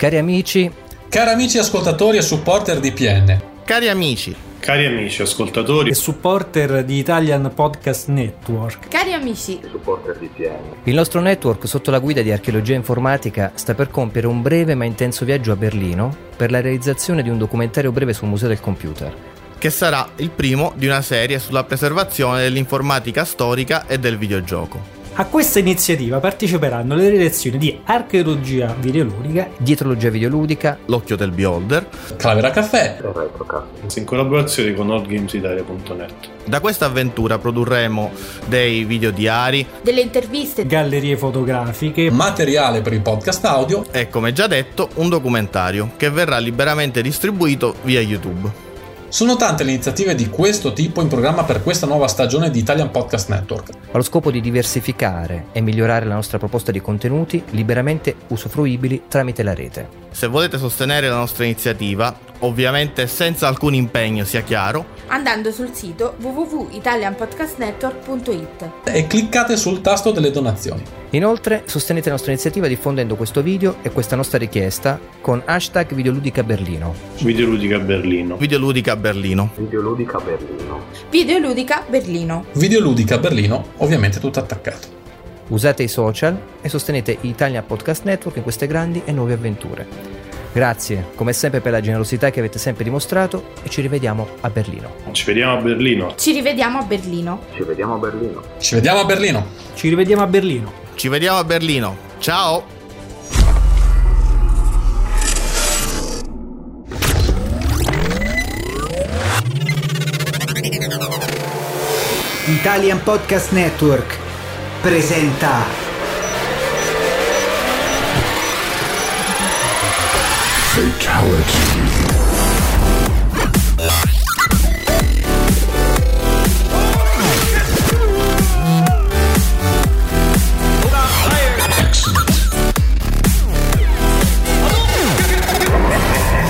Cari amici, Cari amici ascoltatori e supporter di PN, Cari amici, Cari amici ascoltatori, e supporter di Italian Podcast Network. Cari amici, il nostro network sotto la guida di archeologia informatica sta per compiere un breve ma intenso viaggio a Berlino per la realizzazione di un documentario breve sul Museo del Computer. che sarà il primo di una serie sulla preservazione dell'informatica storica e del videogioco. A questa iniziativa parteciperanno le redazioni di archeologia videoludica, Dietrologia videoludica, L'occhio del beholder. Clavera Caffè, in collaborazione con oldgamesitalia.net. Da questa avventura produrremo dei video diari delle interviste, gallerie fotografiche, materiale per il podcast audio, e, come già detto, un documentario che verrà liberamente distribuito via YouTube. Sono tante le iniziative di questo tipo in programma per questa nuova stagione di Italian Podcast Network. allo scopo di diversificare e migliorare la nostra proposta di contenuti liberamente usufruibili tramite la rete. Se volete sostenere la nostra iniziativa, ovviamente senza alcun impegno sia chiaro, andando sul sito www.italianpodcastnetwork.it. E cliccate sul tasto delle donazioni. Inoltre sostenete la nostra iniziativa diffondendo questo video e questa nostra richiesta con hashtag Videoludica Berlino. Videoludica Berlino. Videoludica Berlino. Videoludica Berlino. Videoludica Berlino, ovviamente tutto attaccato. Usate i social e sostenete Italian Podcast Network in queste grandi e nuove avventure. Grazie, come sempre, per la generosità che avete sempre dimostrato e ci rivediamo a Berlino. Ci vediamo a Berlino. Ci rivediamo a Berlino. Ci vediamo a Berlino. ci rivediamo a Berlino. Ci vediamo a Berlino. Ciao! Italian Podcast Network presenta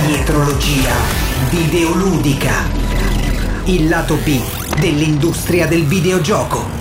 Dietrologia videoludica. Il lato B dell'industria del videogioco.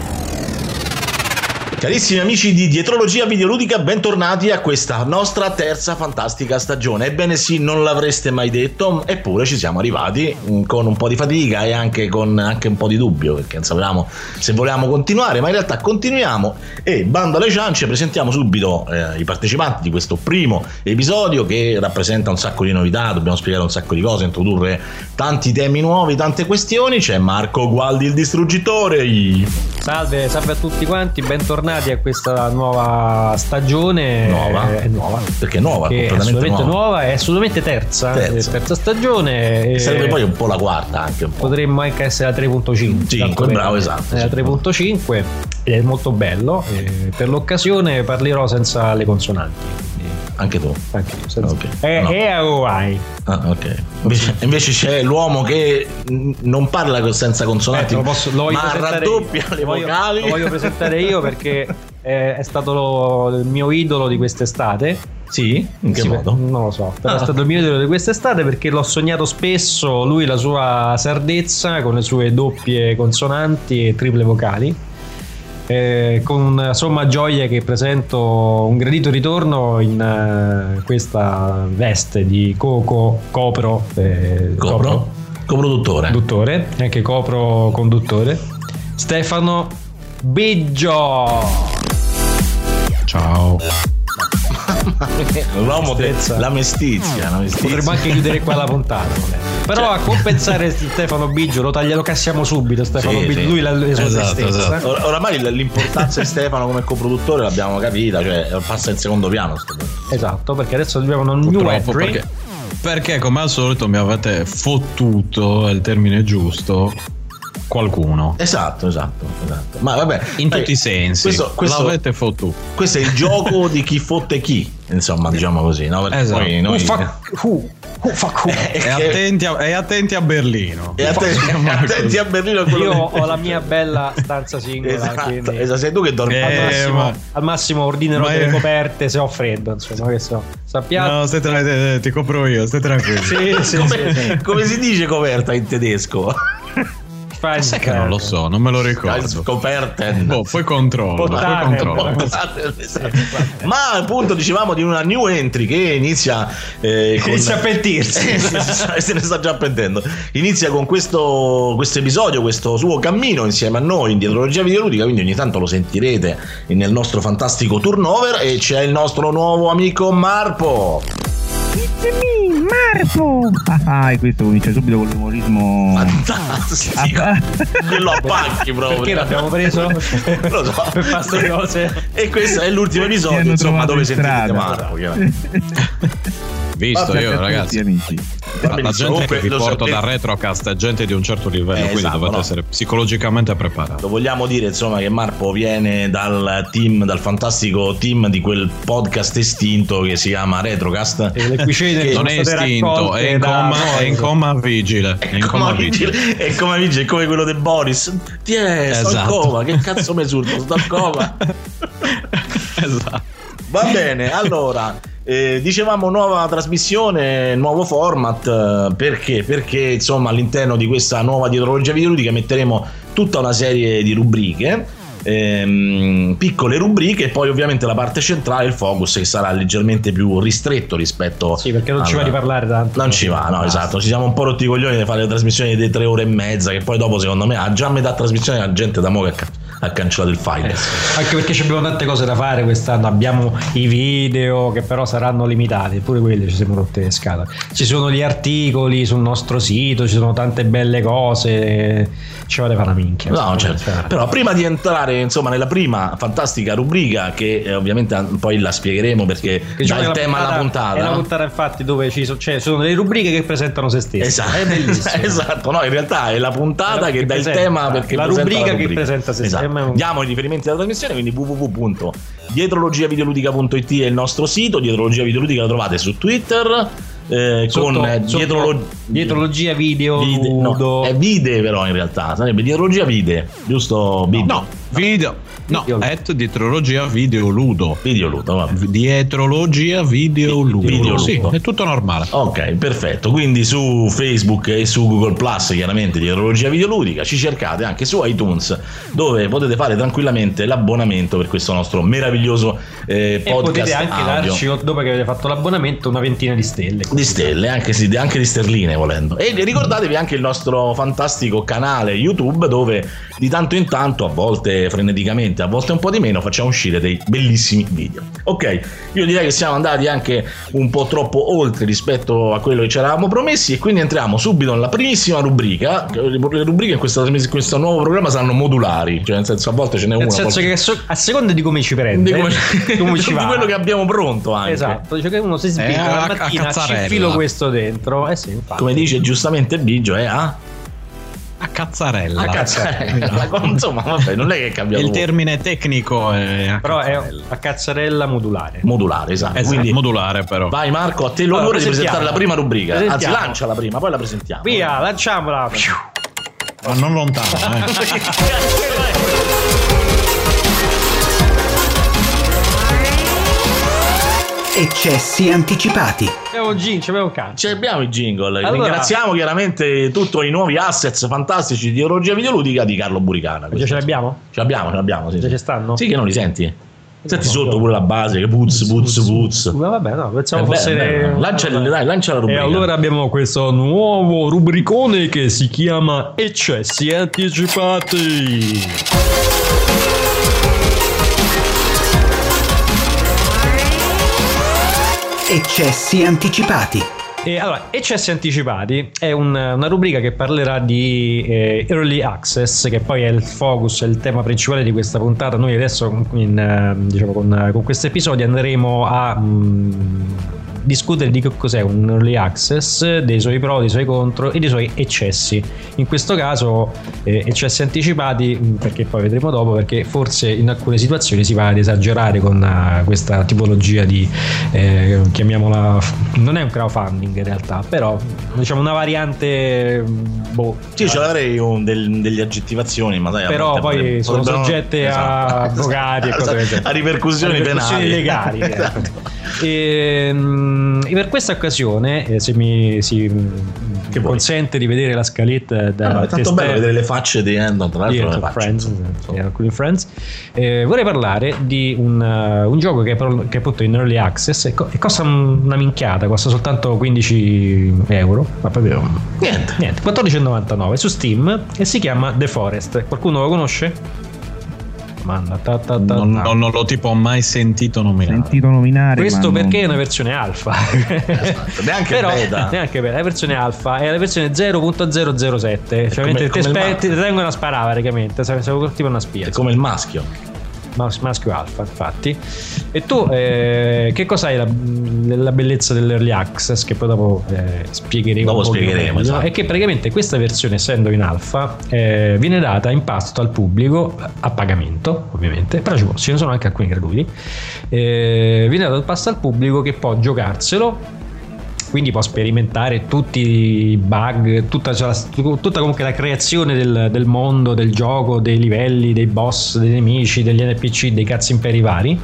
Carissimi amici di Dietrologia Videoludica, bentornati a questa nostra terza fantastica stagione. Ebbene sì, non l'avreste mai detto, eppure ci siamo arrivati mm, con un po' di fatica e anche con anche un po' di dubbio, perché non sapevamo se volevamo continuare, ma in realtà continuiamo e bando alle ciance presentiamo subito eh, i partecipanti di questo primo episodio che rappresenta un sacco di novità, dobbiamo spiegare un sacco di cose, introdurre tanti temi nuovi, tante questioni. C'è Marco Gualdi il distruggitore. Salve, salve a tutti quanti, bentornati a questa nuova stagione. Nuova? Eh, nuova. Perché è nuova, Che è assolutamente nuova. nuova, è assolutamente terza, Terza. eh, terza stagione. Che e sarebbe poi un po' la quarta anche un po'. Potremmo anche essere a 3.5. Cinque, tanto per- bravo, esatto, È a sì. 3.5 ed è molto bello. e per l'occasione parlerò senza le consonanti. Anche tu. Anche io, senza. Ok. E, No. e o ai. Ah, ok. Invece, invece c'è l'uomo che non parla senza consonanti, Eh, lo posso- lo ma raddoppia io. le Lo voglio- vocali. Lo voglio presentare io perché eh, è stato lo- il mio idolo di quest'estate. Sì? In che Sì, modo? Non lo so, però Ah. è stato il mio idolo di quest'estate perché l'ho sognato spesso, lui la sua sardezza con le sue doppie consonanti e triple vocali. Eh, con somma gioia che presento un gradito ritorno in eh, questa veste di Coco Copro eh, Copro? Coproduttore. conduttore e anche Copro conduttore Stefano Biggio Ciao. L'uomo Tristezza. della mestizia. La mestizia. Potremmo anche chiudere qua la puntata. Però a compensare Stefano Biggio lo tagliamo, lo cassiamo subito. Stefano Sì, Biggio, sì. lui l'ha reso Esatto, se stessa. esatto. Or- Oramai l- l'importanza di Stefano come coproduttore l'abbiamo capita, cioè passa in secondo piano. Esatto, perché adesso dobbiamo un new entry. perché come al solito mi avete fottuto, è il termine giusto, qualcuno. Esatto, esatto, esatto. Ma vabbè, In dai, tutti i sensi. Questo, questo- L'avete fottuto. questo è il gioco di chi fotte chi, insomma, diciamo così, no? Perché Esatto. poi noi- E attenti a, e attenti a Berlino. E attenti, attenti a Berlino Io ho la mia bella stanza singola. Esatto, quindi esatto, sei tu che dormi. al, Eh, massimo, ma- al massimo ordinerò ma delle coperto se ho freddo. Insomma, che so. Sappiate. No, stai tra- eh, ti copro io, stai tranquillo. Sì, sì, come, sì. come si dice coperta in tedesco? Fai Sai che non lo so, non me lo ricordo. Scoperten. Boh, poi controllo, poi Pottane. controllo. Ma appunto dicevamo di una new entry che inizia eh, con... Inizia a pentirsi. Se, ne sta già pentendo. Inizia con questo, questo episodio, questo suo cammino insieme a noi in dietrologia videoludica. Quindi ogni tanto lo sentirete nel nostro fantastico turnover. E c'è il nostro nuovo amico Marpo. Marco! Ah, e questo comincia subito con l'umorismo. Fantastico. Quello a pacchi proprio. Perché l'abbiamo preso? Lo so. per fare queste cose. E questo è l'ultimo Mi episodio, insomma, dove strada. Marco. Visto Vabbè, io, Tutti, ragazzi. amici. Va La benissimo, gente che vi porto da Retrocast è gente di un certo livello, Eh, quindi esatto, dovete no. essere psicologicamente preparati. Lo vogliamo dire, insomma, che Marco viene dal team, dal fantastico team di quel podcast estinto che si chiama Retrocast. E le sono Non è estinto, è in, da coma, è in coma vigile. È in coma vigile. vigile, è come vigile, è come quello di Boris. Ti è, sto in Esatto. coma, che cazzo mi surto, sto in coma. esatto. Va bene, allora, eh, dicevamo nuova trasmissione, nuovo format, eh, perché? Perché insomma all'interno di questa nuova dietrologia videoludica metteremo tutta una serie di rubriche. ehm, piccole rubriche e poi ovviamente la parte centrale il focus che sarà leggermente più ristretto rispetto Sì, perché non ci va alla- di parlare tanto. non ci va, no, Basta. esatto. Ci siamo un po' rotti i coglioni di fare le trasmissioni di tre ore e mezza. Che poi dopo, secondo me, a già metà trasmissione la gente da mo' che ha, ha cancellato il file. Eh sì. Anche perché abbiamo tante cose da fare quest'anno. Abbiamo i video che però saranno limitati, pure quelli ci siamo rotti le scatole. Ci sono gli articoli sul nostro sito, ci sono tante belle cose. Ci vuole fare una minchia. No, certo. Però prima di entrare, insomma, nella prima fantastica rubrica, che eh, ovviamente poi la spiegheremo perché Che dà il la tema alla puntata. È la puntata, infatti, dove ci so- cioè, sono delle rubriche che presentano se stesse. Esatto, È bellissimo. esatto, no, in realtà è la puntata Che che, dà il tema perché la presenta rubrica che presenta se esatto. stessa. Diamo i riferimenti alla trasmissione, quindi www.dietrologiavideoludica.it è il nostro sito, Dietrologia Videoludica la trovate su Twitter eh, Sotto- con sotto dietrolo- dietrologia video Vide- no, è vide però in realtà, sarebbe dietrologia vide, giusto? Vide. No, video. No, Video. et dietrologia video ludo. Video ludo, vabbè. Dietrologia video ludo. Video Sì, ludo. è tutto normale. Ok, perfetto. Quindi su Facebook e su Google Plus, chiaramente di Orologia Videoludica, ci cercate anche su iTunes, dove potete fare tranquillamente l'abbonamento per questo nostro meraviglioso eh, E podcast. potete anche audio. darci, dopo che avete fatto l'abbonamento, una ventina di stelle. di stelle, anche, sì, anche di sterline volendo. E ricordatevi anche il nostro fantastico canale YouTube dove di tanto in tanto, a volte freneticamente, a volte un po' di meno, facciamo uscire dei bellissimi video. Ok, io direi che siamo andati anche un po' troppo oltre rispetto a quello che ci eravamo promessi e quindi entriamo subito nella primissima rubrica. Le rubriche in questo, in questo nuovo programma saranno modulari, cioè nel senso a volte ce n'è una. Nel senso a volte- che so- a seconda di come ci prende, come- eh, come ci di va. quello che abbiamo pronto anche. Esatto, dice che uno si sbiglia Eh, a- la a mattina, ci cazzarella. filo questo dentro. Eh sì, infatti. Come dice giustamente Biggio, è a, A cazzarella. a cazzarella. Insomma, vabbè, non è che è cambiato Il termine tecnico è a Però è a cazzarella modulare. modulare, esatto. Esatto, Quindi modulare però. vai Marco, a te l'onore Allora, di presentare la prima rubrica. Anzi, lancia la prima, poi la presentiamo. Via, lanciamola. Ma non lontano, eh. Eccessi anticipati. Abbiamo un gin, abbiamo un. Ci abbiamo i jingle. Allora- Ringraziamo chiaramente tutti i nuovi assets fantastici di orologia videoludica di Carlo Buricana. Già ce l'abbiamo? Ce l'abbiamo, ce l'abbiamo. Sì, Già sì. ci stanno? Sì, che non li senti? Senti No, sotto no. pure la base, che puzz, puzz, puzz. Ma vabbè, no, pensavo Eh, fosse. beh, Lancia, dai, lancia la E rubrica. allora abbiamo questo nuovo rubricone che si chiama Eccessi anticipati. Eccessi anticipati. E allora, Eccessi anticipati è un- una rubrica che parlerà di eh, Early Access, che poi è il focus, è il tema principale di questa puntata. Noi adesso in, eh, diciamo, con, con questo episodio andremo a mm, discutere di che cos'è un early access, dei suoi pro, dei suoi contro e dei suoi eccessi. In questo caso eh, eccessi anticipati, mh, perché poi vedremo dopo, perché forse in alcune situazioni si va ad esagerare con uh, questa tipologia di, eh, chiamiamola, non è un crowdfunding in realtà, però diciamo una variante... Boh, Sì, ce l'avrei un del- delle aggettivazioni, ma dai, però poi potrebbe- sono potrebbero- soggette a Esatto. avvocati e cose del genere. a ripercussioni, A ripercussioni penali. legali. Esatto. E, mm, e per questa occasione, eh, se mi si mm, consente di vedere la scaletta da Ah, è tanto testa- bello vedere le facce di Andon, tra di l'altro. le End of facce, Friends, eh, alcuni Friends. Eh, vorrei parlare di un, uh, un gioco che è, pro- che è appunto in early access e, co- e costa un- una minchiata, costa soltanto 15 euro, ma proprio niente, niente 14,99 su Steam e si chiama The Forest. Qualcuno lo conosce? Domanda, ta, ta, ta, Non, ta. non- non l'ho tipo mai sentito nominare. Sentito nominare. Questo ma non- perché è una versione alfa. neanche Però, beta. neanche beta, è la versione alfa, è la versione 0.007. Cioè, come- ti, come il aspe- ma- ti tengono a sparare praticamente. Sei sei tipo una spia. È come il maschio. Mas- maschio alfa, infatti. E tu, eh, che cos'hai la, la bellezza dell'early access? Che poi dopo eh, spiegheremo. Dopo spiegheremo, meglio, esatto. È che praticamente questa versione, essendo in alfa, eh, viene data in pasto al pubblico a pagamento, ovviamente, però ci, ce ne sono anche alcuni gratuiti. Eh, viene data in pasto al pubblico che può giocarselo quindi può sperimentare tutti i bug, tutta, cioè, tutta comunque la creazione del, del mondo, del gioco, dei livelli, dei boss, dei nemici, degli NPC, dei cazzi imperi vari,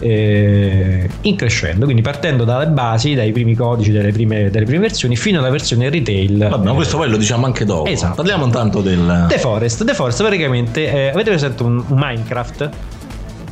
eh, in crescendo, quindi partendo dalle basi, dai primi codici, dalle prime, dalle prime versioni, fino alla versione retail. Vabbè, ma questo poi lo diciamo anche dopo. Esatto. Parliamo intanto del. The Forest, The Forest praticamente eh, avete presente un, un Minecraft?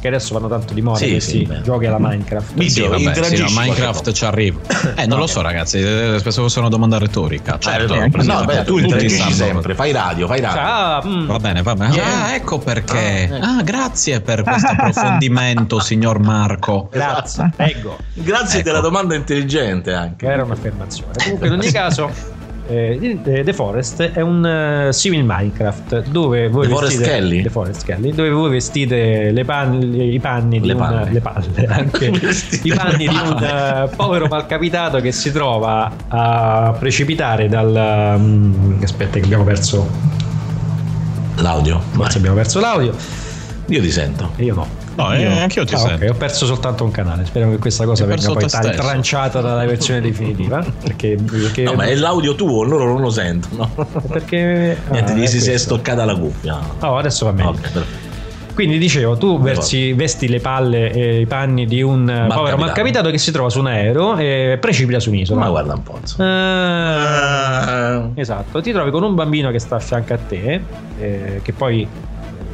Che adesso vanno tanto di moda Sì, questi sì, giochi alla Minecraft. Mi- Sì, vabbè, sì, no, Minecraft ci arriva. Eh, non lo so, ragazzi. eh, Penso fosse una domanda retorica. Certo, Eh, no, beh, tu interagisci sempre, fai radio, fai radio. Ah, mm. Va bene, va bene. Yeah. Ah, ecco perché. Ah, ecco. Ah, grazie per questo approfondimento, signor Marco. Grazie, ecco. Grazie Ecco. della domanda intelligente anche. Che era un'affermazione. Comunque, in ogni caso, eh, eh, The Forest è un eh, simile Minecraft dove voi The Forest vestite Kelly? The Forest Kelly, dove voi vestite le panni, i panni di Le un palle. le palle, anche i panni di un eh, povero malcapitato che si trova a precipitare dal mm, aspetta che abbiamo perso L'audio. forse abbiamo perso l'audio Io ti sento. e io no. No, eh, anche io ti Ah, sento. ok, ho perso soltanto un canale. Speriamo che questa cosa venga poi stesso. tranciata dalla versione definitiva. Perché, perché No, ma è l'audio tuo, loro non lo sentono. perché Niente, ah, gli è si, è stoccata la cuffia. Oh, adesso va meglio. Ok, perfetto. Quindi dicevo, tu versi, vesti le palle e i panni di un eh, povero Malcapitato. malcapitato che si trova su un aereo e precipita su un'isola. Ma guarda un po'. insomma. Ah, Eh, esatto, ti trovi con un bambino che sta a fianco a te, eh, che poi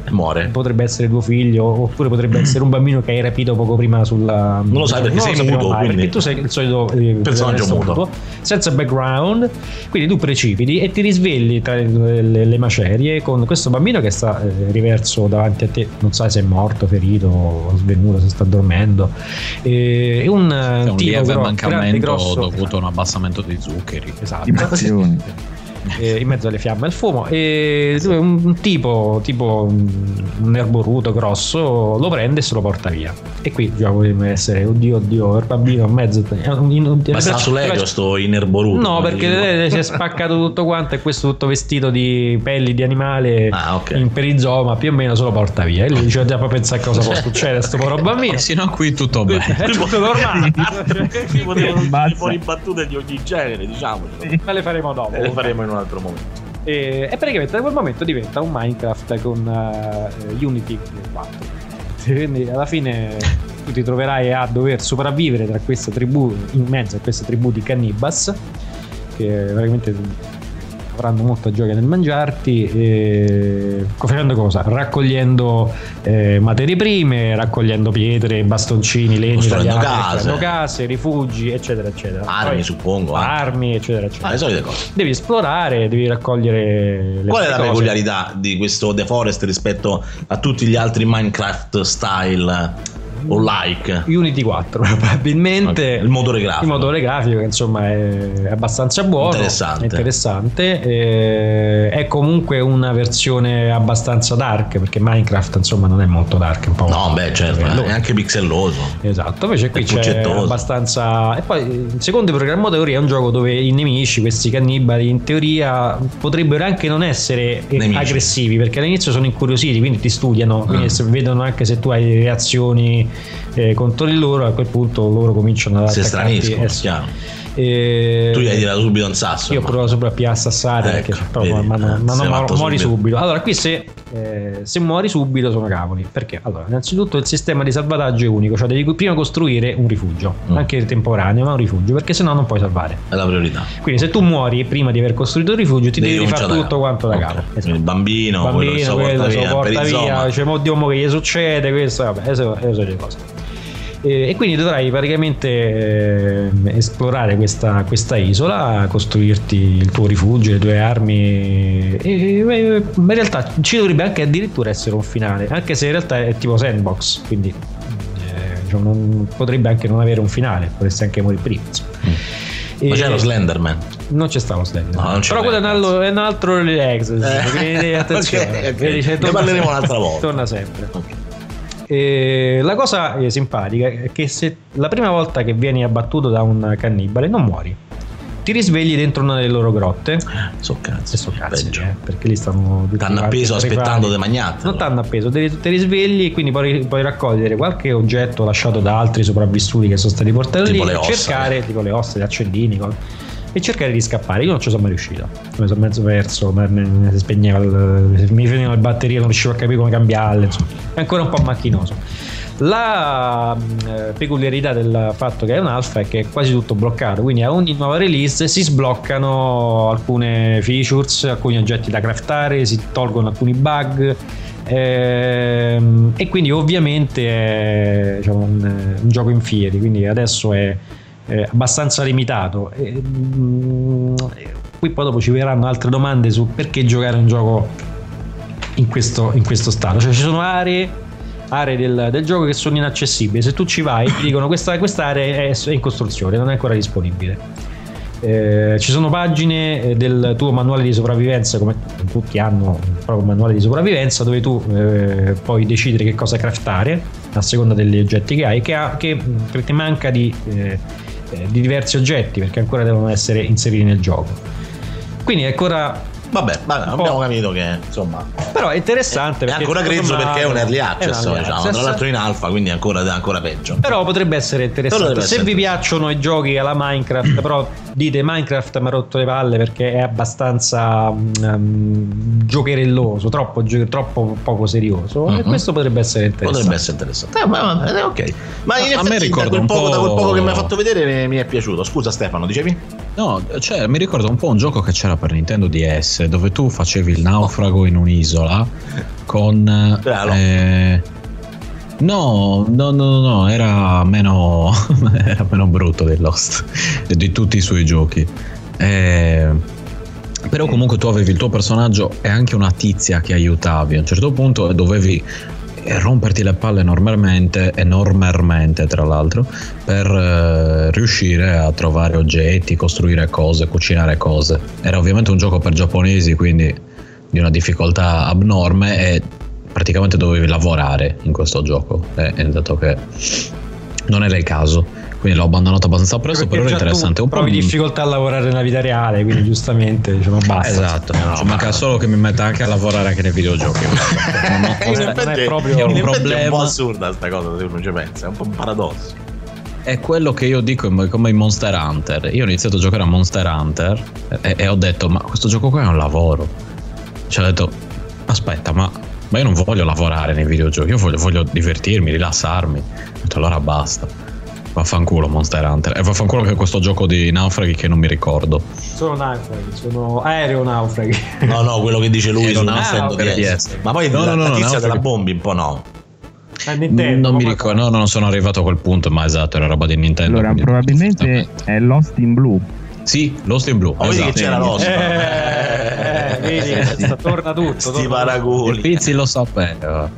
muore. potrebbe essere tuo figlio, oppure potrebbe essere un bambino che hai rapito poco prima sulla. Non lo sai perché sei sappiamo muto, mai, Perché tu sei il solito eh, Personaggio muto. senza background. Quindi tu precipiti e ti risvegli tra le, le- le macerie con questo bambino che sta eh, riverso davanti a te, non sai se è morto, ferito, o svenuto, se sta dormendo. E un, È un tipo lieve grande, mancamento grosso, dovuto a un abbassamento dei zuccheri. Esatto. eh, in mezzo alle fiamme e al fumo e lui, un, un tipo tipo un, un erboruto grosso lo prende e se lo porta via e qui già potrebbe essere oddio oddio il bambino in mezzo è un- in- in- Ma sta sull'aereo sto inerboruto. No, perché lei si è spaccato tutto quanto e questo tutto vestito di pelli di animale Ah, ok. in perizoma più o meno se lo porta via. E lui dice già poi pensare cosa può succedere a sto povero bambino. E sino a qui tutto bene. È tutto normale. Ci fuori battute di ogni genere, diciamo. Ma le faremo dopo. Le faremo in un altro momento. E, e praticamente da quel momento diventa un Minecraft con eh, Unity 4. Quindi alla fine tu ti troverai a dover sopravvivere tra queste tribù, in mezzo a queste tribù di cannibas, che veramente avranno molta gioia nel mangiarti, e facendo cosa? Raccogliendo eh, materie prime, raccogliendo pietre, bastoncini, legni, case. case, rifugi, eccetera, eccetera. Armi, Poi- suppongo. anche. armi, eccetera, eccetera. Ah, le solite cose. Devi esplorare, devi raccogliere le Qual è la cose. peculiarità di questo The Forest rispetto a tutti gli altri Minecraft style? O like? Unity 4 probabilmente. Ok, il motore grafico. Il motore grafico che insomma è abbastanza buono. Interessante. interessante. eh, è comunque una versione abbastanza dark perché Minecraft insomma non è molto dark. Un po' No, beh, certo, Bello. è anche pixelloso. Esatto, invece qui È c'è puccettoso. abbastanza. E poi, secondo i programmatori, è un gioco dove i nemici, questi cannibali, in teoria potrebbero anche non essere Nemici. aggressivi perché all'inizio sono incuriositi, quindi ti studiano, quindi se vedono anche se tu hai reazioni eh, contro di loro, a quel punto loro cominciano ad Si attaccarti. straniscono, chiaro. E- Tu gli hai tirato subito un sasso. io ho ma- provato proprio a assassare Ecco, ma, eh, ma no, matto muori subito. subito. Allora, qui se, eh, se muori subito sono cavoli. Perché? Allora, innanzitutto il sistema di salvataggio è unico, cioè devi prima costruire un rifugio, Mm. anche temporaneo, ma un rifugio, perché sennò non puoi salvare. È la priorità. Quindi se tu muori prima di aver costruito il rifugio, ti devi, rifare cominciare da tutto quanto da Ok. capo. Quindi Il bambino, quello che Bambino, si quello porta via, porta via, dice, mo Dio, mo che gli succede, questo, vabbè, eso le cose. E, e quindi dovrai praticamente ehm, esplorare questa, questa isola, costruirti il tuo rifugio, le tue armi. E, e- in realtà ci dovrebbe anche addirittura essere un finale, anche se in realtà è tipo sandbox, quindi eh, diciamo, non- potrebbe anche non avere un finale, potresti anche morire prima. insomma. Ma c'è lo Slenderman. non c'è stato Slender. No, non c'è Però quello è un mai, altro, è un altro relax. quindi attenzione. ok, ok. Vedi, cioè, Ne parleremo un'altra volta. Torna sempre. E la cosa eh, simpatica è che se la prima volta che vieni abbattuto da un cannibale non muori. Ti risvegli dentro una delle loro grotte. So cazzo. E so peggio. eh, perché lì stanno T'hanno appeso aspettando de magnate. Non t'hanno appeso, ti, ti risvegli e quindi puoi, puoi raccogliere qualche oggetto lasciato da altri sopravvissuti che sono stati portati Tipo lì le e ossa, cercare, tipo le ossa, gli accendini, cose, e cercare di scappare. Io non ci sono mai riuscito, mi sono mezzo perso, mi, spegneva, il, mi finiva le batterie, non riuscivo a capire come cambiarle, insomma, è ancora un po' macchinoso. La eh, peculiarità del fatto che è un alfa è che è quasi tutto bloccato, quindi a ogni nuova release si sbloccano alcune features, alcuni oggetti da craftare, si tolgono alcuni bug. ehm, e quindi ovviamente è diciamo, un, un gioco in fieri quindi adesso è, è abbastanza limitato E, mm, qui poi dopo ci verranno altre domande su perché giocare un gioco in questo, in questo stato cioè ci sono aree aree del, del gioco che sono inaccessibili. Se tu ci vai, ti dicono questa quest'area è, in costruzione, non è ancora disponibile. Eh, ci sono pagine eh, del tuo manuale di sopravvivenza, come tutti hanno un proprio manuale di sopravvivenza, dove tu eh, puoi decidere che cosa craftare a seconda degli oggetti che hai, che, ha, che, mh, che manca di, eh, eh, di diversi oggetti perché ancora devono essere inseriti nel gioco. Quindi è ancora Vabbè, po'. abbiamo capito che insomma però è interessante è ancora grezzo perché è un early access, early diciamo. access. tra l'altro in alfa, quindi ancora, ancora peggio. Però potrebbe essere interessante. Deve Se essere vi piacciono i giochi alla Minecraft, però dite Minecraft mi ha rotto le palle perché è abbastanza mm, giocherelloso, troppo, gio- troppo poco serioso. E Mhm. questo potrebbe essere interessante. Potrebbe essere interessante. Eh, ma, eh, ok. Ma in A me effetti da quel, un poco, da quel po'- poco che mi hai fatto vedere mi è piaciuto. Scusa Stefano, dicevi? No, cioè, mi ricorda un po' un gioco che c'era per Nintendo DS dove tu facevi il naufrago in un'isola con. Eh, no, no, no, no, era meno, era meno brutto di Lost di tutti i suoi giochi. Eh, però comunque tu avevi il tuo personaggio e anche una tizia che aiutavi. A un certo punto dovevi romperti le palle enormemente, enormemente tra l'altro, per eh, riuscire a trovare oggetti, costruire cose, cucinare cose. Era ovviamente un gioco per giapponesi, quindi di una difficoltà abnorme e praticamente dovevi lavorare in questo gioco. E è dato che non era il caso. Quindi l'ho abbandonato abbastanza presto, però era interessante. Un po' provi mi- difficoltà a lavorare nella vita reale, quindi giustamente diciamo basta. Esatto, ci manca solo che mi metta anche a lavorare anche nei videogiochi. Non ho- in non è effetti, proprio un effetti è un po' problema. assurda sta cosa se uno ci pensa, è un po' un paradosso. È quello che io dico come in Monster Hunter. Io ho iniziato a giocare a Monster Hunter e, e ho detto: Ma questo gioco qua è un lavoro. Ci ho detto: Aspetta, ma, ma io non voglio lavorare nei videogiochi, io voglio, voglio divertirmi, rilassarmi. Ho detto, allora basta. Vaffanculo Monster Hunter. E vaffanculo che questo gioco di naufraghi che non mi ricordo. Sono naufraghi, sono aeronaufraghi. No, no, quello che dice lui su Nintendo DS. DS. Ma poi No, la, no, no, la tizia della bombi un po' no. Nintendo, non mi ricordo, no, non sono arrivato a quel punto, ma esatto, era roba di Nintendo. Allora, probabilmente è Lost in Blue. Sì, Lost in Blue. Oh, vedi esatto. che c'era. Eh, eh, vedi, sta- torna tutto. Sti torna. Il Pizzi lo sapeva.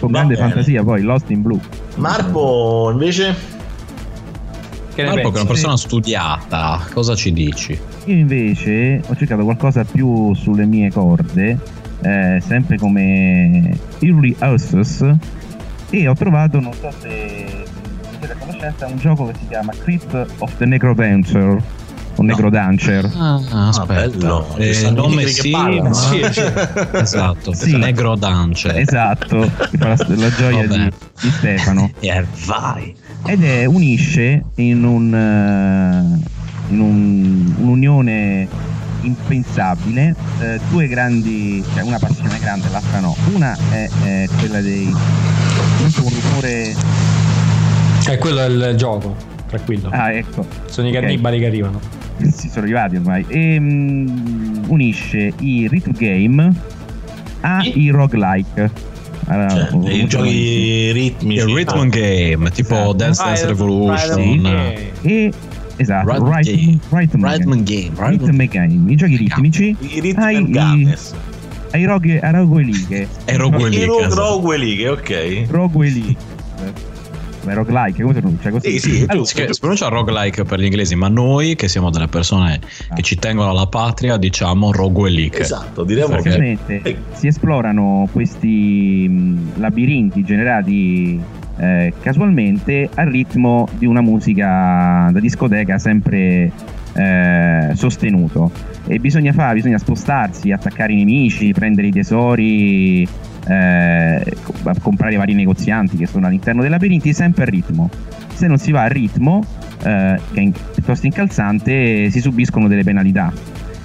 Con Va grande bene. fantasia poi, Lost in Blue. Marpo invece? Che Marco, che è una persona studiata, cosa ci dici? Io invece ho cercato qualcosa più sulle mie corde, eh, sempre come Early Access, e ho trovato, non so se siete a conoscenza, un gioco che si chiama Crypt of the Necrodancer, o Necrodancer. Ah, aspetta. bello. Ci Eh, nome sì, ma... Sì, sì. Esatto, Sì. Negro Dance. Esatto, la, la gioia di, di Stefano. E vai. ed è unisce in un eh, in un- un'unione impensabile eh, due grandi cioè una passione grande l'altra no una è, è quella dei un rumore Eh, quello è il gioco, tranquillo. ah ecco Sono i ok. cannibali che arrivano. si sono arrivati ormai e mm, unisce i rhythm game ai roguelike Allora, Cioè, i giochi ritmici. Il rhythm Ah. game, tipo Esatto. Dance Dance Revolution. e esatto Rhythm rhythm, game. rhythm Rhythm game. game. Rhythm game, i giochi ritmici I rhythm ai, i- ai roghe, a rogueliche E rogueliche, I ro- esatto. rogueliche, ok. rogueliche Beh, roguelike come si pronuncia così. Sì, sì, Allora, Si si pronuncia roguelike per gli inglesi, ma noi che siamo delle persone che ci tengono alla patria diciamo roguelike. Esatto, diremo che Eh. si esplorano questi mh, labirinti generati eh, casualmente al ritmo di una musica da discoteca sempre eh, sostenuto. E bisogna fare, bisogna spostarsi, attaccare i nemici, prendere i tesori, eh, co- comprare i vari negozianti che sono all'interno dei labirinti sempre a ritmo. Se non si va a ritmo, eh, che è piuttosto incalzante, si subiscono delle penalità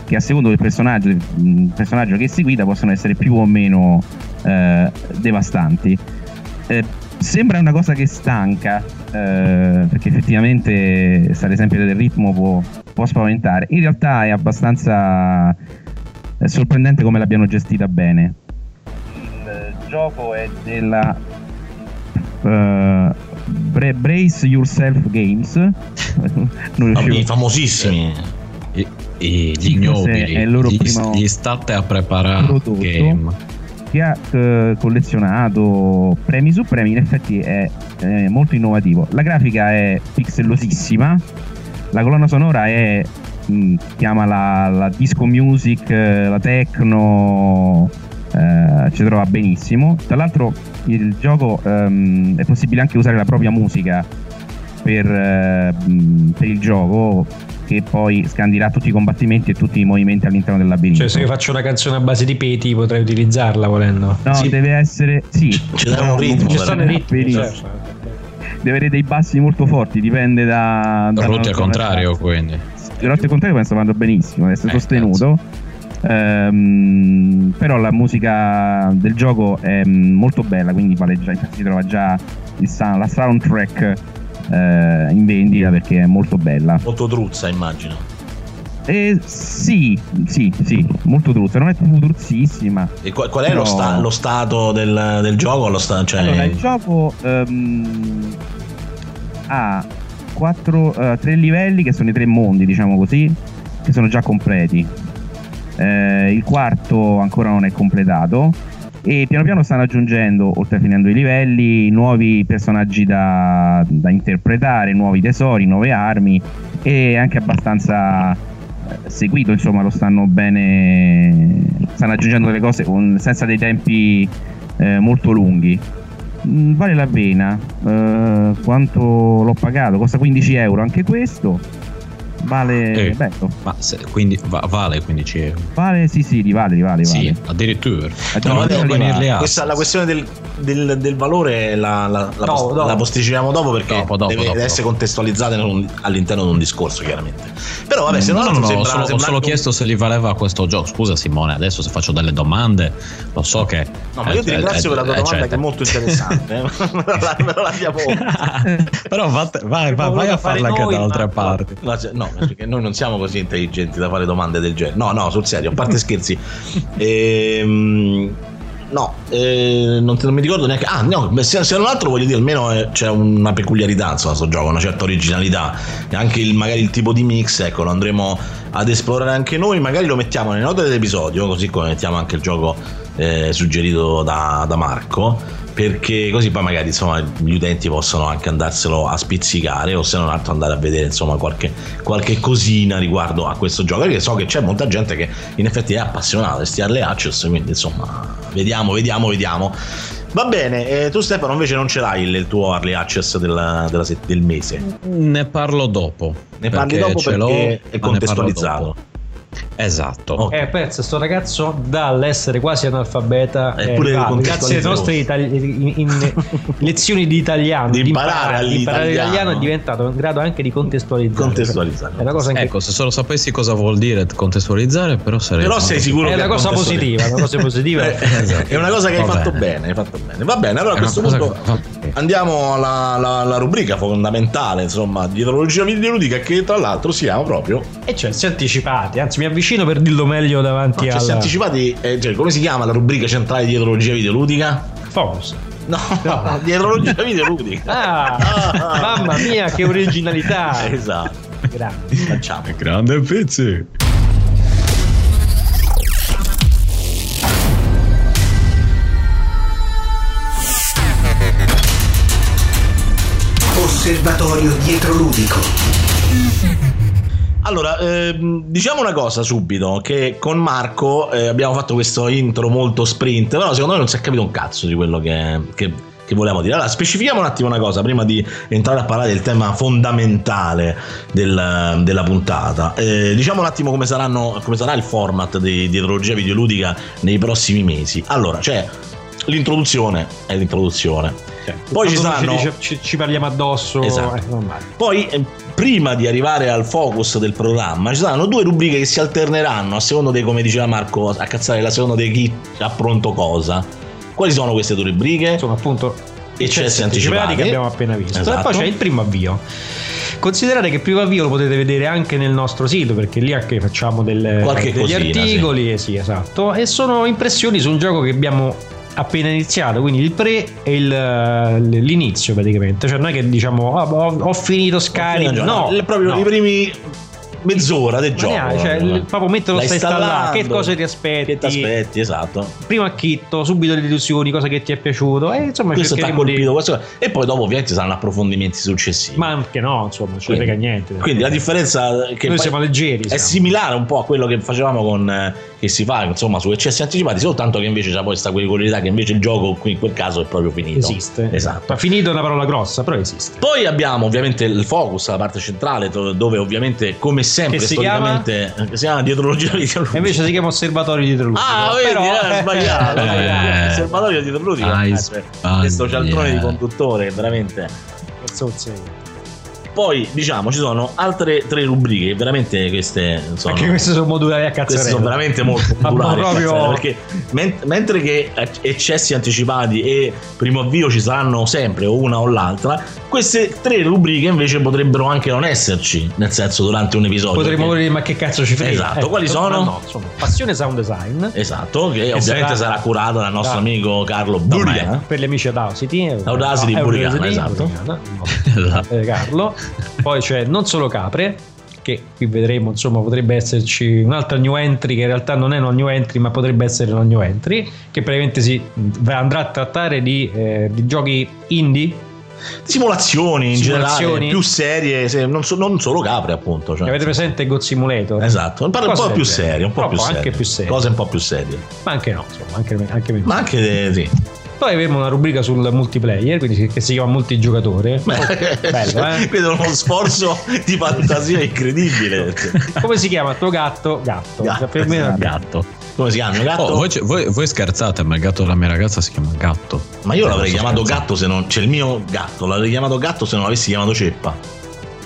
che a secondo del personaggio, del personaggio che si guida possono essere più o meno eh, devastanti. Eh, sembra una cosa che stanca, eh, perché effettivamente stare sempre del ritmo può, può spaventare. In realtà è abbastanza eh, sorprendente come l'abbiano gestita bene. Gioco è della Bra- Brace Yourself Games. i famosissimi. I- Sì, gli ignobili, è il loro gli, primo gli state a preparare game. che ha eh, collezionato premi su premi, in effetti è, è molto innovativo. La grafica è pixellosissima, la colonna sonora è mh, chiama la, la disco music, eh, la techno, eh, ci trova benissimo. Tra l'altro il gioco ehm, è possibile anche usare la propria musica per, eh, per il gioco che poi scandirà tutti i combattimenti e tutti i movimenti all'interno del labirinto. Cioè, se io faccio una canzone a base di peti, potrei utilizzarla volendo. No, Sì. deve essere. Sì, Ci dà un ritmo, Ci deve- ritmi, benissimo. certo. Deve avere dei bassi molto forti, dipende da. da Rotti al contrario, quindi. Rotti al contrario penso vanno benissimo, deve essere Eh, sostenuto. Ehm, però la musica del gioco è mm, molto bella, quindi vale già, infatti si trova già sound- la soundtrack eh, in vendita perché è molto bella. Molto truzza, immagino. E sì, sì, sì, molto truzza, non è proprio truzzissima. E qual, qual è Però- lo, sta- lo stato del, del gioco? Lo sta- cioè, Allora, il gioco ehm, ha quattro, eh, tre livelli che sono i tre mondi, diciamo così, che sono già completi. Eh, il quarto ancora non è completato e piano piano stanno aggiungendo, oltre a finendo i livelli, nuovi personaggi da, da interpretare, nuovi tesori, nuove armi e anche abbastanza eh, seguito, insomma, lo stanno bene, stanno aggiungendo delle cose con- senza dei tempi eh, molto lunghi. Mm, vale la pena. Eh, quanto l'ho pagato? Costa 15 euro anche questo. Vale, Eh. bello. Ma se- quindi va- vale 15 euro. Vale, sì, sì, rivale, rivale, Sì, vale. addirittura. Addirittura No, a- questa, la questione del, del- del valore la, la- la Dopo, post- la posticipiamo dopo perché Dopo, dopo, deve dopo, essere contestualizzata un- all'interno di un discorso, chiaramente. Però vabbè, se no, non no, no, ho sembra, solo, ho solo un- chiesto se gli valeva questo gioco. Scusa Simone, adesso se faccio delle domande, lo so che... No, ma io ti eh, ringrazio eh, per la tua eh, domanda cioè- che è molto interessante. eh. però, la, però vai, vai, vai voluto a farla anche da altre parti. No, no, perché noi non siamo così intelligenti da fare domande del genere. No, no, sul serio, a parte scherzi. Ehm, no, eh, non, non mi ricordo neanche. Ah, no, se, se non altro voglio dire, almeno eh, c'è una peculiarità insomma, sto gioco, una certa originalità. E anche il, magari il tipo di mix, ecco, lo andremo ad esplorare anche noi. Magari lo mettiamo nelle note dell'episodio, così come mettiamo anche il gioco eh, suggerito da, da Marco. Perché così poi magari insomma gli utenti possono anche andarselo a spizzicare o se non altro andare a vedere insomma qualche, qualche cosina riguardo a questo gioco. Perché so che c'è molta gente che in effetti è appassionata di sti early access quindi insomma vediamo vediamo vediamo. Va bene eh, tu Stefano invece non ce l'hai il, il tuo early access della- della del mese? Ne parlo dopo. ne parli dopo perché è contestualizzato Esatto. Eh, pensa, sto ragazzo dall'essere quasi analfabeta, È eh, grazie alle nostre itali- in- in- lezioni di italiano, Di di imparare di imparare l'italiano. è diventato in grado anche di contestualizzare. Contestualizzare. È una cosa anche Ecco, se solo sapessi cosa vuol dire contestualizzare, però sarei. però sei sicuro è che una cosa positiva, una cosa positiva. Eh, è una cosa che hai fatto bene. bene, hai fatto bene. Va bene, allora a È questo punto che-. Andiamo alla, alla- alla rubrica fondamentale, insomma, di ideologia videoludica che tra l'altro si chiama proprio E cioè, si è anticipati, anzi mi avvicino per dirlo meglio davanti No, cioè, al si è anticipati, eh, cioè, come si chiama la rubrica centrale di ideologia videoludica? Focus. No, di ideologia videoludica. Ah, mamma mia, che originalità! Esatto, Grande. facciamo. Grande pezzi. Osservatorio dietroludico. Allora, ehm, diciamo una cosa subito, che con Marco eh, abbiamo fatto questo intro molto sprint, però secondo me non si è capito un cazzo di quello che, che, che volevamo dire. Allora, specifichiamo un attimo una cosa, prima di entrare a parlare del tema fondamentale del- della puntata. Eh, diciamo un attimo come, saranno, come sarà il format di, di ideologia videoludica nei prossimi mesi. Allora, c'è l'introduzione, è l'introduzione. Poi ci saranno... dice, ci, ci parliamo addosso, Esatto. normale. Poi, eh, prima di arrivare al focus del programma, ci saranno due rubriche che si alterneranno a secondo di, come diceva Marco, a cazzare la seconda di chi ha pronto cosa. Quali sono queste due rubriche? Insomma, appunto, Eccessi anticipati. che abbiamo appena visto. Esatto. E poi c'è il primo avvio. Considerate che il primo avvio lo potete vedere anche nel nostro sito perché lì anche facciamo del- degli cosina, articoli, eh, sì, esatto, e sono impressioni su un gioco che abbiamo appena iniziato, quindi il pre e il, eh, l'inizio praticamente, cioè non è che diciamo "Ah, ho, ho finito Skyrim, no, Le- proprio no. i primi mezz'ora del gioco. neanche, cioè, proprio. il- proprio mentre lo Stai stai installando, che cosa ti aspetti? Che ti aspetti, esatto. Primo acchitto, subito le illusioni, cosa che ti è piaciuto, e insomma Questo ti ha colpito. questo- E poi dopo ovviamente saranno approfondimenti successivi. Ma anche no, insomma, non ne frega niente. Quindi la differenza che Noi siamo leggeri. è siamo. similare un po' a quello che facevamo con eh, che si fa insomma su eccessi anticipati, soltanto che invece c'è poi questa qualità che invece il gioco qui in quel caso è proprio finito. Esiste. Esatto. Ma finito è una parola grossa, però esiste. Poi abbiamo ovviamente il focus, la parte centrale, dove ovviamente, come sempre, Che si storicamente, eh, che si chiama dietrologia videoludica. E invece si chiama osservatorio di Trullo. Ah, vedi, però, eh, sbagliato. Eh. sbagliato. Osservatorio dietrologico. Hai Eh. Questo cialtrone di conduttore, che veramente. Zozze. Poi, diciamo, ci sono altre tre rubriche, che veramente queste sono. Anche queste sono modulari a Queste cazzarella. sono veramente molto Ma popolari proprio- perché men- mentre che eccessi anticipati e primo avvio ci saranno sempre o una o l'altra queste tre rubriche invece potrebbero anche non esserci nel senso durante un episodio Potremmo perché- dire, ma che cazzo ci frega? Esatto, Ecco, quali sono? No, insomma, passione sound design. esatto che, ovviamente sarà- sarà, curata dal nostro da- amico Carlo da Burriana me, per gli amici Audacity Audacity Ah, esatto. Burriana, no, eh, Carlo poi c'è non solo capre che qui vedremo insomma potrebbe esserci un'altra new entry che in realtà non è una new entry ma potrebbe essere una new entry che praticamente si andrà a trattare di, eh, di giochi indie. Simulazioni in Simulazioni? generale più serie se- non, so- non solo capre appunto cioè. avete presente God Simulator? Esatto parla un Cose po' più serie un po' più anche più serie. Cose un po' più serie. Ma anche no insomma anche, anche ma anche eh, sì poi avremo una rubrica sul multiplayer quindi che si chiama multigiocatore bello eh vedo uno sforzo di fantasia incredibile come si chiama il tuo gatto? gatto, Gatto, per me è esatto. gatto come si chiama il gatto? Oh, voi, voi- voi scherzate, ma il gatto della mia ragazza si chiama Gatto. ma io Eh, l'avrei chiamato scherzando. gatto se non c'è il mio gatto l'avrei chiamato gatto se non l'avessi chiamato ceppa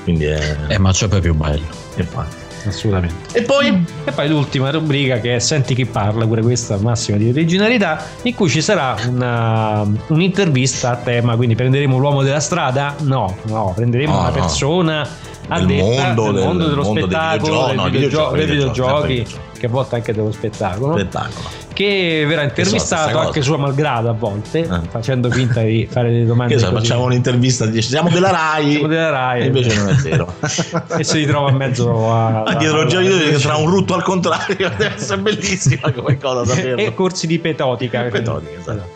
quindi è Eh, ma c'è poi più bello. infatti assolutamente. E poi? E poi l'ultima rubrica che è Senti chi parla, pure questa massima di originalità, in cui ci sarà una- un'intervista a tema, quindi prenderemo l'uomo della strada? No, no, prenderemo No, una no. persona Del addetta mondo, del del- mondo dello mondo dei spettacolo, videogiochi, del no, videogio- videogiochi, dei videogiochi, videogiochi, che a volte anche dello spettacolo, spettacolo che verrà intervistato stessa anche suo malgrado a volte, Eh. facendo finta di fare delle domande. Così. facciamo un'intervista, dice siamo della Rai, Siamo della Rai. e invece non è vero. e si ritrova in mezzo a. La dietologia video che tra un rutto al contrario deve essere bellissima come cosa saperlo. E corsi di petotica. Petotica, esatto.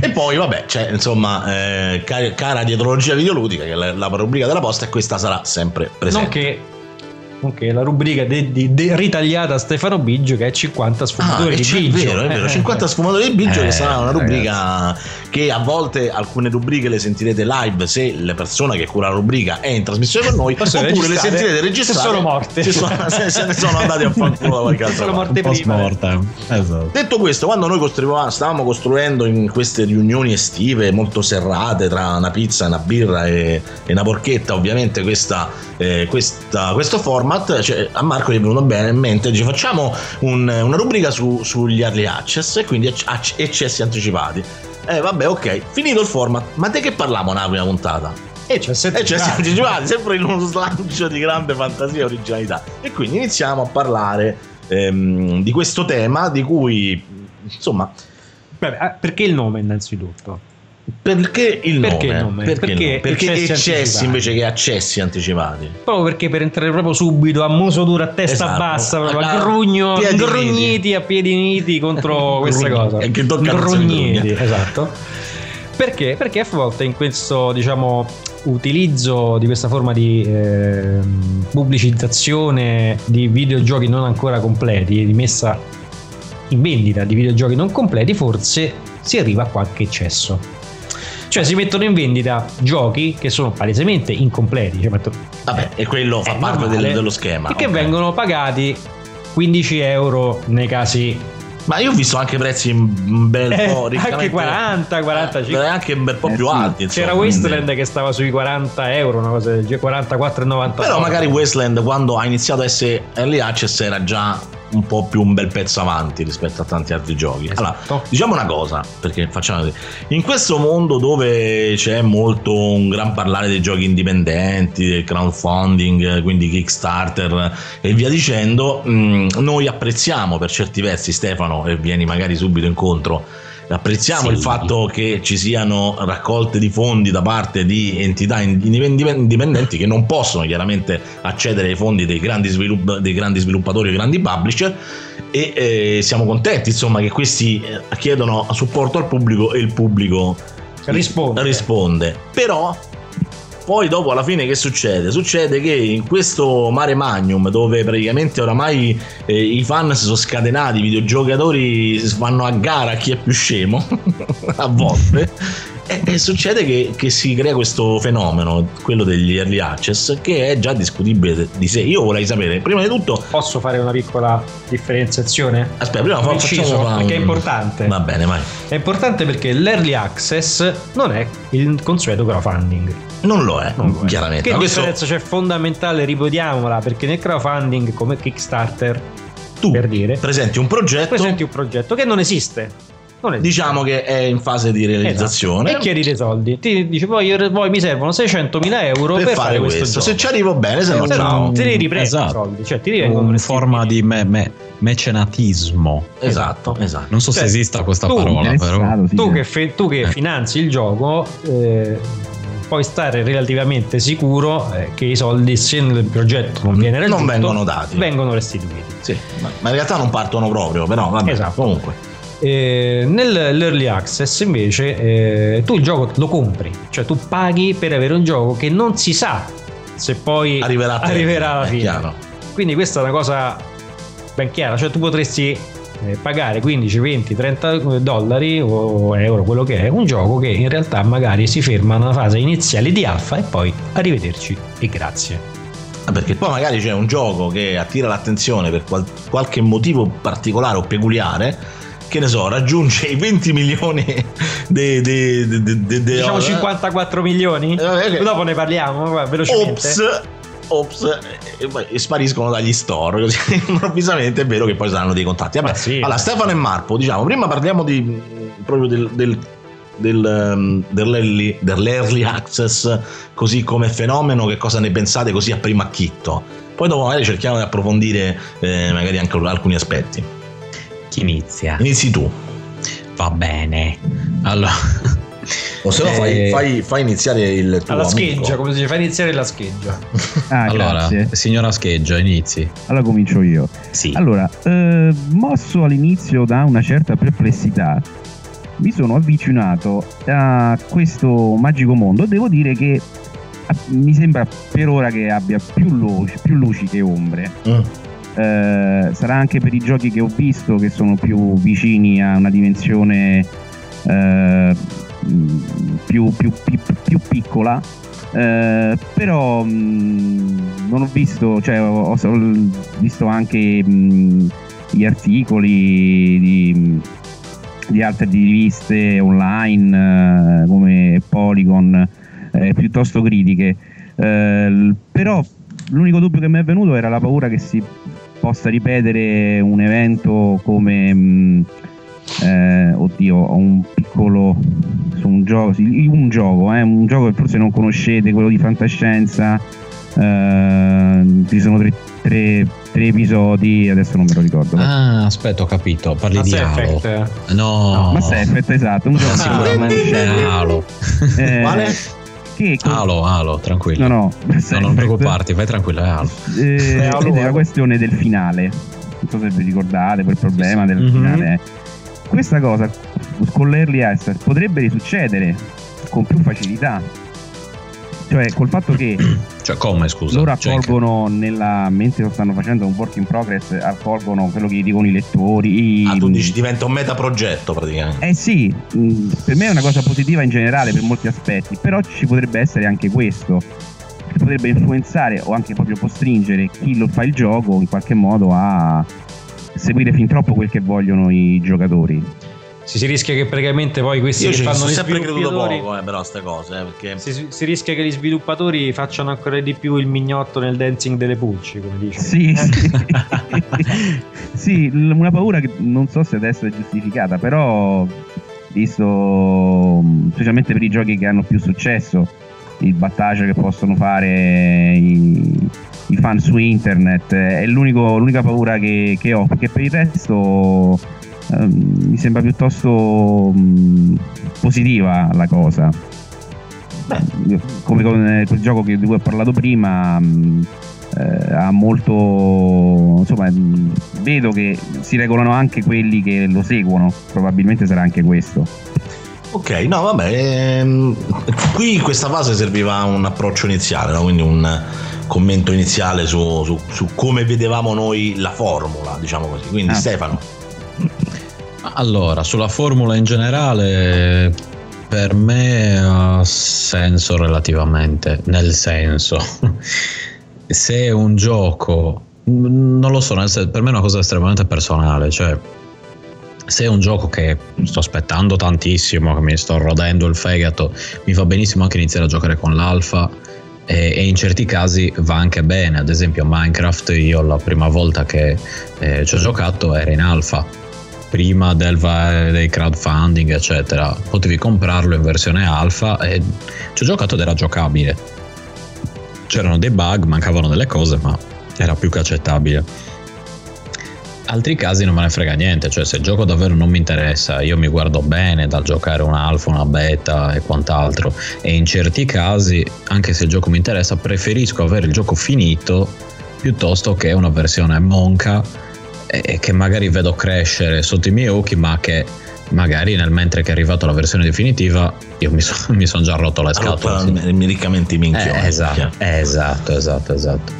E poi, vabbè, c'è insomma, eh, ca- cara dietrologia videoludica, che è la, la rubrica della posta, e questa sarà sempre presente. Nonché, nonché la rubrica de- di- de- ritagliata a Stefano Biggio che è 50 Ah, sfumatori e di c'è- è Biggio. vero, è vero, Eh, 50 sfumatori di Biggio Eh, che sarà una rubrica che a volte alcune rubriche le sentirete live se la persona che cura la rubrica è in trasmissione con noi Forse oppure le registrate, sentirete se registrate sono morte. se, sono- se- se ne sono andati a fanculo da qualche altra Sono parte. morte Post prima. mortem. Esatto. Detto questo, quando noi costruivamo- stavamo costruendo in queste riunioni estive molto serrate tra una pizza, una birra e, e una porchetta, ovviamente questa, eh, questa- questo format, cioè, a Marco gli è venuto bene in mente, dice facciamo un- una rubrica su- sugli early access e quindi acc- accessi anticipati. Eh vabbè, ok, finito il format, ma di che parliamo nella prima puntata? E c'è E c'è anticipati, sempre in uno slancio di grande fantasia e originalità. E quindi iniziamo a parlare ehm, di questo tema di cui, insomma, ah, perché il nome innanzitutto? Perché il nome? Perché il nome? Perché, Perché nome? Perché accessi, anticipati? invece che accessi anticipati? Proprio perché per entrare proprio subito a muso duro, a testa Esatto. bassa, proprio a A- grugno, grugniti a piedi uniti contro questa cosa. e che Grugniti, esatto. Perché? Perché a volte in questo, diciamo, utilizzo di questa forma di ehm, pubblicizzazione di videogiochi non ancora completi, di messa in vendita di videogiochi non completi, forse si arriva a qualche eccesso. Cioè si mettono in vendita giochi che sono palesemente incompleti, cioè metto- Vabbè, e quello fa parte del- dello schema. e che vengono pagati 15 euro nei casi Ma io ho visto anche prezzi un bel Eh, po' anche riccamente- 40, 45. Eh, anche un bel po' Eh, più sì. alti. insomma, C'era quindi- Wasteland che stava sui 40 euro, una cosa del genere, 44,90. Però magari Wasteland quando ha iniziato a essere early access era già un po' più un bel pezzo avanti rispetto a tanti altri giochi. Allora, Esatto. diciamo una cosa, perché facciamo. In questo mondo dove c'è molto un gran parlare dei giochi indipendenti, del crowdfunding, quindi Kickstarter e via dicendo, mh, noi apprezziamo per certi versi Stefano e vieni magari subito incontro Apprezziamo Sì. il fatto che ci siano raccolte di fondi da parte di entità indipen- indipendenti che non possono chiaramente accedere ai fondi dei grandi, svilupp- dei grandi sviluppatori e grandi publisher e eh, siamo contenti insomma che questi eh, chiedono supporto al pubblico e il pubblico Risponde. risponde. Però poi dopo alla fine che succede? Succede che in questo mare magnum dove praticamente oramai eh, i fan si sono scatenati, i videogiocatori si fanno a gara a chi è più scemo a volte. E, e succede che, che si crea questo fenomeno, quello degli early access, che è già discutibile di sé. Io vorrei sapere, prima di tutto, Posso fare una piccola differenziazione? aspetta, prima Un inciso, facciamo fa- perché è importante. Va bene, vai. È importante perché l'early access non è il consueto crowdfunding. Non lo è, Non lo è. chiaramente. Che Ma questo differenza c'è fondamentale, ripetiamola, perché nel crowdfunding come Kickstarter, tu per dire, presenti un progetto, presenti un progetto che non esiste. Non diciamo che è in fase di realizzazione. Esatto. E chiedi dei soldi. Ti dice poi, poi mi servono 600.000 euro per, per fare questo, questo. gioco. Se ci arrivo bene, se no, Se no, ciao. te li riprendi i Esatto. soldi, cioè ti rivengono Una restituiti. forma di me- me- mecenatismo. Esatto, esatto. Non so se Cioè, esista questa tu- parola, però. Sì, tu che, fe- tu che Eh. finanzi il gioco eh, puoi stare relativamente sicuro eh, che i soldi se il progetto non viene Non raggiunto vengono dati. vengono restituiti Sì, ma, ma in realtà non partono proprio, però vabbè, Esatto. comunque. Eh, nell'early access invece eh, tu il gioco lo compri cioè tu paghi per avere un gioco che non si sa se poi Arriverà te, arriverà alla fine chiaro. quindi questa è una cosa ben chiara cioè tu potresti eh, pagare 15, 20, 30 dollari o euro, quello che è, un gioco che in realtà magari si ferma nella fase iniziale di alfa e poi arrivederci e grazie. Ah, Perché poi magari c'è un gioco che attira l'attenzione per qual- qualche motivo particolare o peculiare, che ne so, raggiunge i 20 milioni di- Diciamo eh, 54 milioni? Eh, vabbè, che- Dopo ne parliamo, velocemente. Ops, ops, e poi spariscono dagli store. Così improvvisamente è vero che poi saranno dei contatti. Vabbè, Ma sì. allora, Stefano e Marco, diciamo, prima parliamo di proprio del. del del, um, dell'early, dell'early access così come fenomeno che cosa ne pensate così a primo acchitto poi dopo magari cerchiamo di approfondire eh, magari anche alcuni aspetti Chi inizia? Inizi tu. Va bene. Allora. O se no fai, Eh, fai- fai iniziare il tuo Alla amico. scheggia, come si dice, fa iniziare la scheggia. Ah, allora, grazie. signora Scheggio, inizi. Allora comincio io. Sì. Allora, eh, mosso all'inizio da una certa perplessità, mi sono avvicinato a questo magico mondo. Devo dire che ah, mi sembra per ora che abbia più luci, più luci che ombre. Mm. Eh, sarà anche per i giochi che ho visto che sono più vicini a una dimensione eh, più, più- più- più piccola. Eh, però mh, non ho visto, cioè ho, ho visto anche mh, gli articoli di, di altre riviste online eh, come Polygon eh, piuttosto critiche. Eh, però l'unico dubbio che mi è venuto era la paura che si possa ripetere un evento come mh, eh, oddio ho un piccolo su un gioco sì, un gioco eh, un gioco che forse non conoscete quello di fantascienza eh, ci sono tre, tre- tre episodi adesso non me lo ricordo Ah, aspetta, ho capito. Parli Mass di Halo. Effect. No. Mass Effect esatto un gioco è uscito. Halo. Eh, Quale? Che con- Halo, Halo, tranquillo. no no No, non preoccuparti, vai tranquillo, è Halo. eh, è la questione del finale. Non so se vi ricordate quel problema del Mhm. finale. Questa cosa con l'early access potrebbe risuccedere con più facilità cioè col fatto che Cioè, come, scusa? loro Cioè, accolgono nella mentre lo stanno facendo un work in progress accolgono quello che gli dicono i lettori Ah, tu dici diventa un metaprogetto praticamente. eh sì, per me è una cosa positiva in generale per molti aspetti, però ci potrebbe essere anche questo, che potrebbe influenzare o anche proprio costringere chi lo fa il gioco in qualche modo a seguire fin troppo quel che vogliono i giocatori. Si, si rischia che praticamente poi questi Io che fanno sono gli sempre creduto sviluppatori poco, eh, però, queste cose, eh, perché si, si rischia che gli sviluppatori facciano ancora di più il mignotto nel dancing delle pulci, come dice. Sì, sì. Una paura che non so se adesso è giustificata, però visto specialmente per i giochi che hanno più successo, il battage che possono fare i, i fan su internet, è l'unico- l'unica paura che, che ho, perché per il resto mi sembra piuttosto mh, positiva la cosa. Come con eh, quel gioco che- di cui ho parlato prima, mh, eh, ha molto insomma mh, vedo che si regolano anche quelli che lo seguono probabilmente sarà anche questo Ok, no, vabbè. ehm, qui in questa fase serviva un approccio iniziale, no? quindi un commento iniziale su, su- su come vedevamo noi la formula, diciamo così. Quindi, Ah. Stefano, Allora, sulla formula in generale, per me ha senso relativamente, nel senso, se un gioco, non lo so, per me è una cosa estremamente personale, cioè se è un gioco che sto aspettando tantissimo, che mi sto rodendo il fegato, mi va benissimo anche iniziare a giocare con l'alfa e, e in certi casi va anche bene, ad esempio Minecraft io la prima volta che eh, ci ho giocato era in alfa prima del dei crowdfunding eccetera. Potevi comprarlo in versione alfa e ci ho giocato ed era giocabile. C'erano dei bug mancavano delle cose ma era più che accettabile. Altri casi non me ne frega niente cioè se il gioco davvero non mi interessa io mi guardo bene dal giocare un alfa una beta e quant'altro. E in certi casi anche se il gioco mi interessa preferisco avere il gioco finito piuttosto che una versione monca e che magari vedo crescere sotto i miei occhi, ma che magari nel mentre che è arrivata la versione definitiva io mi, so- mi sono già rotto le scatole. allora, sì. mi riccamenti minchioni. Eh, esatto, esatto, esatto, esatto.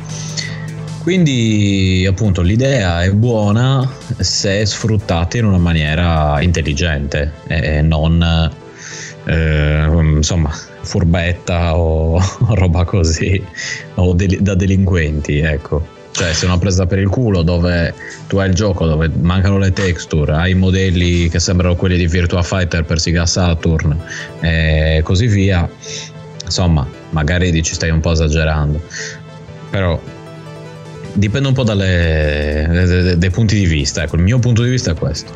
Quindi appunto l'idea è buona se sfruttata in una maniera intelligente e non eh, insomma furbetta o roba così o deli- da delinquenti, ecco. Cioè, se una presa per il culo dove tu hai il gioco dove mancano le texture, hai i modelli che sembrano quelli di Virtua Fighter per Sega Saturn e così via, insomma, magari dici stai un po' esagerando. Però dipende un po' dalle, dai punti di vista. Ecco, il mio punto di vista è questo.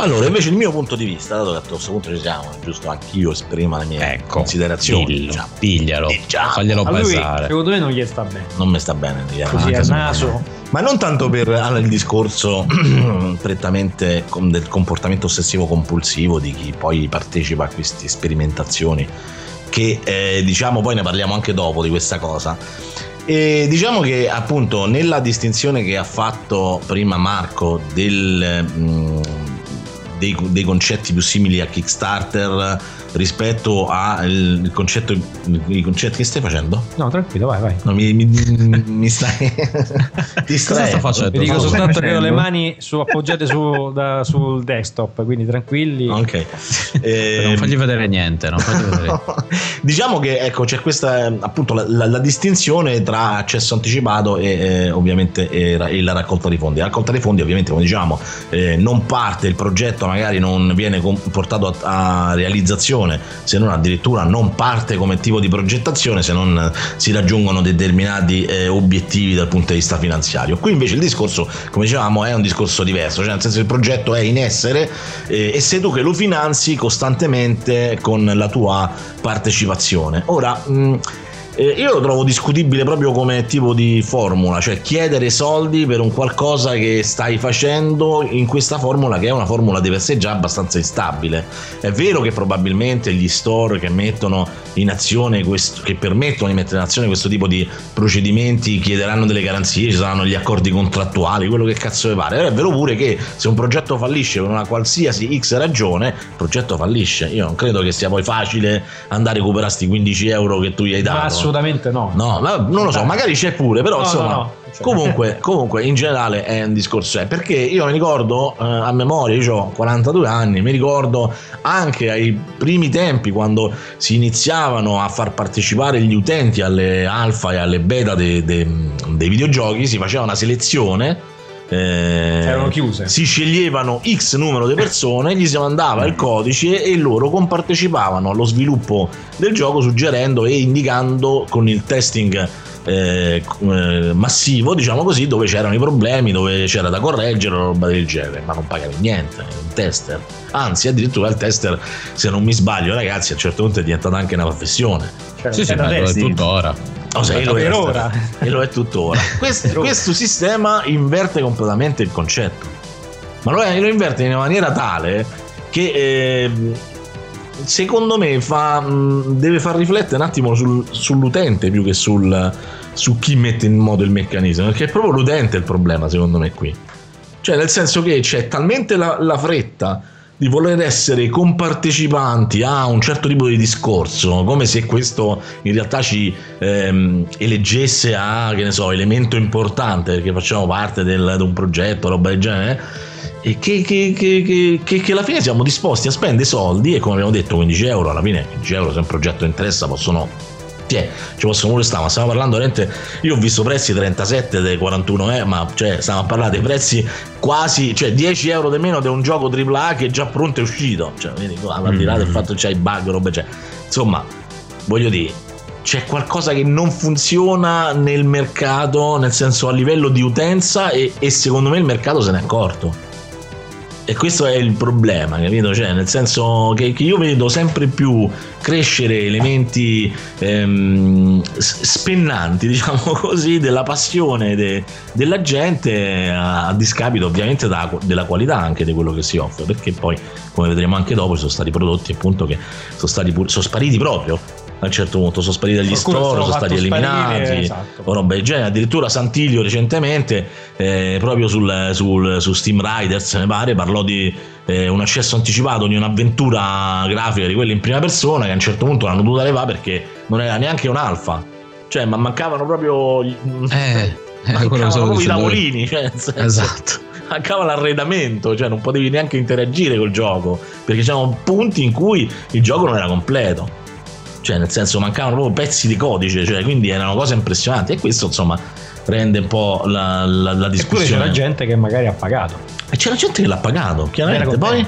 Allora, invece il mio punto di vista, dato che a questo punto ci siamo, è giusto anch'io esprima le mie Ecco, considerazioni. dillo, diciamo. piglialo, Diciamo. faglielo A lui, secondo me non gli sta bene. Non mi sta bene. diciamo, Così a naso. Ma non tanto per allora, il discorso prettamente del comportamento ossessivo compulsivo di chi poi partecipa a queste sperimentazioni, che eh, diciamo poi ne parliamo anche dopo di questa cosa. E diciamo che appunto nella distinzione che ha fatto prima Marco del, mm, dei, dei concetti più simili a Kickstarter rispetto al concetto i concetti che stai facendo? No, tranquillo, vai, vai. No, mi, mi, mi stai distraendo. sto facendo? Vi dico soltanto stai che ho le mani su- appoggiate su- da- sul desktop, quindi tranquilli. Ok. Eh, Non fagli vedere niente, non fagli vedere. diciamo che ecco c'è questa eh, appunto la, la- la distinzione tra accesso anticipato e eh, ovviamente e, e la raccolta di fondi. La raccolta dei fondi ovviamente come diciamo eh, non parte il progetto, magari non viene portato a, a realizzazione se non addirittura non parte come tipo di progettazione se non eh, si raggiungono determinati eh, obiettivi dal punto di vista finanziario. Qui invece il discorso come dicevamo è un discorso diverso, cioè nel senso che il progetto è in essere eh, e sei tu che lo finanzi costantemente con la tua partecipazione. Ora, mh, eh, io lo trovo discutibile proprio come tipo di formula, cioè chiedere soldi per un qualcosa che stai facendo in questa formula che è una formula di per sé già abbastanza instabile. È vero che probabilmente gli store che mettono in azione questo, che permettono di mettere in azione questo tipo di procedimenti chiederanno delle garanzie, ci saranno gli accordi contrattuali, quello che cazzo vi pare. Però è vero pure che se un progetto fallisce per una qualsiasi X ragione, il progetto fallisce. Io non credo che sia poi facile andare a recuperare sti 15 euro che tu gli hai dato. Assolutamente no. No, ma non lo so, magari c'è pure, però No, insomma. no, no. Comunque, comunque, in generale è un discorso. È perché io mi ricordo eh, a memoria, io ho 42 anni, mi ricordo anche ai primi tempi quando si iniziavano a far partecipare gli utenti alle alfa e alle beta de- de- dei videogiochi, si faceva una selezione. Eh, Erano chiuse. si sceglievano X numero di persone, gli si mandava il codice e loro compartecipavano allo sviluppo del gioco suggerendo e indicando con il testing eh, eh, massivo, diciamo così, dove c'erano i problemi, dove c'era da correggere, roba del genere, ma non pagavi niente, un tester. Anzi, addirittura il tester, se non mi sbaglio, ragazzi, a un certo punto è diventata anche una professione. Cioè, Sì, sì, ma testi. tuttora. Sì, e lo è, Per ora. e lo è tuttora. Questo, questo sistema inverte completamente il concetto, ma lo, è- lo inverte in una maniera tale che eh, secondo me fa, deve far riflettere un attimo sul- sull'utente più che sul, su chi mette in moto il meccanismo, perché è proprio l'utente il problema secondo me qui. Cioè nel senso che c'è talmente la, la fretta di voler essere compartecipanti a un certo tipo di discorso, come se questo in realtà ci ehm, eleggesse a, che ne so, elemento importante perché facciamo parte del- di un progetto, roba del genere, e che, che- che- che- alla fine siamo disposti a spendere soldi e come abbiamo detto 15 euro, alla fine 15 euro se un progetto interessa possono... Tiè, ci possono pure stare, ma stiamo parlando veramente. Io ho visto prezzi 37 dei 41 eh, ma cioè stiamo a parlare dei prezzi quasi, cioè 10 euro di meno di un gioco AAA che è già pronto e uscito. Cioè, vedi, qua, al di là del fatto che c'hai bug, robe, cioè, insomma, voglio dire, c'è qualcosa che non funziona nel mercato, nel senso a livello di utenza, e, e secondo me il mercato se n'è accorto. E questo è il problema, capito? Cioè, nel senso che, che io vedo sempre più crescere elementi ehm, spennanti, diciamo così, della passione de- della gente a, a discapito ovviamente da- della qualità anche di quello che si offre, perché poi, come vedremo anche dopo, ci sono stati prodotti appunto che sono, stati pur- sono spariti proprio. A un certo punto sono spariti dagli Qualcuno store, sono stati eliminati sparire, esatto. o roba del genere. Addirittura Santilio recentemente, eh, proprio sul, sul- su Steam Riders, mi pare, parlò di eh, un accesso anticipato di un'avventura grafica di quelle in prima persona che a un certo punto l'hanno dovuta levare perché non era neanche un alfa. Cioè, ma mancavano proprio gli- Eh, mancavano che stavo proprio i tavolini. Cioè, Esatto. Mancava l'arredamento, cioè non potevi neanche interagire col gioco perché c'erano punti in cui il gioco non era completo. Cioè, nel senso, mancavano proprio pezzi di codice, cioè, quindi erano cose impressionanti. E questo, insomma, rende un po' la, la, la Eppure discussione. c'era gente che magari ha pagato. E c'era gente che l'ha pagato, chiaramente. Poi.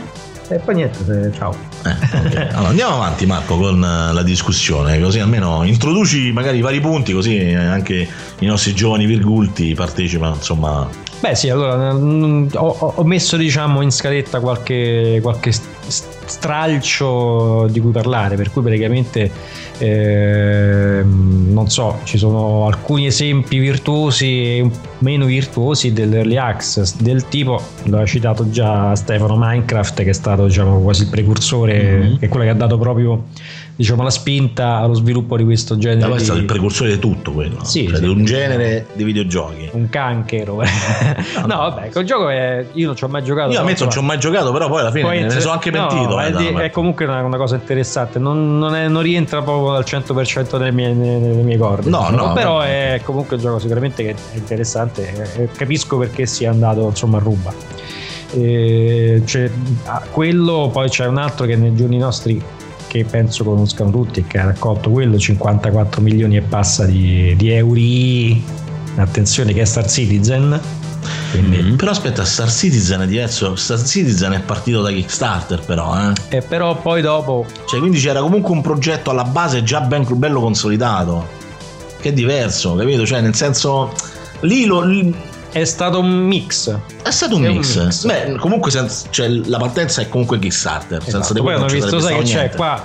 E poi niente, ciao. Eh, ok. Allora, andiamo avanti, Marco, con eh, la discussione, così almeno introduci magari i vari punti, così eh, anche i nostri giovani virgulti partecipano, insomma, Beh sì, allora mm, ho, ho- messo diciamo in scaletta qualche, qualche stralcio di cui parlare, per cui praticamente ehm, non so, ci sono alcuni esempi virtuosi e meno virtuosi dell'early access, del tipo, l'ha citato già Stefano Minecraft che è stato diciamo quasi il precursore, che è quello che ha dato proprio diciamo la spinta allo sviluppo di questo genere. Ma è di- stato il precursore di tutto quello. Sì, cioè sì. di un genere di videogiochi. un canchero. no, vabbè, quel gioco è. Io non ci ho mai giocato. Io però, ammetto non ci ho mai giocato, però poi alla fine poi me ne se- sono anche no, pentito. eh, è, da- di- è comunque una, una cosa interessante. Non, non è- non rientra proprio al 100% nelle mie, nelle mie corde. No, diciamo. no, Però no. è comunque un gioco sicuramente che è interessante. e- e capisco perché sia andato insomma a ruba. E c'è ah, quello, poi c'è un altro che nei giorni nostri che penso conoscano tutti e che ha raccolto quello 54 milioni e passa di, di euro attenzione che è Star Citizen quindi Però aspetta, Star Citizen è diverso. Star Citizen è partito da Kickstarter, però, eh. E però poi dopo. Cioè, quindi c'era comunque un progetto alla base già ben bello consolidato. Che è diverso, capito? Cioè, nel senso. Lì lo. lì- è stato un mix. È stato un È un mix. mix. Beh, comunque senza- cioè, la partenza è comunque Kickstarter. Senza Esatto. di Poi quello hanno visto, sai che c'è qua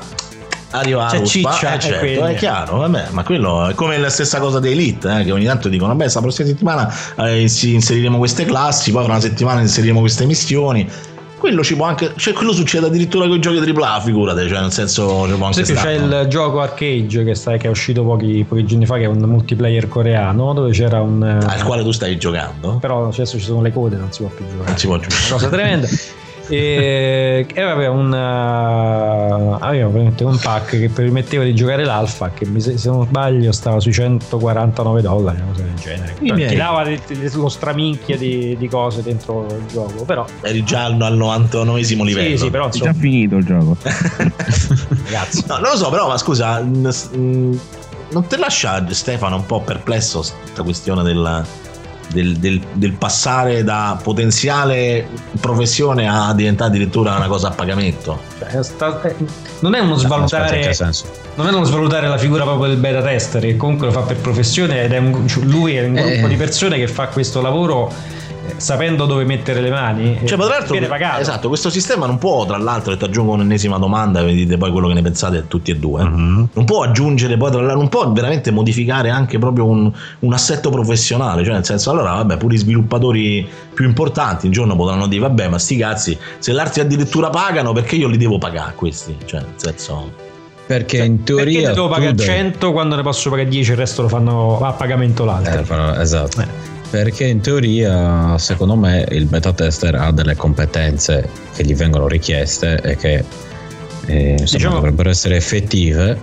Arriva C'è ciccia, eh, certo, è chiaro, vabbè, ma quello è come la stessa cosa di Elite, eh, che ogni tanto dicono, vabbè, sta prossima settimana eh, si- inseriremo queste classi, poi fra una settimana inseriremo queste missioni. Quello ci può anche, cioè quello succede addirittura con i giochi AAA, figurate, cioè nel senso ci può anche esempio c'è il gioco Arcade che, sta- che è uscito pochi, pochi giorni fa che è un multiplayer coreano dove c'era un... al quale tu stai giocando. Però adesso ci sono le code non si può più giocare Non si può giocare. una cosa tremenda e, e aveva un uh, aveva veramente un pack che permetteva di giocare l'alfa che se non sbaglio stava sui 149 dollari una cosa del genere miei. ti dava le- le- lo straminchia di, di cose dentro il gioco però Eri già al, al 99 livello. sì sì però È già insomma finito il gioco. ragazzi No, non lo so, però, ma scusa, non ti lascia Stefano un po' perplesso questa questione del, del- del- del passare da potenziale professione a diventare addirittura una cosa a pagamento? Cioè, sta- eh, non è uno Aspetta, svalutare che senso? non è uno svalutare la figura proprio del beta tester che comunque lo fa per professione ed è un, cioè, lui è un gruppo Eh. di persone che fa questo lavoro eh, sapendo dove mettere le mani e Cioè, ma tra l'altro, viene pagato esatto, questo sistema non può, tra l'altro, e ti aggiungo un'ennesima domanda, e vedete poi quello che ne pensate tutti e due. Mhm. Non può aggiungere poi, tra l'altro, non può veramente modificare anche proprio un, un assetto professionale. Cioè, nel senso, allora, vabbè, pure i sviluppatori più importanti un giorno potranno dire, vabbè, ma sti cazzi, se l'arte addirittura pagano, perché io li devo pagare questi? Cioè, nel senso. Perché in perché teoria. ne devo pagare devi- 100 quando ne posso pagare 10 il resto lo fanno a pagamento l'altro Eh, esatto. Eh. Perché in teoria, secondo me, il beta tester ha delle competenze che gli vengono richieste e che eh, insomma, Diciamo- dovrebbero essere effettive,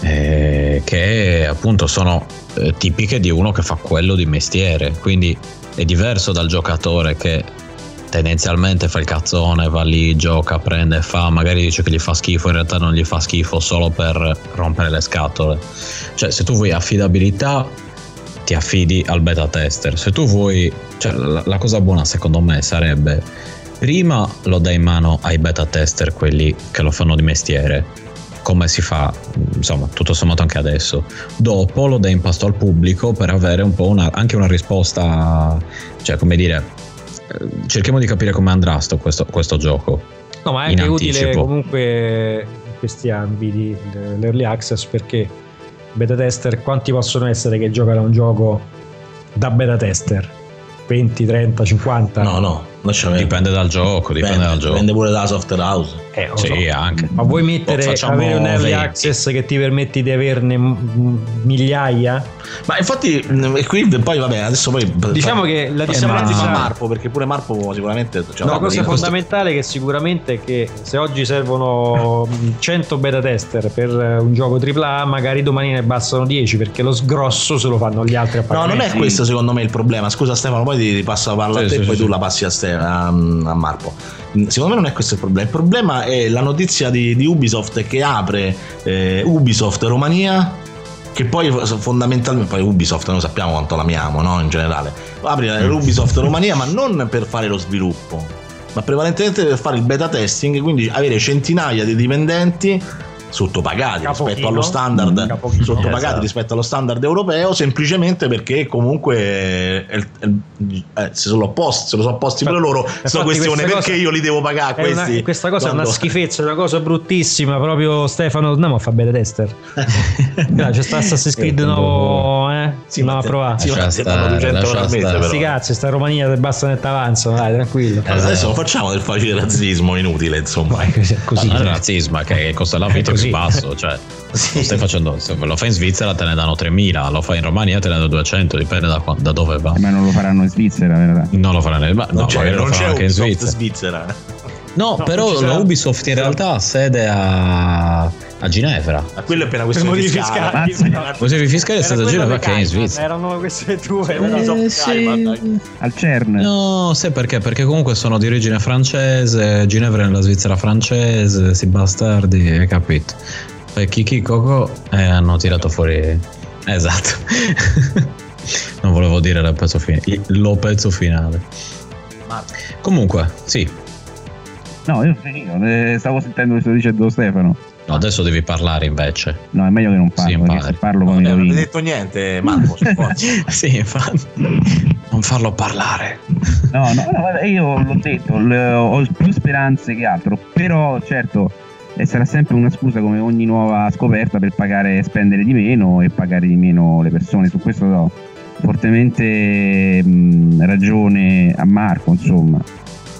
eh, che appunto sono eh, tipiche di uno che fa quello di mestiere. Quindi è diverso dal giocatore che tendenzialmente fa il cazzone, va lì, gioca, prende, fa, magari dice che gli fa schifo, in realtà non gli fa schifo solo per rompere le scatole. Cioè, se tu vuoi affidabilità, ti affidi al beta tester. Se tu vuoi, cioè, la, la cosa buona secondo me sarebbe prima lo dai in mano ai beta tester, quelli che lo fanno di mestiere, come si fa, insomma, tutto sommato anche adesso. Dopo lo dai in pasto al pubblico per avere un po' una, anche una risposta, cioè, come dire, eh, cerchiamo di capire come andrà sto- questo, questo gioco. no ma è anche utile comunque in questi ambiti l'early access perché beta tester quanti possono essere che giocano a un gioco da beta tester 20, 30, 50 No, no. Dipende dal gioco, dipende dal gioco. Dipende pure dalla software house. Eh, Sì, so. anche. Ma vuoi mettere Oh, facciamo avere un early 20. access che ti permetti di averne migliaia? Ma infatti, e qui poi vabbè, adesso poi Diciamo che la differenza Marpo, perché pure Marpo sicuramente cioè, la no, cosa fondamentale che sicuramente è che se oggi servono 100 beta tester per eh, un gioco AAA, magari domani ne bastano 10 perché lo sgrosso se lo fanno gli altri a No, non è questo secondo me il problema. Scusa Stefano, poi ti passo la parola Sì, a te sì, e poi sì, tu la passi a, Ste- a, a Marco. Mm, Secondo me non è questo il problema. Il problema è la notizia di, di Ubisoft che apre eh, Ubisoft Romania. Che poi fondamentalmente, poi Ubisoft noi sappiamo quanto l'amiamo, no? In generale. Apri Mm. Ubisoft Romania, ma non per fare lo sviluppo, ma prevalentemente per fare il beta testing, quindi avere centinaia di dipendenti sottopagati Capochino. rispetto allo standard Mm, capochino. sottopagati Esatto. rispetto allo standard europeo semplicemente perché comunque è- è- è- eh, se sono opposti se lo sono opposti pure loro Infatti questa questione questa perché cosa io li devo pagare È una- questi questa cosa è una quando- schifezza, è una cosa bruttissima. Proprio Stefano, andiamo a fare bene tester. Dai, c'è sta Assassin's Creed nuovo, eh? Sì, no, ma provare. sì, ma Lascia te danno stare, 200 euro al lascia mese stare. però. Sti cazzi, sta Romania del basta net avanzano, dai, tranquillo. Allora, adesso non facciamo del facile razzismo inutile insomma Vai, così, così. Ma è razzismo, è che della vita è così. basso. Cioè, lo stai facendo, se lo fai in Svizzera te ne danno 3.000, lo fai in Romania te ne danno 200, dipende da, da dove va. Eh, Ma non lo faranno in Svizzera, vero? Non lo faranno, ma, non no, c'è, lo non c'è faranno anche in Svizzera. Svizzera No, No, però la Ubisoft in realtà ha sede a, a Ginevra. Ma quello è per una Per questione motivi fiscale. fiscali. Mazza. Motivi fiscali è stata a Ginevra che è in Svizzera. Erano queste due. Eh, dai. Al CERN. No, sai perché? Perché comunque sono di origine francese, Ginevra è nella Svizzera francese, si bastardi, hai capito? E Kiki Coco eh, hanno tirato fuori... Esatto. non volevo dire il pezzo, fi- lo pezzo finale. Comunque, sì. No, io finito. eh, Stavo sentendo che sto dicendo Stefano. No, adesso devi parlare invece. No, è meglio che non parlo, Sì, parlo Non come avete rovino. detto niente Marco su forza. sì, infatti. Non farlo parlare. No, no, no, io l'ho detto, le- ho più speranze che altro, però certo eh, sarà sempre una scusa come ogni nuova scoperta per pagare, spendere di meno e pagare di meno le persone, su questo do fortemente mh, ragione a Marco, insomma.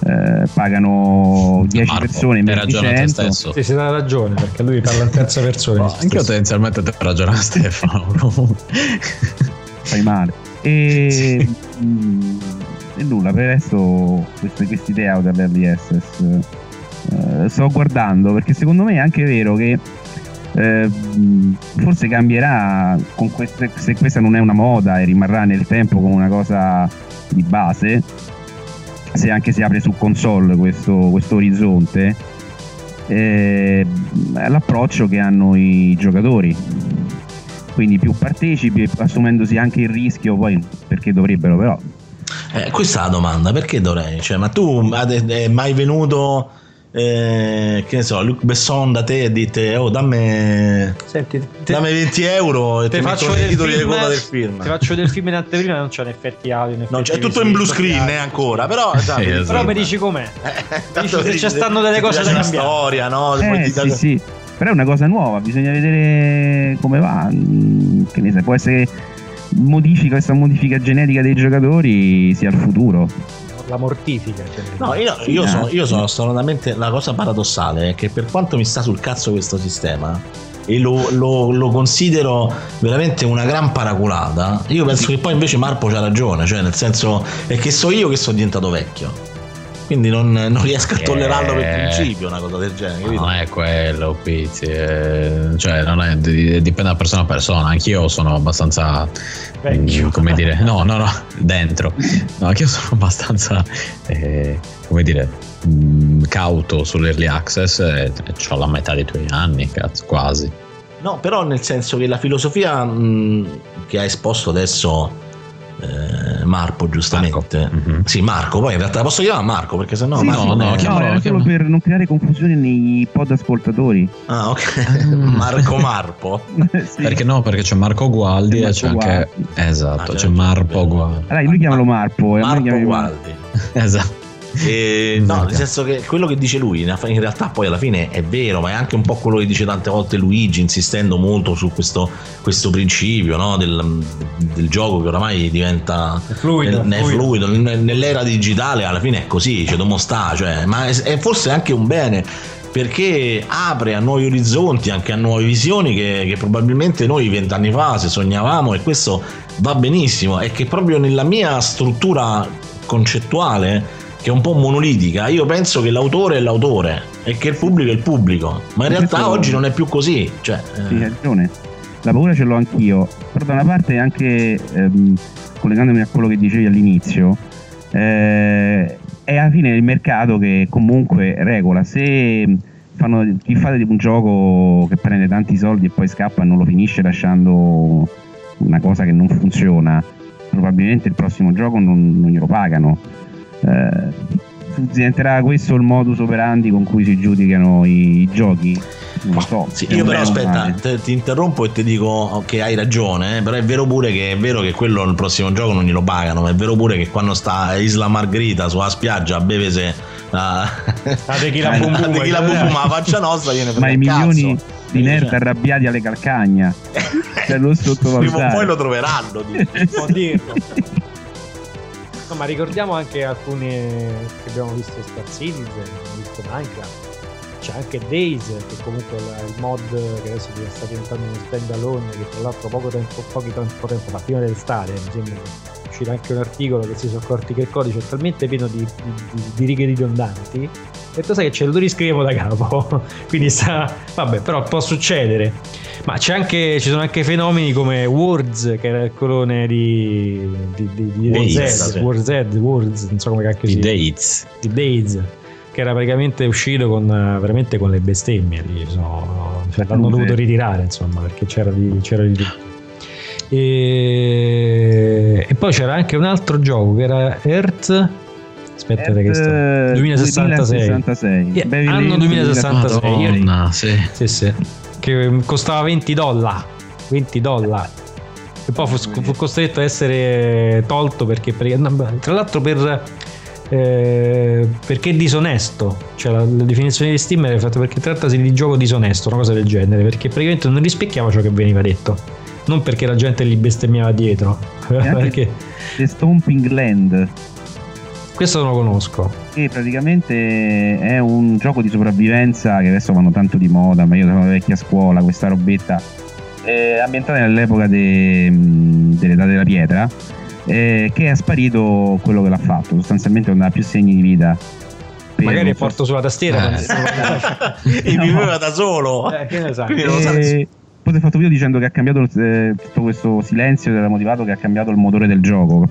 Eh, pagano 10 Marco, persone in hai ragione a te 100 stesso. Sì, si dà ragione perché lui parla in terza persona. No, anche io tendenzialmente ho ragione a Stefano. fai male. E, mm, e nulla, per adesso idee out dall'early access eh, sto guardando perché secondo me è anche vero che eh, mm, forse cambierà con queste, se questa non è una moda e rimarrà nel tempo come una cosa di base se anche si apre su console questo, questo orizzonte eh, l'approccio che hanno i giocatori quindi più partecipi assumendosi anche il rischio poi perché dovrebbero però Eh, questa è la domanda, perché dovrei? Cioè, ma tu è mai venuto, eh, che ne so, Luc Besson da te e dite, oh dammi, Senti, te, dammi 20 euro e te ti faccio i titoli di coda del film. Ti faccio vedere il film in anteprima non c'è in effetti audio. in Non effetti c'è tutto in blue visivo, screen eh, ancora, però esatto, Sì, esatto. Però mi dici com'è? Eh, Dici tanto se ci stanno delle cose da cambiare. storia, no? Eh, sì, sì. però è una cosa nuova bisogna vedere come va che ne sai può essere modifica questa modifica genetica dei giocatori sia il futuro La mortifica. Cioè. No, io, io Ah, sono, io sono assolutamente. La cosa paradossale è che per quanto mi sta sul cazzo questo sistema, e lo, lo- lo considero veramente una gran paraculata, io penso che poi invece Marpo c'ha ragione, cioè nel senso è che so io che sono diventato vecchio. Quindi non, non riesco a Eh. tollerarlo per principio, una cosa del genere, capito? Non è quello, Pizzi. eh, cioè, non è- di- dipende da persona a persona. Anch'io sono abbastanza. Vecchio. mm, Come dire, no, no, no, dentro. No, anch'io sono abbastanza. eh, come dire. mm, cauto sull'early access e ho la metà dei tuoi anni, cazzo, quasi. No, però nel senso che la filosofia mh, che ha esposto adesso eh, Marpo, giustamente. Mhm. Sì, Marco, poi in realtà posso chiamare Marco perché sennò Sì, Marco no, no, è- chiamalo, no, era solo chiamalo. per non creare confusione nei pod ascoltatori Ah, ok. Marco Marpo. Sì. Perché no? Perché c'è Marco Gualdi C'è e c'è Marco anche. Gualdi. Esatto, Ah, c'è e no, nel senso che quello che dice lui in realtà poi alla fine è vero, ma è anche un po' quello che dice tante volte Luigi, insistendo molto su questo, questo principio no, del, del gioco che oramai diventa È fluido, nel- è fluido. fluido. Nell'era digitale alla fine è così, c'è domo sta, cioè, ma è, è forse anche un bene. Perché apre a nuovi orizzonti, anche a nuove visioni che, che probabilmente noi vent'anni fa se sognavamo e questo va benissimo. È che proprio nella mia struttura concettuale, che è un po' monolitica, io penso che l'autore è l'autore e che il pubblico è il pubblico. Ma in realtà Questo- oggi non è più così. Cioè, Sì, eh, hai ragione. La paura ce l'ho anch'io. Però da una parte anche ehm, collegandomi a quello che dicevi all'inizio, eh, è alla fine il mercato che comunque regola. Se fanno, chi fa un gioco che prende tanti soldi e poi scappa e non lo finisce lasciando una cosa che non funziona, probabilmente il prossimo gioco non, non glielo pagano. Eh, diventerà questo il modus operandi con cui si giudicano i, i giochi? non lo so. Sì, io però aspetta, te- ti interrompo e ti dico che hai ragione, eh, però è vero pure che è vero che quello nel prossimo gioco non glielo pagano, ma è vero pure che quando sta Isla Margherita sulla spiaggia a beve se la, La tequila la bum bum, eh. bum alla faccia nostra viene Ma i milioni di nerd arrabbiati alle calcagna. cioè, non Prima o sottovalutare. poi lo troveranno. dici. ma ricordiamo anche alcuni che abbiamo visto Star Citizen, visto Minecraft. C'è anche Days, che comunque è il mod che adesso sta diventando uno stand alone, che tra l'altro poco tempo, pochi tempo, tempo fa, prima dell'estate, mi sembra che uscirà anche un articolo che si sono accorti che il codice è talmente pieno di, di- di- di righe ridondanti e tu sai che ce lo riscriviamo da capo quindi sta vabbè però può succedere ma c'è anche, ci sono anche fenomeni come Words che era il colone di di, di, di Days, Words. Words, Words, non so come cacchio I si Dates. di Days che era praticamente uscito con veramente con le bestemmie lì, sono- cioè, l'hanno dovuto ritirare insomma perché c'era di, c'era di tutto e, e poi c'era anche un altro gioco che era Earth aspetta che sto Eh, 2066 2066. Yeah, Beverly anno Hills 2066 io- Madonna, sì. sì, sì. Che costava 20 dollari. 20 dollari. E poi fu, fu costretto a essere tolto perché, perché- tra l'altro per eh, perché è disonesto. Cioè la, la definizione di Steam è fatta perché trattasi di gioco disonesto, una cosa del genere, perché praticamente non rispecchiava ciò che veniva detto. Non perché la gente li bestemmiava dietro. E anche perché The Stomping Land. Questo non lo conosco. Che praticamente è un gioco di sopravvivenza che adesso vanno tanto di moda, ma io sono una vecchia scuola, questa robetta. È ambientata nell'epoca de- dell'età della pietra. eh, che è sparito quello che l'ha fatto, sostanzialmente non ha più segni di vita. Per Magari è porto sulla tastiera. Eh. e viveva da solo. Eh, che ne sai? Quindi non lo sa nessuno. E poi si è fatto video dicendo che ha cambiato eh, tutto questo silenzio era motivato che ha cambiato il motore del gioco.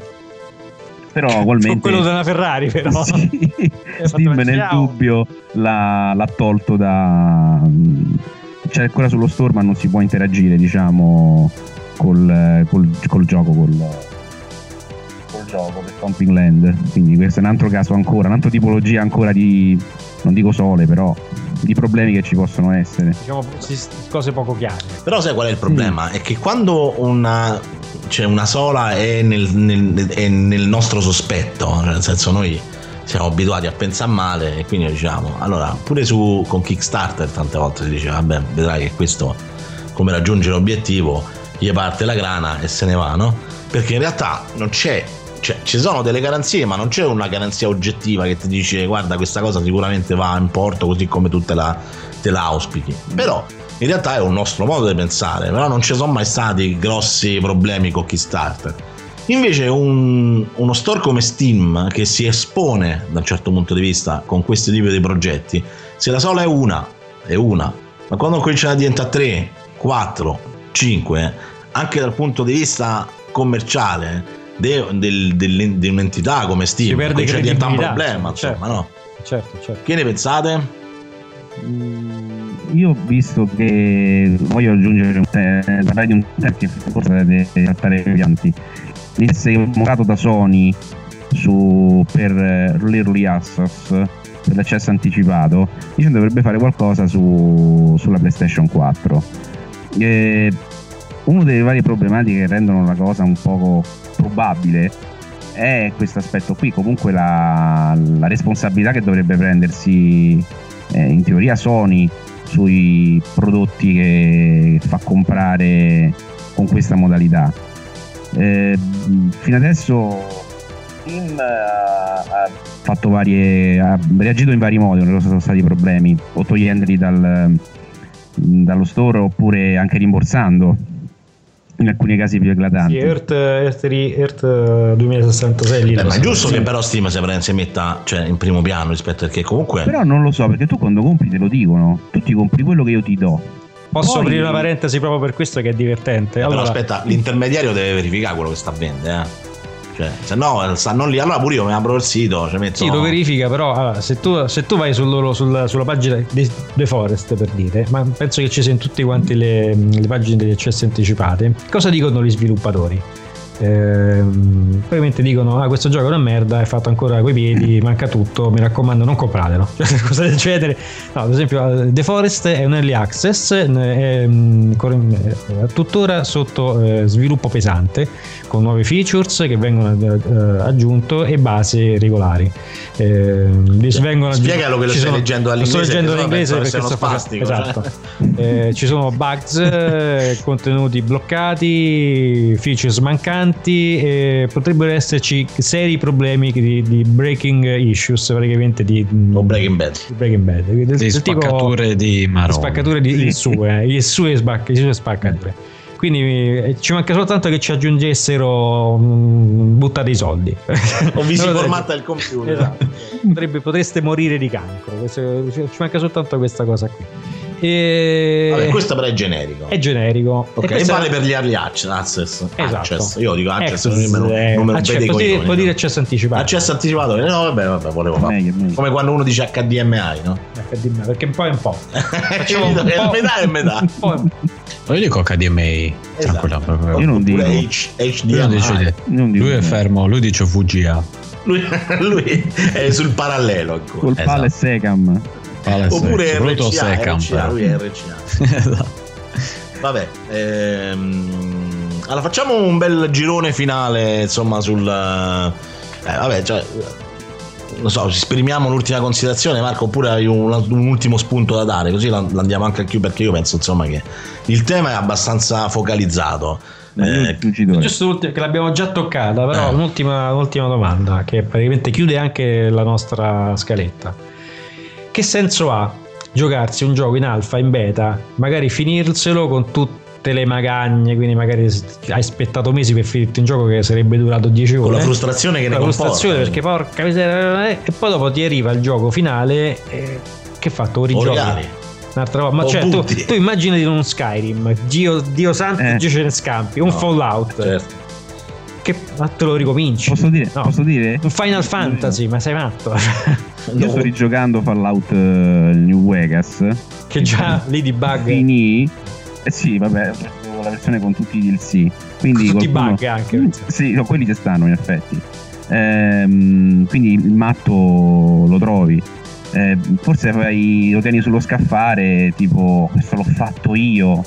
Però ugualmente quello della Ferrari, però. Sì. Steam nel dubbio l'ha, l'ha tolto da c'è ancora sullo store ma non si può interagire diciamo col, col, col gioco col, col gioco per Stomping Land quindi questo è un altro caso ancora un'altra tipologia ancora di non dico sole però di problemi che ci possono essere Diciamo cose poco chiare. Però sai qual è il problema? È che quando una, cioè una sola è nel, nel- è nel nostro sospetto, nel senso noi siamo abituati a pensare male e quindi diciamo, allora pure su con Kickstarter tante volte si dice, vabbè, vedrai che questo come raggiunge l'obiettivo, gli parte la grana e se ne va, no? Perché in realtà non c'è, cioè ci sono delle garanzie, ma non c'è una garanzia oggettiva che ti dice guarda questa cosa sicuramente va in porto così come tu te la, te la auspichi. Però in realtà è un nostro modo di pensare, però non ci sono mai stati grossi problemi con Kickstarter. Invece un- uno store come Steam che si espone da un certo punto di vista con questo tipo di progetti, se la sola è una, è una, ma quando cominciano a diventare 3, 4, 5, anche dal punto di vista commerciale de- del- del- di un'entità come Si Steam, perde comincia a diventare un problema, certo. insomma, no? Certo, certo. Che ne pensate? Mm, io ho visto che voglio aggiungere un te- parlare di un tema che forse deve trattare più avanti venisse comprato da Sony su, per eh, l'Early Access per l'accesso anticipato dicendo che dovrebbe fare qualcosa su- sulla PlayStation 4 Eh, una delle varie problematiche che rendono la cosa un poco probabile è questo aspetto qui comunque la, la responsabilità che dovrebbe prendersi eh, in teoria Sony sui prodotti che fa comprare con questa modalità. Eh, fino adesso Steam ha, fatto varie ha reagito in vari modi, non sono stati problemi, o togliendoli dal, dallo store oppure anche rimborsando in alcuni casi più eclatanti. Sì, Earth, Earth, Earth 2066 lì Beh, lo ma è giusto che però Steam si, pre- si metta cioè, in primo piano rispetto perché comunque Però non lo so, perché tu quando compri te lo dicono, tu ti compri quello che io ti do. Posso Poi- aprire una parentesi proprio per questo che è divertente. Però Allora, aspetta, l'intermediario deve verificare quello che sta a vendere, eh. Cioè, se no stanno lì, allora pure io mi apro il sito, ci metto Sì, lo verifica, però allora, se, tu, se tu vai sul loro- sul- sulla pagina di The Forest per dire, ma penso che ci siano tutte quante le, le pagine degli accessi anticipate, cosa dicono gli sviluppatori? Ehm, ovviamente dicono: Ah, questo gioco è una merda, è fatto ancora coi piedi, manca tutto. Mi raccomando, non compratelo. Cioè, cosa del genere. No, ad esempio, The Forest è un early access, è, mm, è tuttora sotto eh, sviluppo pesante, con nuovi features che vengono eh, aggiunto e base regolari. Li vengono Spiegalo che lo stai sono- leggendo lo sto all'inglese, leggendo all'inglese perché facendo- spastico, esatto. Eh, ci sono bugs, eh, contenuti bloccati, features mancanti e potrebbero esserci seri problemi di, di breaking issues praticamente di O Breaking Bad. di Breaking Bad del, Di spaccature di Marone. spaccature di il sue, il sue, spacca, il sue spaccature quindi eh, ci manca soltanto che ci aggiungessero mm, buttate i soldi O vi si formata il computer. Esatto. Potrebbe- potreste morire di cancro. Ci manca soltanto questa cosa qui. E... Vabbè, questo però è generico. è generico. Ok, e questo vale è- per gli early access. access. Esatto. Access. Io dico access, Access, non eh, non me lo coi dire, coglioni, no. dire accesso anticipato. Accesso anticipato? Eh, No, vabbè, vabbè, volevo fare. Meglio, meglio. Come quando uno dice HDMI, no? HDMI, perché un po' è un po'. Facciamo un po'. metà e metà. Un po' è un po'. Ma io dico HDMI. Esatto. Tranquilla, proprio. Io non dico. H- Lui, non dice- HDMI. Non dico lui è fermo, lui dice VGA. Lui, lui è sul parallelo. Col Esatto. pale Secam. Vale, Oppure soprattutto RCA. RCA, lui è RCA. Esatto. Vabbè, ehm, allora facciamo un bel girone finale, insomma, sul... Eh, vabbè, cioè... Non so, esprimiamo l'ultima considerazione, Marco, oppure hai un, un ultimo spunto da dare, così la- l'andiamo anche a chiudere, perché io penso, insomma, che il tema è abbastanza focalizzato. Eh. Giusto l'ultima- che l'abbiamo già toccata, però Eh. un'ultima, un'ultima domanda che praticamente chiude anche la nostra scaletta. Che senso ha giocarsi un gioco in alfa, in beta, magari finirselo con tutte le magagne, quindi magari hai aspettato mesi per finirti un gioco che sarebbe durato 10 ore. con la frustrazione che ne la frustrazione perché porca miseria eh, e poi dopo ti arriva il gioco finale e che fa? Te lo O rigiochi? regali. Un'altra volta. Ma O cioè, tu, butti. tu immaginati un Skyrim, Dio, Dio santo, Eh. Dio ce ne scampi, un No, Fallout, Certo. Che te lo ricominci. Posso dire? No. Posso dire? Un Final Fantasy, ma sei matto? Io sto rigiocando Fallout eh, New Vegas. che già lì di bug, Finì. Eh sì, vabbè, ho la versione con tutti i DLC. Quindi tutti i qualcuno- bug anche. Sì, no, quelli ci stanno in effetti. Ehm, quindi il matto lo trovi. Eh, forse fai- lo tieni sullo scaffare, tipo questo l'ho fatto io.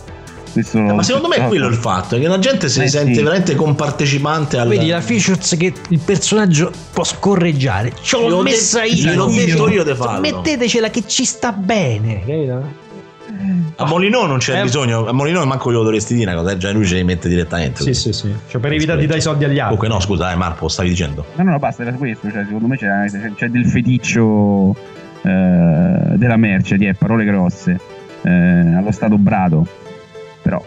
L'ho- Ma secondo me è quello il fatto, è che la gente si Eh, sente sì. veramente compartecipante al... Vedi la features che il personaggio può scorreggiare. Ce l'ho messa de- io. gliel'ho detto io di farlo. Mettetecela che ci sta bene. Capito? A Molinò non c'è Eh. bisogno, a Molinò manco glielo dovresti dire una cosa, già lui ce li mette direttamente. Sì, sì, sì. Cioè, per evitare di dare i soldi agli altri. Comunque no, scusa, eh, Marco, stavi dicendo. No, no, no, basta, era questo. Cioè, secondo me c'è, c'è- c'è del feticcio eh, della merce, di eh, parole grosse, eh, allo stato brado. Però,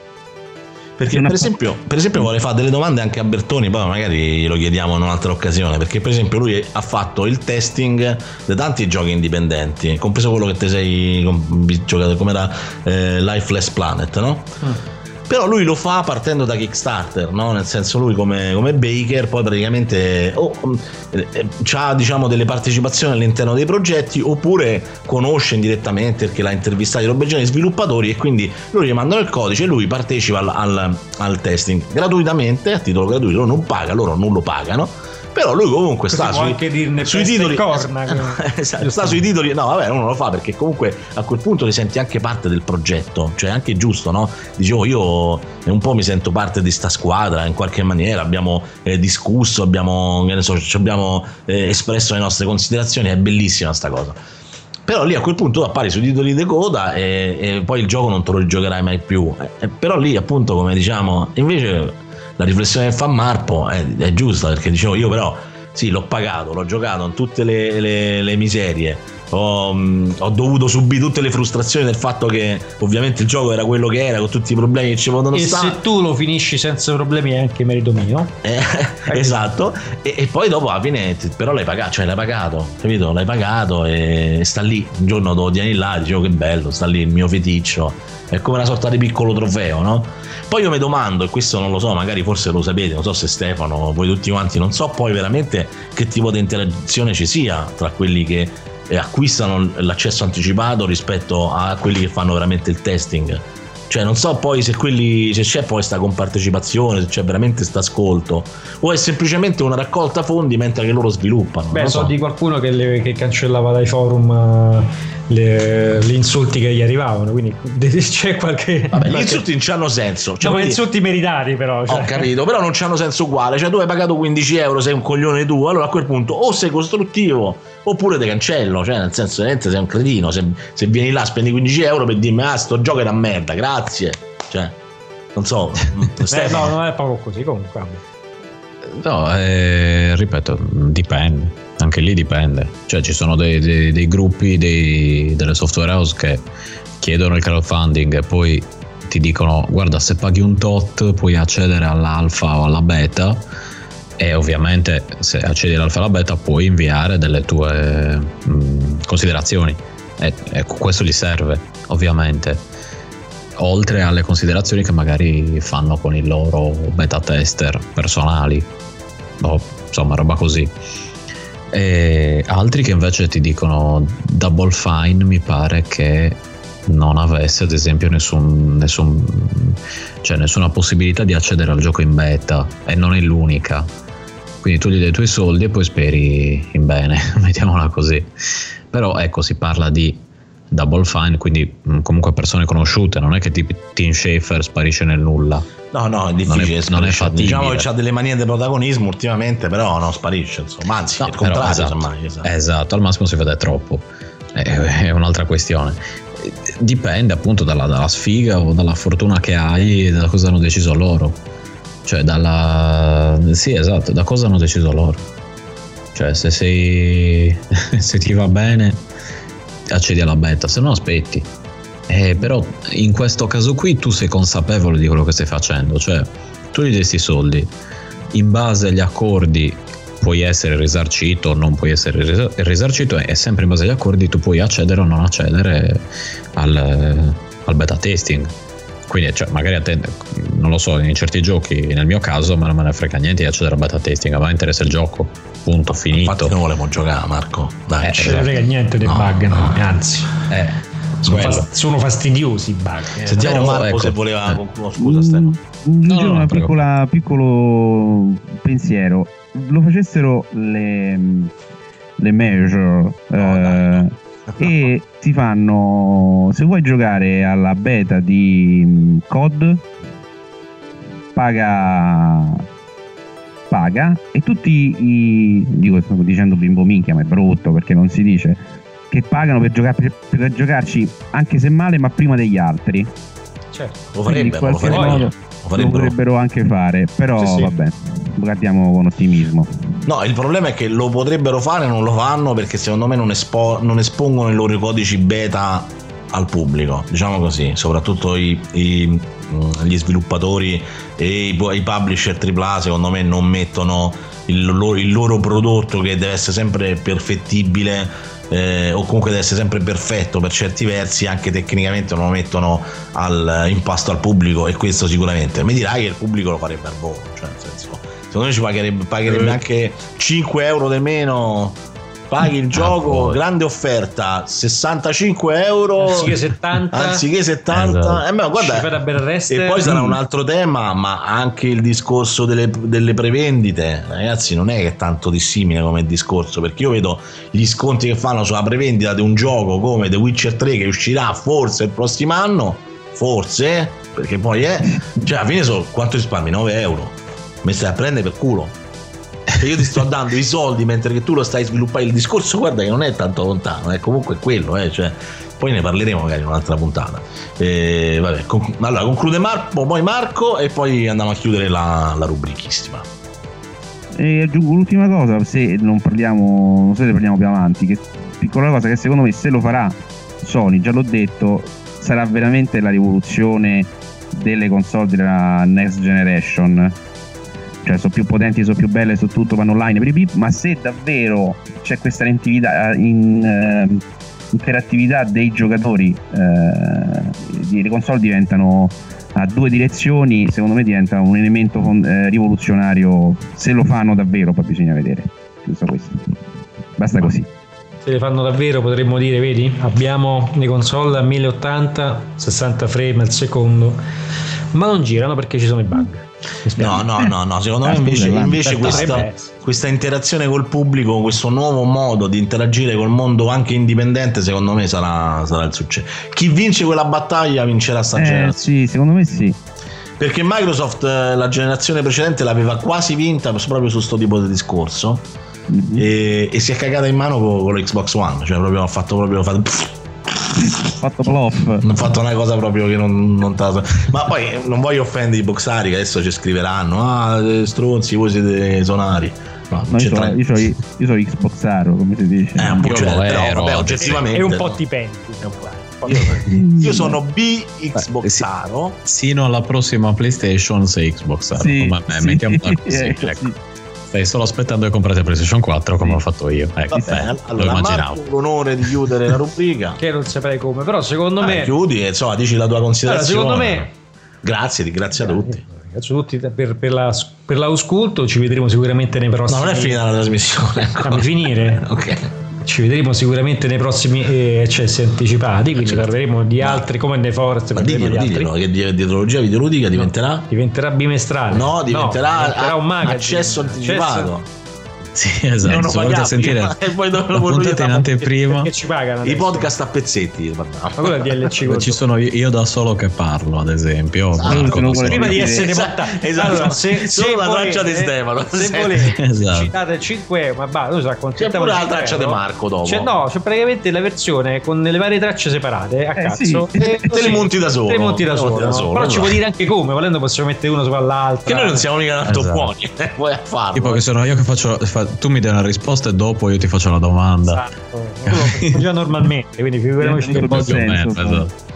Perché per esempio, per esempio vorrei fare delle domande anche a Bertoni, poi magari glielo chiediamo in un'altra occasione, perché per esempio lui ha fatto il testing di tanti giochi indipendenti, compreso quello che ti sei giocato come era eh, Lifeless Planet, no? Però lui lo fa partendo da Kickstarter, no? Nel senso lui come, come Baker poi praticamente o ha diciamo delle partecipazioni all'interno dei progetti oppure conosce indirettamente perché l'ha intervistato i robegiani sviluppatori e quindi loro gli mandano il codice e lui partecipa al, al- al testing gratuitamente, a titolo gratuito, non paga, loro non lo pagano. Però lui comunque Così sta sui, anche dirne sui titoli. corna, Esatto, sta sui titoli. No vabbè uno lo fa perché comunque a quel punto ti senti anche parte del progetto cioè anche giusto no? Dicevo io eh, un po' mi sento parte di sta squadra in qualche maniera abbiamo eh, discusso abbiamo so, ci abbiamo eh, espresso le nostre considerazioni è bellissima sta cosa. Però lì a quel punto appari sui titoli di coda e, e poi il gioco non te lo rigiocherai mai più. Eh, però lì appunto come diciamo invece la riflessione che fa Marpo è, è giusta perché dicevo io però sì l'ho pagato l'ho giocato in tutte le, le- le miserie ho, mh, ho dovuto subire tutte le frustrazioni del fatto che ovviamente il gioco era quello che era con tutti i problemi che ci potevano E stare. se tu lo finisci senza problemi è anche merito mio. eh, esatto. E, e poi dopo alla fine però l'hai pagato cioè l'hai pagato capito? L'hai pagato e sta lì. Un giorno lo tieni là dicevo che bello sta lì il mio feticcio. È come una sorta di piccolo trofeo no? poi io mi domando e questo non lo so magari forse lo sapete non so se Stefano voi tutti quanti non so poi veramente che tipo di interazione ci sia tra quelli che acquistano l'accesso anticipato rispetto a quelli che fanno veramente il testing Cioè, non so poi se quelli. se c'è poi sta compartecipazione, se c'è veramente sta ascolto. O è semplicemente una raccolta fondi mentre che loro sviluppano. Beh, so so. di qualcuno che, le- che cancellava dai forum eh, le- gli insulti che gli arrivavano, quindi c'è qualche... Vabbè, gli insulti non c'hanno senso. Cioè, No, quindi- insulti meritati però. cioè. Ho capito, però non c'hanno senso uguale. Cioè, tu hai pagato 15 euro, sei un coglione tu. Allora a quel punto o sei costruttivo oppure te cancello. Cioè, nel senso, veramente sei un cretino. Se, se vieni là, spendi 15 euro per dirmi, ah, sto gioco è una merda, grazie. Cioè, non so. Eh, Stefano. no, non è proprio così comunque. No, eh, ripeto, dipende. Anche lì dipende. Cioè, ci sono dei, dei- dei gruppi dei- delle software house che chiedono il crowdfunding e poi ti dicono: guarda, se paghi un tot puoi accedere all'alfa o alla beta. E ovviamente, se accedi all'alfa o alla beta, puoi inviare delle tue mh, considerazioni. E, e questo gli serve, ovviamente. Oltre alle considerazioni che magari fanno con i loro beta tester personali o insomma roba così. E altri che invece ti dicono double fine mi pare che non avesse ad esempio nessun, nessun- cioè nessuna possibilità di accedere al gioco in beta e non è l'unica quindi tu gli dai i tuoi soldi e poi speri in bene mettiamola così però ecco si parla di double fine quindi comunque persone conosciute non è che tipo Tim Schafer sparisce nel nulla No, no, è Non è- difficile. non è sparisce. fattibile. diciamo che ha delle manie di protagonismo ultimamente, però non sparisce. Insomma, anzi, No, il però, contrario, esatto, semmai. esatto. esatto, al massimo si vede troppo. È, è un'altra questione. Dipende appunto dalla, dalla sfiga o dalla fortuna che hai e da cosa hanno deciso loro. Cioè, dalla. Sì, esatto, da cosa hanno deciso loro. Cioè, se sei. se ti va bene, accedi alla beta, se no aspetti. Eh, però in questo caso qui tu sei consapevole di quello che stai facendo, cioè tu gli dai questi soldi, in base agli accordi puoi essere risarcito o non puoi essere risa- risarcito e sempre in base agli accordi tu puoi accedere o non accedere al, al beta testing. Quindi cioè, magari a te, non lo so, in certi giochi, nel mio caso, me non me ne frega niente di accedere al beta testing, a me interessa il gioco, punto, finito. Infatti non volevo giocare, Marco. Dai, Eh, Non ce ne frega niente dei No, bug, no, no. anzi. Eh, Sono, fastidiosi i bug. eh. Sentiamo Però, Marco ecco, se voleva eh. concludere. Scusa, Stefano. Aggiungere no, un prego. piccola- piccolo pensiero. Lo facessero le, le major eh, e ti fanno se vuoi giocare alla beta di mm, COD paga paga e tutti i dico sto dicendo bimbo minchia ma è brutto perché non si dice che pagano per, giocare, per, per giocarci anche se male ma prima degli altri Certo. Lo farebbero, lo farebbero. modo Lo lo potrebbero anche fare però Sì, sì. vabbè guardiamo con ottimismo No, il problema è che lo potrebbero fare non lo fanno perché secondo me non, espo- non espongono i loro codici beta al pubblico, diciamo così, soprattutto i- i, mh, gli sviluppatori e i, i publisher AAA secondo me non mettono il loro, il loro prodotto che deve essere sempre perfettibile eh, o comunque deve essere sempre perfetto per certi versi, anche tecnicamente non lo mettono al impasto al pubblico e questo sicuramente. Mi dirai che il pubblico lo farebbe al volo, cioè nel senso, secondo me ci pagherebbe, pagherebbe Eh. anche 5 euro di meno. Paghi il gioco, poi. grande offerta, 65 euro Anziché 70. anziché 70. Esatto. Eh, ma guarda, e poi sarà un altro tema, ma anche il discorso delle, delle prevendite, ragazzi, non è che è tanto dissimile come discorso, perché io vedo gli sconti che fanno sulla prevendita di un gioco come The Witcher 3 che uscirà forse il prossimo anno, forse, perché poi è, cioè alla fine sono quanto risparmi? 9 euro. Mi stai a prendere per culo. Se io ti sto dando i soldi mentre che tu lo stai sviluppando, il discorso guarda che non è tanto lontano, è comunque quello, eh, cioè, poi ne parleremo magari in un'altra puntata. Eh, vabbè, conc- allora conclude Marco, poi Marco e poi andiamo a chiudere la, la rubrichissima. E aggiungo l'ultima cosa, se non parliamo, non so se parliamo più avanti, che piccola cosa che secondo me se lo farà Sony, già l'ho detto, sarà veramente la rivoluzione delle console della next generation. Cioè sono più potenti, sono più belle, sono tutto, vanno online, ma se davvero c'è questa interattività, in, eh, interattività dei giocatori, eh, le console diventano a due direzioni, secondo me diventa un elemento fon- eh, rivoluzionario. Se lo fanno davvero, poi bisogna vedere. Giusto questo. Basta così. se le fanno davvero potremmo dire, vedi, abbiamo le console a 1080, 60 frame al secondo, ma non girano perché ci sono i bug. No, no, no, no, secondo me Ah, invece, invece questa, questa interazione col pubblico, questo nuovo modo di interagire col mondo anche indipendente, secondo me sarà, sarà il successo. Chi vince quella battaglia vincerà sta Eh, generazione. sì, secondo me sì. Perché Microsoft eh, la generazione precedente l'aveva quasi vinta proprio su sto tipo di discorso. Mhm. E, e si è cagata in mano con, con l'Xbox One, cioè proprio ha fatto proprio fatto, fatto plof. hanno fatto una cosa proprio che non, non la- Ma poi eh, non voglio offendere i boxari che adesso ci scriveranno: Ah, eh, stronzi, voi siete sonari. No, io, c'entra so, io, io so Xboxaro, come si dice. Eh, un po' Io cioè, però, vabbè, oggettivamente. E un po' ti penti. Io sono B Xboxaro. Sino alla prossima PlayStation sei Xbox. Sì, ma me, sì, mettiamola così. eh, ecco. sì. Stai solo aspettando che comprate PlayStation 4 come ho fatto io. Ecco, Va bene, beh, allora lo immaginavo. L'onore di chiudere la rubrica. Che non saprei come, però secondo Ah, me... chiudi e insomma dici la tua considerazione. Allora, secondo me- Grazie, ringrazio a tutti. Ringrazio tutti per, per, la, per l'ausculto, ci vedremo sicuramente nei prossimi... No, non è finita la trasmissione. Fammi finire. ok. Ci vedremo sicuramente nei prossimi eh, accessi anticipati, quindi parleremo di altri come The Forest, Ma diglielo, diglielo, che di- dietologia videoludica diventerà? Diventerà bimestrale. No, diventerà, diventerà un magazine. accesso anticipato. Sì, esatto. Non Se volete sentire e poi dopo la lo puntata in io- anteprima, Perché ci pagano I podcast a pezzetti. Ma quello è DLC. Beh, ci sono io, io da solo che parlo, ad esempio. Esatto, solo. Prima di essere Esatto, portati. esatto. Allora, se, Solo se la volete- traccia di Stefano. Se volete, Esatto. citate 5 euro, ma va, ci C'è pure la traccia 5 di. Marco dopo. Cioè, no, c'è praticamente la versione con le varie tracce separate a Eh, cazzo. sì. E Te le monti da solo. Te le monti da solo. solo, Però ci esatto. puoi dire anche come, volendo possiamo mettere uno sopra l'altro. Che noi non siamo mica tanto Esatto. buoni. eh, Puoi a farlo. Tipo che sono io che faccio, fa- tu mi dai una risposta e dopo io ti faccio la domanda. Esatto. Già normalmente, quindi figuriamoci che meno, senso, esatto.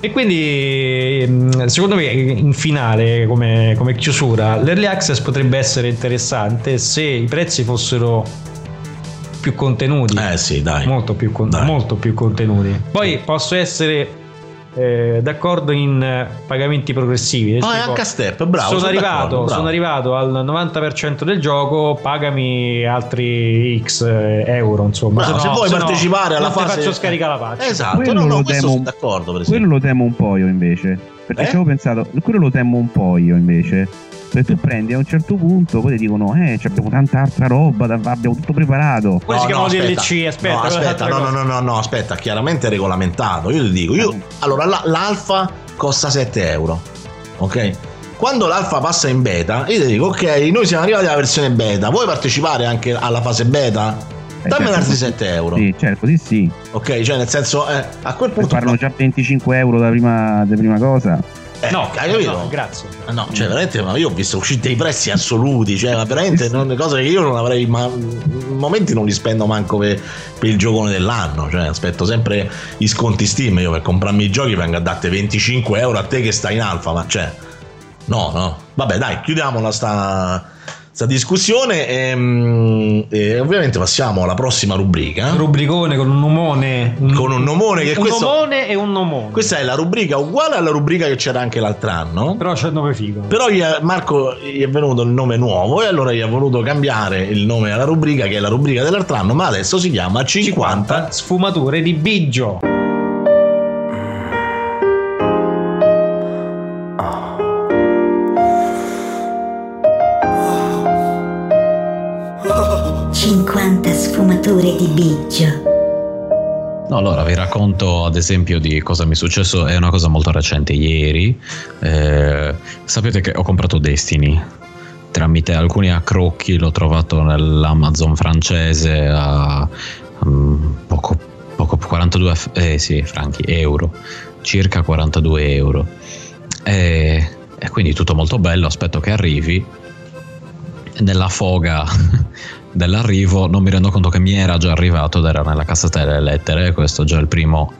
E quindi ehm, secondo me in finale come, come chiusura l'early access potrebbe essere interessante se i prezzi fossero più contenuti. Eh sì, dai. Molto più, con- Dai. molto più contenuti. Poi posso essere eh, d'accordo in eh, pagamenti progressivi. No, è tipo, H step, bravo. sono, sono arrivato, bravo. sono arrivato al 90% del gioco, pagami altri X eh, euro. Insomma, Bravo, no- se vuoi no partecipare alla non ti fase- faccio scaricare la faccia. Esatto, Quello no, no, lo temo- sono d'accordo, per esempio. Quello lo temo un po' io invece. Perché Eh? ci avevo pensato, quello lo temo un po' io invece. Perché tu prendi a un certo punto, poi ti dicono, eh, abbiamo tanta altra roba, abbiamo tutto preparato. Quelli si chiamano DLC, aspetta, no, è aspetta, no, no, no, no, no, aspetta, chiaramente regolamentato. Io ti dico, io, allora la- l'alfa costa 7 euro, ok? Quando l'alfa passa in beta, io ti dico, ok, noi siamo arrivati alla versione beta, vuoi partecipare anche alla fase beta? Eh, Dammi certo. altri 7 euro, Sì, certo, sì, sì. ok? Cioè, nel senso, eh, a quel Poi punto. parlano già 25 euro da prima, da prima cosa. Eh, No, hai capito? no, grazie. Ah, No, cioè veramente ma io ho visto uscire dei prezzi assoluti, cioè ma veramente non, cose che io non avrei ma in momenti non li spendo manco per, per il giocone dell'anno, cioè aspetto sempre i sconti Steam io per comprarmi i giochi vengo a date 25 euro a te che stai in alfa, ma cioè no, no. Vabbè, dai, chiudiamola sta sta discussione e, e ovviamente passiamo alla prossima rubrica. Rubricone con un nomone. Con un nomone che un questo- nomone e un nomone. Questa è la rubrica uguale alla rubrica che c'era anche l'altro anno. Però c'è il nome figo. Però gli Marco gli è venuto il nome nuovo e allora gli ha voluto cambiare il nome alla rubrica che è la rubrica dell'altro anno, ma adesso si chiama 50. sfumature di Biggio. Sfumature di Biggio. No, allora vi racconto ad esempio di cosa mi è successo, è una cosa molto recente, ieri. Eh, sapete che ho comprato Destiny tramite alcuni accrocchi, l'ho trovato nell'Amazon francese a mm, poco, poco 42 f- eh, sì, franchi, euro, circa 42 euro. E, e quindi tutto molto bello, aspetto che arrivi. Nella foga dell'arrivo non mi rendo conto che mi era già arrivato ed era nella cassetta delle lettere, questo è già il primo,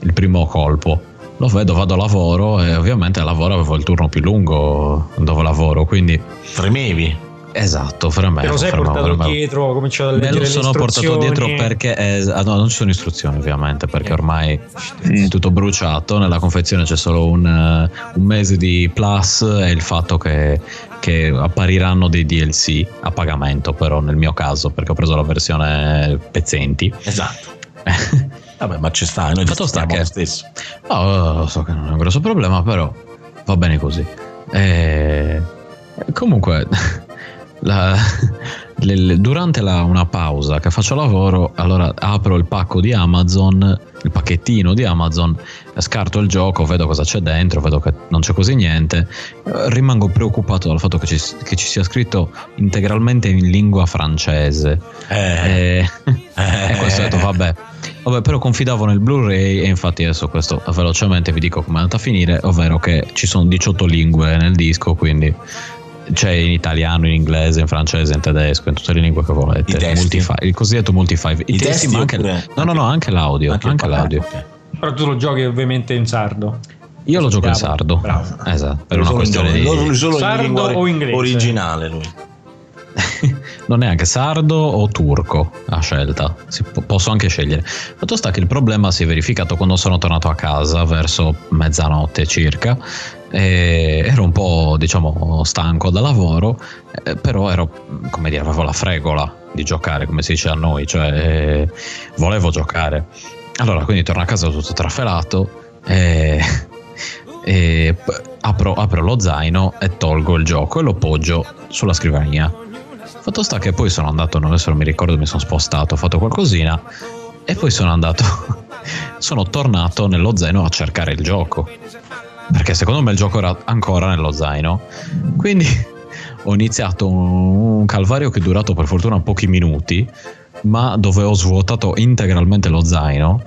il primo colpo. Lo vedo, vado a lavoro e ovviamente al lavoro avevo il turno più lungo dove lavoro, quindi... Fremevi? Esatto, fermavo. Te lo sei fermavo, portato fermavo. dietro, ho cominciato a Me leggere lo le sono portato dietro perché eh, ah, no, non ci sono istruzioni ovviamente perché ormai è tutto bruciato nella confezione c'è solo un, eh, un mese di plus e il fatto che, che appariranno dei DLC a pagamento però nel mio caso perché ho preso la versione pezzenti. Esatto. Vabbè ma ci sta noi fatto sta che lo stesso. No, lo so che non è un grosso problema, però va bene così. Eh, comunque, la- le- durante la- una pausa che faccio lavoro, allora apro il pacco di Amazon, il pacchettino di Amazon, scarto il gioco, vedo cosa c'è dentro, vedo che non c'è quasi niente. eh, Rimango preoccupato dal fatto che ci, che ci sia scritto integralmente in lingua francese. Eh. E, e questo ho detto, vabbè. Vabbè, però confidavo nel Blu-ray e infatti adesso questo velocemente vi dico come è andata a finire, ovvero che ci sono 18 lingue nel disco, quindi c'è in italiano, in inglese, in francese, in tedesco, in tutte le lingue che volete. I testi? Multifi- il cosiddetto multi-five. I, I testi, testi ma anche, oppure- no, no, no, anche l'audio. Anche, Anche l'audio. Però tu lo giochi ovviamente in sardo. Io lo gioco in sardo. bravo. Esatto, per una questione di... gioco- solo in Sardo o inglese? originale lui non è anche sardo o turco a scelta, Si po- posso anche scegliere. Fatto sta che il problema si è verificato quando sono tornato a casa verso mezzanotte circa. E ero un po' diciamo stanco da lavoro, eh, però ero come dire, avevo la fregola di giocare, come si dice a noi, cioè eh, volevo giocare. Allora quindi torno a casa tutto trafelato e, e p- apro, apro lo zaino e tolgo il gioco e lo poggio sulla scrivania. Fatto sta che poi sono andato, non adesso non mi ricordo, mi sono spostato, ho fatto qualcosina e poi sono andato, sono tornato nello zaino a cercare il gioco. Perché secondo me il gioco era ancora nello zaino. Quindi ho iniziato un, calvario che è durato per fortuna pochi minuti, ma dove ho svuotato integralmente lo zaino.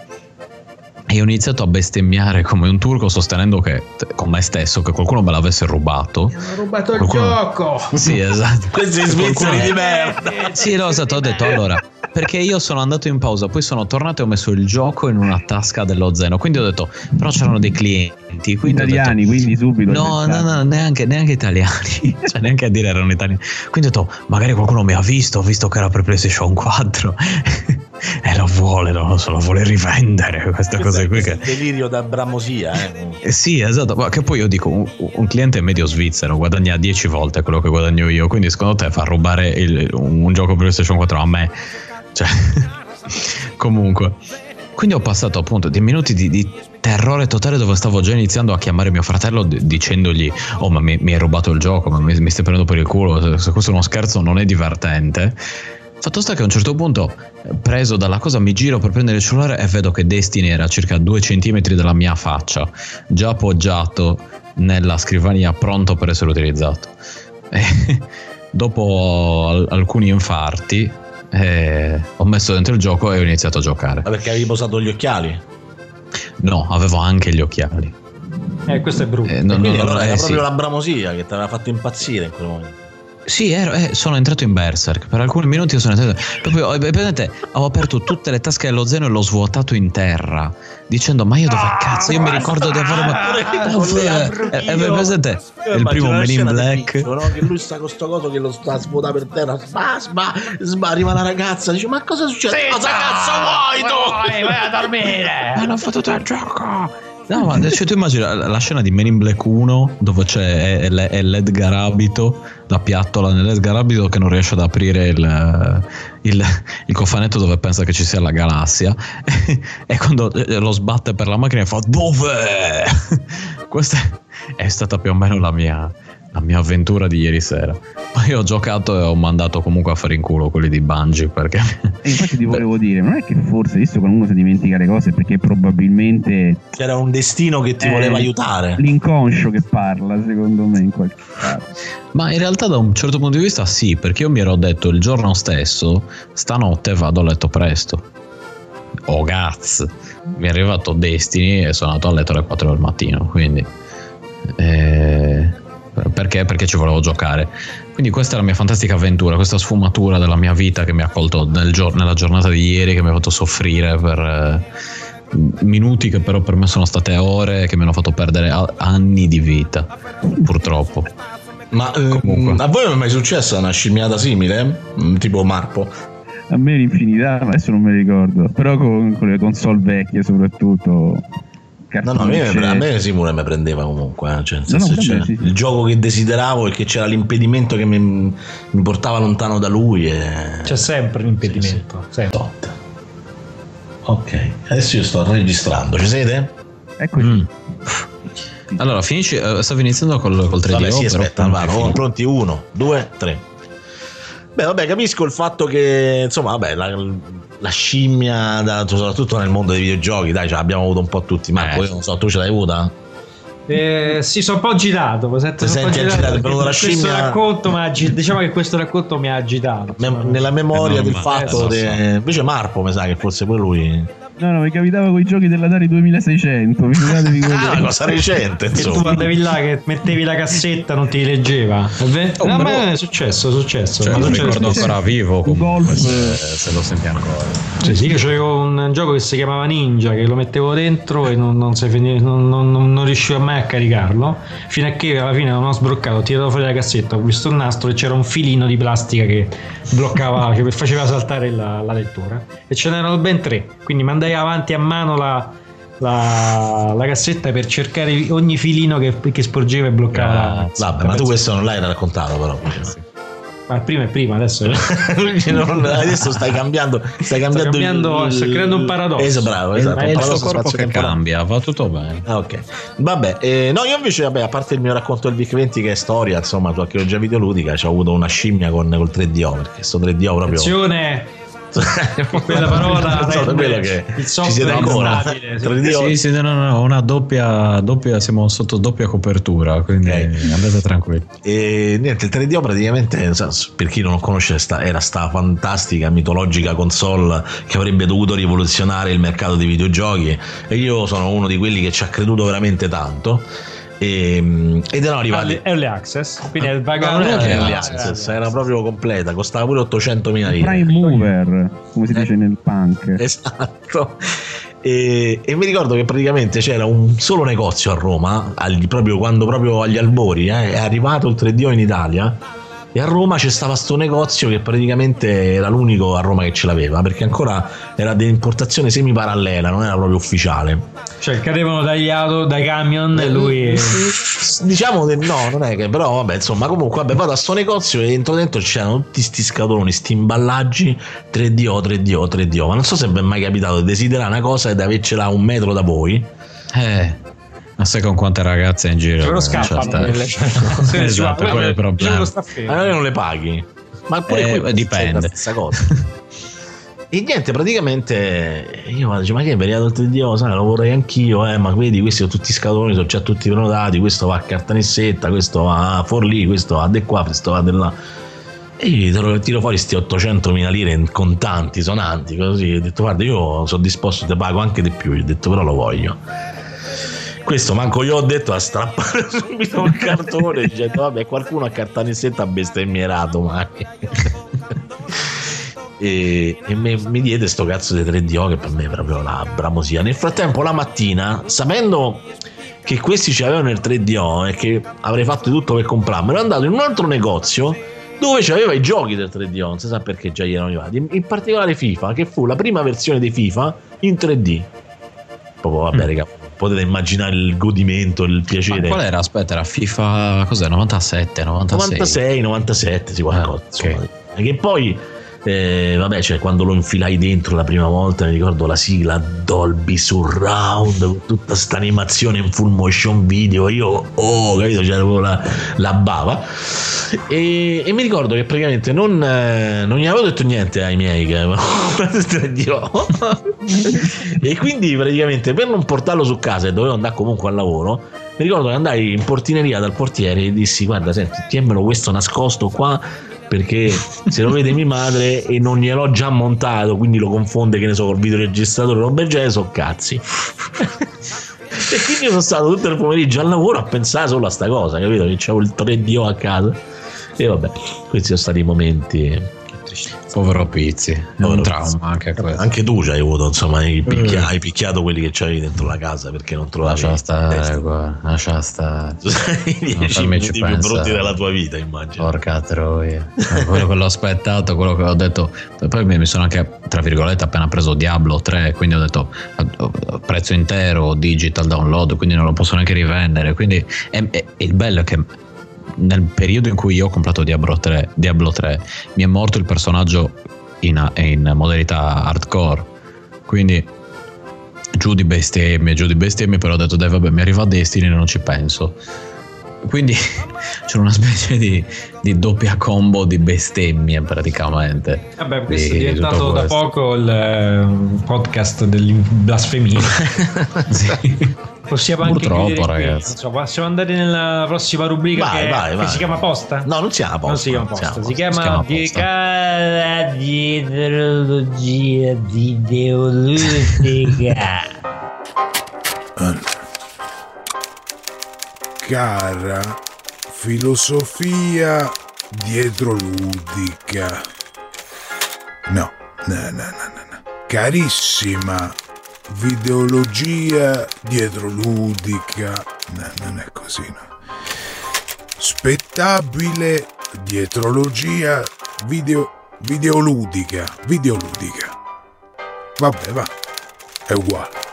E ho iniziato a bestemmiare come un turco sostenendo che, con me stesso, che qualcuno me l'avesse rubato. Ho rubato il Qualcuno- gioco. Sì, esatto. questi Qualcuno- svizzeri di merda Sì, no, esatto, ho detto allora, perché io sono andato in pausa, poi sono tornato e ho messo il gioco in una tasca dello zaino, quindi ho detto, però c'erano dei clienti, quindi ho detto, Italiani, quindi subito. No, no, no, neanche, neanche italiani, cioè neanche a dire erano italiani. Quindi ho detto, magari qualcuno mi ha visto, visto che era per PlayStation 4 e lo vuole, non lo so, lo vuole rivendere, queste cose qui che... delirio da bramosia eh. Eh Sì, esatto, ma che poi io dico, un, un cliente medio svizzero guadagna 10 volte quello che guadagno io, quindi secondo te fa rubare il- un, un gioco PlayStation 4 a me? Cioè, comunque. Quindi ho passato appunto dei minuti di, di terrore totale dove stavo già iniziando a chiamare mio fratello d- dicendogli, oh ma mi, mi hai rubato il gioco, ma mi, mi stai prendendo per il culo, se- questo è uno scherzo non è divertente. Fatto sta che a un certo punto, preso dalla cosa, mi giro per prendere il cellulare e vedo che Destiny era a circa due centimetri dalla mia faccia, già appoggiato nella scrivania, pronto per essere utilizzato. E dopo al- alcuni infarti, eh, ho messo dentro il gioco e ho iniziato a giocare. Ma perché avevi posato gli occhiali No, avevo anche gli occhiali. Eh, questo è brutto. Eh, no, no, quindi no, allora eh, era sì. proprio la bramosia che ti aveva fatto impazzire in quel momento Sì, ero- eh, sono entrato in Berserk. Per alcuni minuti sono entrato. Proprio, eh, vedete, ho aperto tutte le tasche dello zaino e l'ho svuotato in terra. Dicendo, ma io dove cazzo? Io mi ricordo di avere. Dove? Eh, eh, presente il primo Men in Black. no? che lui sta con sto coso che lo sta a svuotare per terra sba sba sba arriva la ragazza dice ma cosa succede cosa cazzo vuoi tu vai a dormire. Hanno fottuto il gioco. No, ma cioè, tu immagini la, scena di Men in Black 1 dove c'è è, è, l'Edgar Abito, la piattola nell'Edgar Abito che non riesce ad aprire il, il, il cofanetto dove pensa che ci sia la galassia e quando eh, lo sbatte per la macchina fa dove? Questa è stata più o meno la mia, la mia avventura di ieri sera. Poi ho giocato e ho mandato comunque a fare in culo quelli di Bungie perché... E infatti ti volevo dire, non è che forse, visto che uno si dimentica le cose, perché probabilmente c'era un destino che ti Eh, voleva aiutare l'inconscio che parla, secondo me, in qualche caso. Ma in realtà da un certo punto di vista sì, perché io mi ero detto il giorno stesso, stanotte vado a letto presto. Oh gaz, mi è arrivato Destiny e sono andato a letto alle 4 del mattino, quindi... eh, perché? Perché ci volevo giocare. Quindi questa è la mia fantastica avventura, questa sfumatura della mia vita che mi ha colto nel gior- nella giornata di ieri, che mi ha fatto soffrire per eh, minuti che però per me sono state ore, che mi hanno fatto perdere a- anni di vita, purtroppo. Ma eh, a voi non è mai successa una scimmiata simile? Mm, Tipo Marpo? A me l'infinità, ma adesso non me le ricordo. Però con, con le console vecchie soprattutto. No, no, a me, cartucce- a me Simone mi prendeva comunque. eh, Cioè, No, no, vabbè, c'era sì, sì. Il gioco che desideravo e che c'era l'impedimento che mi, mi portava lontano da lui. E... C'è sempre l'impedimento. sempre. Ok, adesso io sto registrando. Ci siete? Eccoci. Mm. Allora, finisci. eh, stavo iniziando col, col 3D. Vabbè, sì, però aspetta, poi va, fini. oh, pronti? Uno, due, tre. Beh, vabbè, capisco il fatto che, insomma, vabbè, la, la scimmia, da- soprattutto nel mondo dei videogiochi, dai, ce l'abbiamo avuto un po' tutti. Ma io non so, tu ce l'hai avuta? Eh, sì, sono un po' agitato. mi sento senti agitato, venuta la questo scimmia? racconto mi ha agi- diciamo che questo racconto mi ha agitato. Me- nella memoria Eh, del fatto. eh, de-. Invece Marpo, mi sa che forse poi lui. No, no, mi capitava con i giochi dell'Atari 2600. Figuratevi Ah, quello. una cosa recente, E tu insomma. andavi là che mettevi la cassetta, non ti leggeva. È vero? Oh, No, ma è successo, è successo. Cioè, Ma lo ricordo ancora vivo. Comunque, Golf. se, se lo senti ancora. Sì, sì, io c'avevo un gioco che si chiamava Ninja che lo mettevo dentro e non, non si fini- non- non- riuscivo mai a caricarlo. Fino a che alla fine non ho sbloccato, ho tirato fuori la cassetta, ho visto il nastro e c'era un filino di plastica che bloccava, che faceva saltare la, la lettura. E ce n'erano ben tre. Quindi mandai avanti a mano la, la- la cassetta per cercare ogni filino che, che sporgeva e bloccava la. Vabbè, ma tu questo non l'hai raccontato, però. Ma prima è prima, adesso. Non- adesso stai cambiando, stai cambiando, cambiando- il- sto creando un paradosso. Esatto, bravo, esatto. è il suo corpo che spazio-temporale. cambia, va tutto bene. Ah, ok. Vabbè, eh, no, io invece, vabbè, a parte il mio racconto del VIC 20 che è storia, insomma, su archeologia videoludica, ci ho avuto una scimmia con col 3DO, perché sto 3DO proprio. Attenzione! quella parola so, quello che il ci siete ancora. sì. 3DO. Sì, no, no, una doppia, doppia, siamo sotto doppia copertura, quindi andate tranquilli. E niente, il 3DO praticamente, per chi non lo conosce, era sta fantastica, mitologica console che avrebbe dovuto rivoluzionare il mercato dei videogiochi. E io sono uno di quelli che ci ha creduto veramente tanto. E, ed erano arrivati. Early, early access quindi è No, pagato non era eh, early eh, access, era proprio completa, costava pure 800.000 lire. Prime mover, come si dice nel punk. Esatto. E, e mi ricordo che praticamente c'era un solo negozio a Roma, al- proprio quando proprio agli albori eh, è arrivato il 3DO in Italia. E a Roma c'è stava sto negozio che praticamente era l'unico a Roma che ce l'aveva, perché ancora era di importazione semi parallela, non era proprio ufficiale. cioè cadevano dagli auto dai camion Eh, e lui Diciamo che no, non è che però vabbè, insomma, comunque vabbè, vado a sto negozio e entro dentro c'erano tutti sti scatoloni, sti imballaggi 3DO, 3DO, 3DO. Ma non so se vi è mai capitato di desiderare una cosa e di avercela a un metro da voi. Eh, ma sai con quante ragazze in giro? però eh, scappano cioè, quelle, sta- cioè, esatto, quello è il problema. Allora non le paghi. Ma pure Eh, qui dipende. stessa cosa. E niente, praticamente io vado, dice, ma che è veniato il 3DO, sai, lo vorrei anch'io, eh, ma vedi, questi sono tutti scatoloni, sono già tutti prenotati, questo va a cartanessetta, questo va a Forlì, questo va di qua, questo va di là. E io lo tiro fuori questi 800.000 lire in contanti, sonanti, così. Ho detto, guarda, io sono disposto, te pago anche di più. Gli ho detto, però lo voglio. Questo manco io ho detto a strappare subito il cartone dicendo vabbè qualcuno a cartanessetta ha bestemmierato ma e, e me- mi diede sto cazzo di 3DO che per me è proprio la bramosia. Nel frattempo la mattina sapendo che questi ci avevano il 3DO e che avrei fatto tutto per comprarmelo ero andato in un altro negozio dove c'aveva i giochi del 3DO non si sa perché già gli erano arrivati. In- particolare FIFA che fu la prima versione di FIFA in 3D proprio vabbè raga potete immaginare il godimento il Ma piacere qual era? Aspetta, era FIFA cos'è? 97, 96. 96, 97, sì, qualcosa. Ah, insomma. E che poi, eh, vabbè, cioè, quando lo infilai dentro la prima volta, mi ricordo la sigla Dolby Surround, tutta sta animazione in full motion video. Io, oh, capito, c'era proprio la, la bava. E, e mi ricordo che praticamente non, eh, non gli avevo detto niente ai miei che Dio. e quindi praticamente per non portarlo su casa e dovevo andare comunque al lavoro mi ricordo che andai in portineria dal portiere e dissi guarda senti tienmelo questo nascosto qua perché se lo vede mia madre e non gliel'ho già montato quindi lo confonde che ne so col videoregistratore roba genere so cazzi. E quindi sono stato tutto il pomeriggio al lavoro a pensare solo a sta cosa capito? Che c'avevo il 3DO a casa. E vabbè questi sono stati i momenti Povero Pizzi, è Povero un trauma anche questo. Anche tu ci hai avuto, insomma, hai, picchia- Mm. hai picchiato quelli che c'avevi dentro la casa perché non trovavi Lascia stare, guarda, lascia stare. I dieci minuti più pensare. brutti della tua vita, immagino. Porca troia. Eh, quello che l'ho aspettato, quello che ho detto. Poi mi sono anche, tra virgolette, appena preso Diablo 3, quindi ho detto prezzo intero, digital download, quindi non lo posso neanche rivendere. Quindi e- e il bello è che nel periodo in cui io ho comprato Diablo 3, Diablo 3 mi è morto il personaggio in, in modalità hardcore. Quindi giù di bestemmie, giù di bestemmie, però ho detto dai vabbè mi arriva Destiny e non ci penso. Quindi c'era una specie di, di doppia combo di bestemmie praticamente. Vabbè, questo è Di diventato tutto da questo. poco il eh, podcast dell'inblasfemia. Possiamo anche Purtroppo, qui. ragazzi. Non so, possiamo andare nella prossima rubrica Vai, che, vai, che vai. si chiama Posta? No, non si chiama posta. Non si chiama posta, si posta. chiama, Si chiama posta. dietrologia videoludica. Cara filosofia dietro ludica. No, no, no, no, no. Carissima videologia dietro ludica. No, non è così, no. Spettabile dietrologia video videoludica. Videoludica. Vabbè, va. È uguale.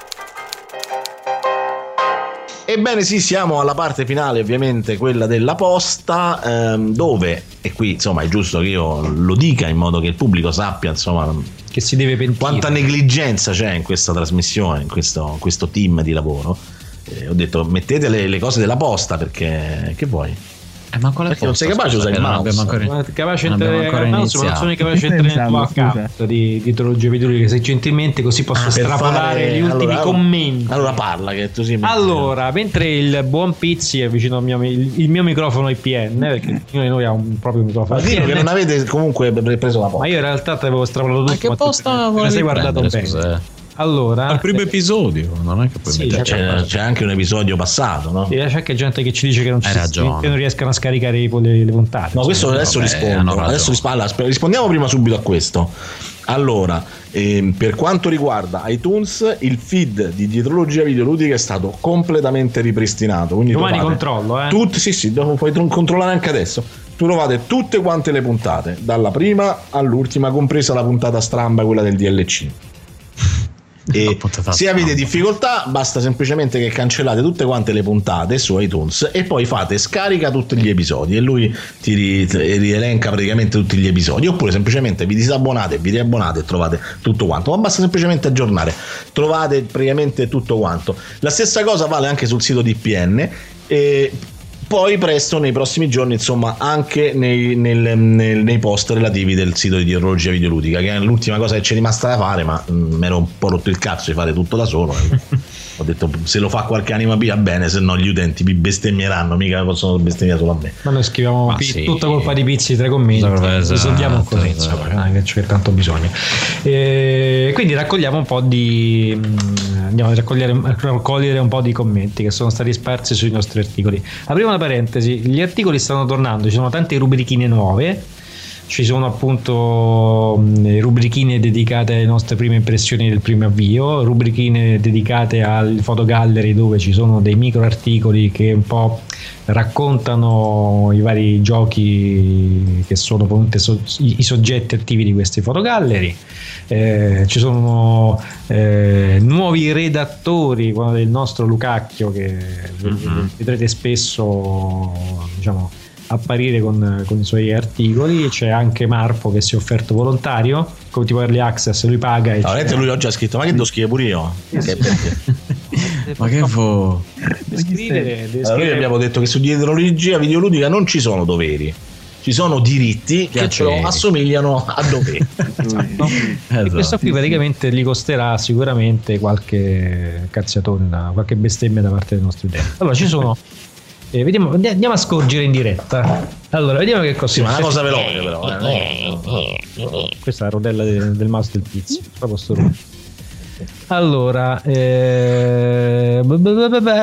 Ebbene sì, siamo alla parte finale, ovviamente quella della posta, ehm, dove, e qui insomma è giusto che io lo dica in modo che il pubblico sappia insomma che si deve pentire. quanta negligenza c'è in questa trasmissione, in questo, in questo team di lavoro. Eh, ho detto mettete le, le cose della posta perché che vuoi? Eh, ma qual è Perché non sei capace di usare il non mouse. abbiamo ancora- Ma capace non entrare abbiamo ancora mouse, ma non sono capace di entrare nel tuo account di, di teologia videoludica se gentilmente così posso Ah, per estrapolare fare- gli ultimi allora- commenti. Allora parla che tu sì. Allora, mentre il buon Pizzi è vicino al mio, il, il mio microfono IPN, perché ognuno di noi ha un proprio microfono Ma dico che non avete comunque pre- preso la ma posta. io in realtà ti avevo estrapolato tutto. Ma che ma tu posta te ne sei guardato bene. Allora, Al primo episodio, non è che puoi Sì, C'è, c'è anche un episodio passato, no? sì, c'è anche gente che ci dice che non, ci che non riescano a scaricare i- le, le puntate. No, questo adesso vabbè, rispondo. Adesso risp- allora, sp- rispondiamo prima subito a questo. Allora, ehm, per quanto riguarda iTunes, il feed di Dietrologia Videoludica è stato completamente ripristinato. Quindi Domani controllo, eh. Tutti, sì, sì, dopo puoi controllare anche adesso. Trovate tutte quante le puntate, dalla prima all'ultima, compresa la puntata stramba, quella del DLC. E se avete difficoltà, basta semplicemente che cancellate tutte quante le puntate su iTunes e poi fate scarica tutti gli episodi e lui ti ri- ti rielenca praticamente tutti gli episodi. Oppure semplicemente vi disabbonate, vi riabbonate e trovate tutto quanto. Ma basta semplicemente aggiornare, trovate praticamente tutto quanto. La stessa cosa vale anche sul sito di IPN. E poi presto nei prossimi giorni insomma anche nei, nel- nel- nei post relativi del sito di dietrologia videoludica che è l'ultima cosa che ci è rimasta da fare ma mm, mi ero un po' rotto il cazzo di fare tutto da solo e ho detto se lo fa qualche anima via bene se no gli utenti mi bestemmieranno mica possono bestemmiare solo a me Ma noi scriviamo Ma pi- sì. tutta colpa di Pizzi tre commenti. Esatto, Risolviamo così, esatto. insomma, è che c'è tanto bisogno. E quindi raccogliamo un po' di. mm, Andiamo a raccogliere, raccogliere un po' di commenti che sono stati sparsi sui nostri articoli. Apriamo una parentesi: gli articoli stanno tornando, ci sono tante rubrichine nuove. Ci sono appunto rubrichine dedicate alle nostre prime impressioni del primo avvio, rubrichine dedicate al fotogallery dove ci sono dei micro articoli che un po' raccontano i vari giochi che sono so- i soggetti attivi di questi fotogallery. Eh, ci sono eh, nuovi redattori, quello del nostro Lucacchio che vedrete spesso diciamo, apparire con, con i suoi articoli. C'è anche Marpo che si è offerto volontario, come tipo Early Access, lui paga. E No, lui oggi ha scritto ma che devo scrivere pure io Che perché? Ma che fu? deve scrivere, Allora, noi abbiamo detto che su dietrologia videoludica non ci sono doveri ci sono diritti che però assomigliano a doveri? Esatto. E questo qui praticamente gli costerà sicuramente qualche cazziatone, da- qualche bestemmia da parte dei nostri utenti. Allora ci sono. Eh, vediamo, andiamo a scorgere in diretta. Allora, vediamo che cosa sì, ma una cosa veloce però eh. Questa è la rodella de- del mouse del pizzo. Proprio sto rumore. Allora, eh,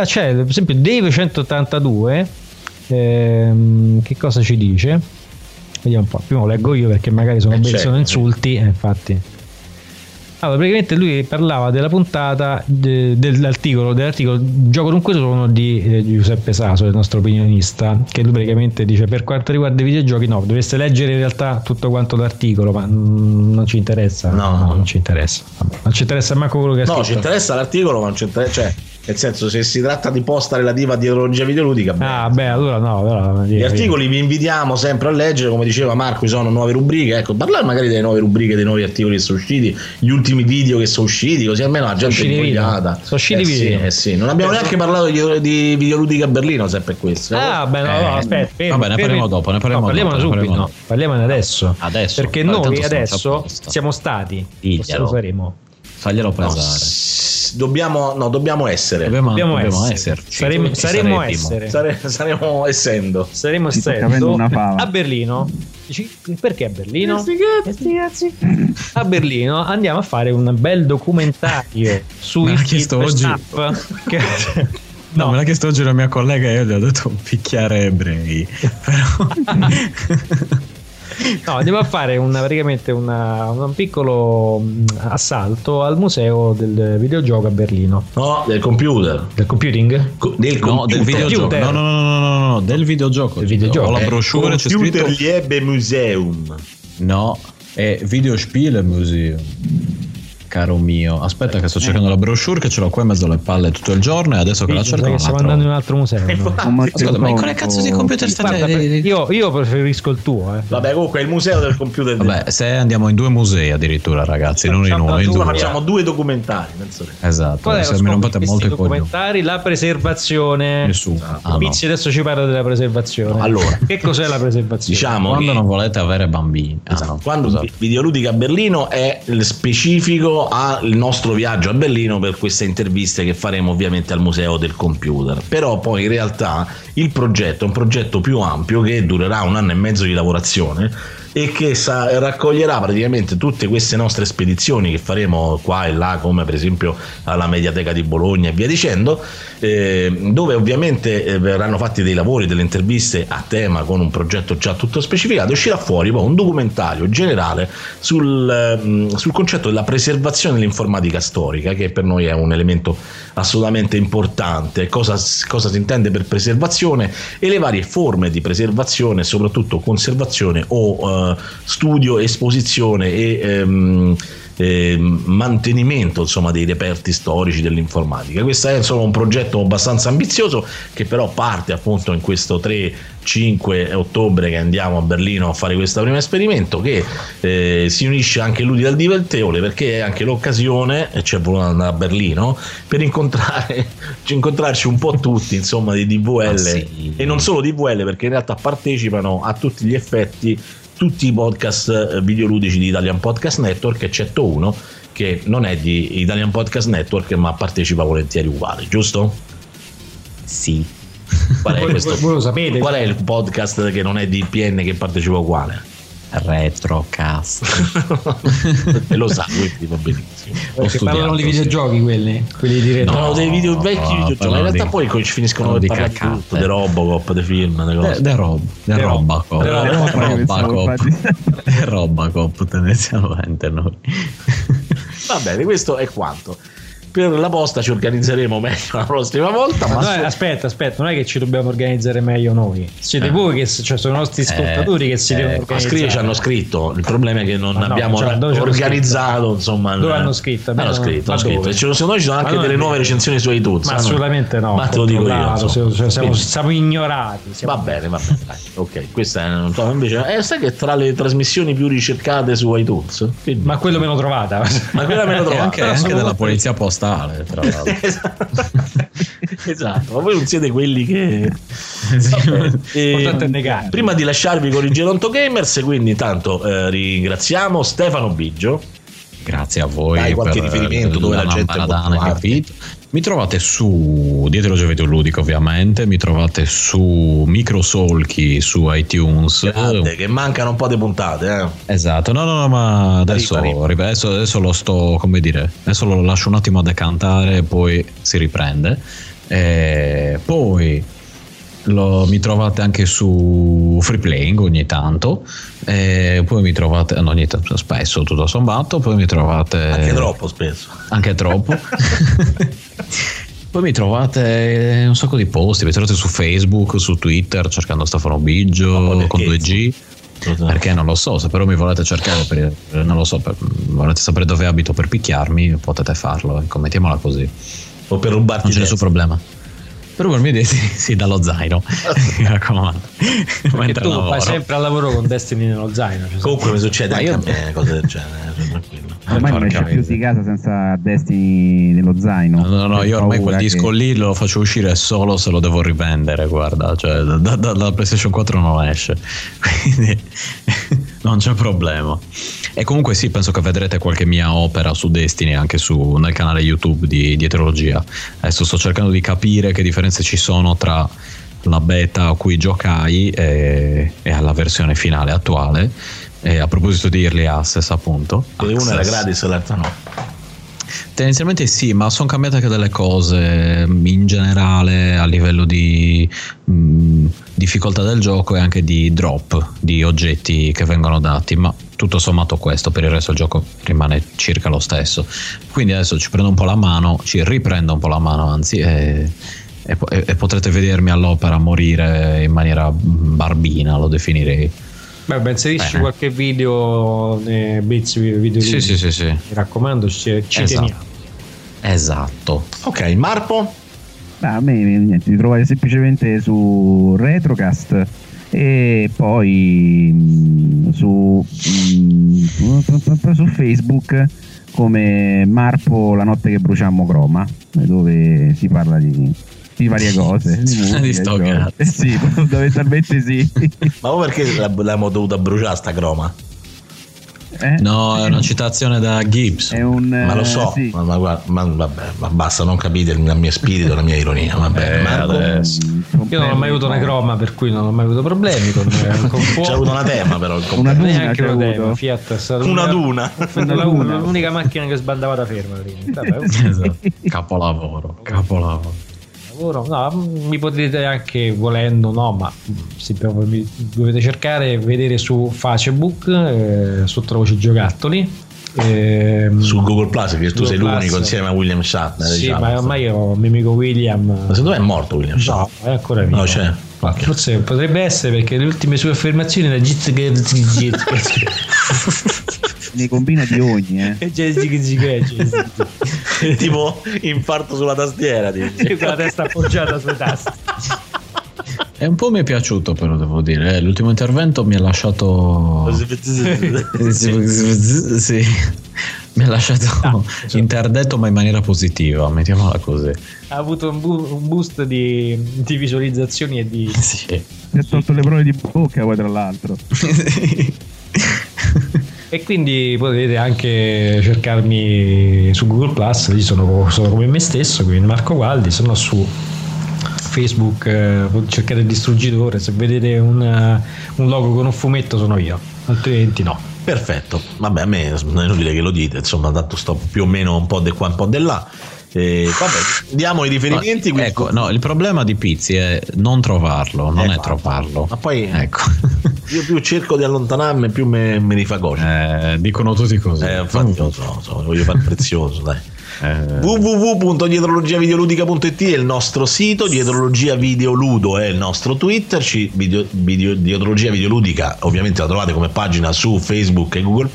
c'è per esempio Dave 182 ehm, che cosa ci dice? vediamo un po'. Prima lo leggo io perché magari sono, Eh, be- certo. sono insulti, eh, infatti. Allora, praticamente lui parlava della puntata de- dell'articolo, dell'articolo Gioco dunque sono di eh, Giuseppe Saso, il nostro opinionista, che lui praticamente dice per quanto riguarda i videogiochi no, dovreste leggere in realtà tutto quanto l'articolo, ma mm, non ci interessa. No. non ci interessa. Non ci interessa manco quello che ha No, scritto. ci interessa l'articolo, ma non ci interessa. Cioè, nel senso, se si tratta di posta relativa a dietologia videoludica, beh, Ah, beh, allora no, allora, Gli articoli vi invitiamo sempre a leggere, come diceva Marco, ci sono nuove rubriche. Ecco, parlare magari delle nuove rubriche, dei nuovi articoli che sono usciti, gli ultimi video che sono usciti, così almeno la gente è invogliata. Sono usciti eh video. Sì, eh sì. Non abbiamo neanche parlato di, di videoludica a Berlino, se per questo. Ah, beh, no, no, Eh, aspetta. fermi, vabbè, ne fermi. parliamo dopo, ne parliamo No, dopo, ne subito. parliamo no, parliamone adesso. Adesso. Perché noi adesso siamo stati. Diglielo. Lo faremo. Faglielo No, pesare. s- dobbiamo, no, dobbiamo essere. Dobbiamo, Dobbiamo essere. esserci. Saremo, Ci saremo essere. Sare- saremo essendo. Saremo essendo a Berlino. Perché a Berlino? A Berlino andiamo a fare un bel documentario su Me l'ha il chiesto oggi. Che... No, me l'ha chiesto oggi la mia collega e io gli ho detto picchiare ebrei. Però No, andiamo a fare una, praticamente una- un piccolo mh, assalto al museo del videogioco a Berlino. No, del computer. Del computing? Co- del no, del computer. videogioco. No, no, no, no, no, no, del videogioco. Del videogioco. Ho la Eh, brochure, c'è Computer scritto Liebe Museum. No, è Videospiele Museum. Caro mio, aspetta che sto cercando la brochure che ce l'ho qua in mezzo alle palle tutto il giorno e adesso che la cerco la stiamo andando in un altro museo. no? Ascolta, ma quale cazzo di computer Guarda, state... io, io preferisco il tuo. Eh. Vabbè, comunque è il museo del computer. Vabbè, se andiamo in due musei addirittura ragazzi, non in uno, in due. facciamo due documentari. penso che- Esatto, Qual è se mi rompete molto i documentari? La preservazione. Nessuno. Ah. Pizzi adesso ci parla della preservazione. Allora. che cos'è la preservazione? Diciamo Quando non volete avere bambini. Ah, no, quando Videoludica a Berlino è il specifico al nostro viaggio a Berlino per queste interviste che faremo ovviamente al museo del computer. Però poi in realtà il progetto è un progetto più ampio che durerà un anno e mezzo di lavorazione e che sa- raccoglierà praticamente tutte queste nostre spedizioni che faremo qua e là, come per esempio alla Mediateca di Bologna e via dicendo, eh, dove ovviamente eh, verranno fatti dei lavori, delle interviste a tema con un progetto già tutto specificato, uscirà fuori poi un documentario generale sul, ehm, sul concetto della preservazione dell'informatica storica, che per noi è un elemento assolutamente importante, cosa, cosa si intende per preservazione e le varie forme di preservazione, soprattutto conservazione o eh, studio, esposizione e ehm, ehm, mantenimento insomma, dei reperti storici dell'informatica. Questo è insomma un progetto abbastanza ambizioso che però parte appunto in questo 3-5 ottobre che andiamo a Berlino a fare questo primo esperimento che eh, si unisce anche l'utile al divertevole perché è anche l'occasione, e ci è voluto andare a Berlino, per incontrare, incontrarci un po' tutti insomma di DVL Ah, sì. e non solo DVL perché in realtà partecipano a tutti gli effetti tutti i podcast eh, videoludici di Italian Podcast Network eccetto uno che non è di Italian Podcast Network ma partecipa volentieri uguale giusto? Sì. Qual è, Voi- questo- voi- voi lo sapete? qual è il podcast che non è di IPN che partecipa uguale? Retrocast. e lo sa quindi va benissimo Perché parlano di studiato, sì. videogiochi quelli, quelli di retro. Parlano dei video vecchi no, videogiochi, ma in realtà di- poi ci finiscono di parlare di cacate. tutto, dei Robocop, dei film, dei cose. De, de rob, de De rob- Robacop. de rob- Robacop. De Robacop tendenzialmente noi. Va bene, questo è quanto. Per la posta ci organizzeremo meglio la prossima volta. Ma noi- su- aspetta, aspetta, non è che ci dobbiamo organizzare meglio noi. Siete Eh. voi che cioè, sono i nostri ascoltatori che si eh, devono organizzare. scrivere ci hanno scritto. Il problema è che non Ma no, abbiamo cioè, organizzato. Insomma, Dove hanno scritto? Hanno scritto, hanno scritto. Ci sono- secondo me ci sono anche delle nuove vero. recensioni su iTunes. Ma assolutamente no. Ma te lo dico io. cioè, siamo, Quindi- siamo ignorati. siamo- Va bene, va bene, dai. Ok, questa è un po' invece. Eh, sai che tra le trasmissioni più ricercate su iTunes? Quindi- Ma quello meno trovata. Ma quella me lo E trovate. anche, anche della polizia postale, tra l'altro. esatto, ma voi non siete quelli che. E, Importante è negare. prima di lasciarvi con i Geronto Gamers, quindi intanto eh, ringraziamo Stefano Biggio. Grazie a voi Dai qualche per riferimento dove la gente può affitto. Mi trovate su Dietro Giovedì Ludico ovviamente, mi trovate su Microsolchi su iTunes. Grande, che mancano un po' di puntate, eh. Esatto, no, no, no, ma adesso, Arriva, arriva. adesso, adesso lo sto, come dire, adesso lo lascio un attimo a decantare e poi si riprende. E poi lo- mi trovate anche su Free Playing ogni tanto, e poi mi trovate, no, ogni tanto, spesso tutto sommato, poi mi trovate... Anche troppo spesso. Anche troppo. Poi mi trovate un sacco di posti, mi trovate su Facebook, su Twitter cercando Stefano Biggio con 2G. Perché non lo so, se però mi volete cercare per, non lo so, per- volete sapere dove abito per picchiarmi, potete farlo, ecco, mettiamola così. O per rubarti Non c'è nessun problema. Per rubarmi i denti, sì, dallo zaino. Mi raccomando. Perché tu lavoro. fai sempre al lavoro con Destiny nello zaino. cioè, Comunque mi succede anche io- a me cose del genere. Ormai non esce più di casa senza Destiny nello zaino. No, no, Per io ormai quel disco che- lì lo faccio uscire solo se lo devo rivendere, guarda, cioè da, da- dalla PlayStation 4 non esce, quindi non c'è problema. E comunque sì, penso che vedrete qualche mia opera su Destiny anche su, nel canale YouTube di Dietrologia. Adesso sto cercando di capire che differenze ci sono tra la beta a cui giocai e, e alla versione finale attuale. E a proposito di Early Access, appunto. E una era gratis e l'altra no. Tendenzialmente sì, ma sono cambiate anche delle cose mh, in generale a livello di mh, difficoltà del gioco e anche di drop di oggetti che vengono dati, ma tutto sommato questo, per il resto il gioco rimane circa lo stesso. Quindi adesso ci prendo un po' la mano, ci riprendo un po' la mano anzi e, e e- e potrete vedermi all'opera morire in maniera barbina, lo definirei. Beh, beh, inserisci Bene. qualche video nei Blitz video Sì, sì, sì, sì. Mi raccomando, ci, ci Esatto. teniamo. Esatto. Ok, Marpo? Ma a me niente, mi trovate semplicemente su Retrocast e poi mm, su, mm, su Facebook come Marpo la notte che bruciammo Croma, dove si parla di, di varie cose. Di, musica, Di sto giochi. cazzo. Eh sì, fondamentalmente sì. Ma voi perché la- l'abbiamo dovuta bruciare sta croma? Eh? No, è una citazione da Gibbs. È un, Ma lo eh, so, sì. ma, ma ma vabbè, ma basta, non capite il mio spirito, la mia ironia. Vabbè, Eh, Marco, adesso. Io non ho mai avuto una croma, per cui non ho mai avuto problemi con, eh, con c'è avuto una tema però. il Una compagno. duna Neanche una avuto. tema, Fiat è stata Una l'unica- duna. una- l'unica macchina che sbandava da ferma. Vabbè, Esatto. Capolavoro, capolavoro. Lavoro. No, mi potete anche volendo, no, ma se dovete cercare vedere su Facebook, eh, sotto voce giocattoli. ehm, Su Google Plus, che tu Google sei Plus. l'unico insieme a William Shatner. Sì, diciamo. ma ormai ho un mio amico William. Ma secondo me è morto William Shatner. No, è ancora vivo. No, c'è. Ok. Forse potrebbe essere perché le ultime sue affermazioni erano git Ne combina di ogni, eh. tipo infarto sulla tastiera. con la testa appoggiata sui tasti. E un po' mi è piaciuto, però devo dire. eh, L'ultimo intervento mi ha lasciato. sì, mi ha lasciato interdetto, ma in maniera positiva, mettiamola così. Ha avuto un, bu- un boost di, di visualizzazioni e di. Sì. Mi ha tolto le parole di bocca poi tra l'altro. E quindi potete anche cercarmi su Google Plus, lì sono, sono come me stesso, quindi Marco Gualdi, sono su Facebook, eh, cercate il distruggitore, se vedete un, eh, un logo con un fumetto sono io, altrimenti no. Perfetto, vabbè, a me è inutile che lo dite, insomma, tanto sto più o meno un po' di qua, un po' di là. E, vabbè, diamo i riferimenti. No, ecco, no, il problema di Pizzi è non trovarlo, non è Esatto. trovarlo. Ma poi Ecco. io più cerco di allontanarmi, più me, me ne fa cosci. Eh, dicono tutti così. Eh, infatti, lo so, so, voglio fare prezioso, dai. Eh, www.dietrologiavideoludica.it è il nostro sito, Dietrologia Videoludo è il nostro Twitter, ci- video, video- Dietrologia Videoludica ovviamente la trovate come pagina su Facebook e Google.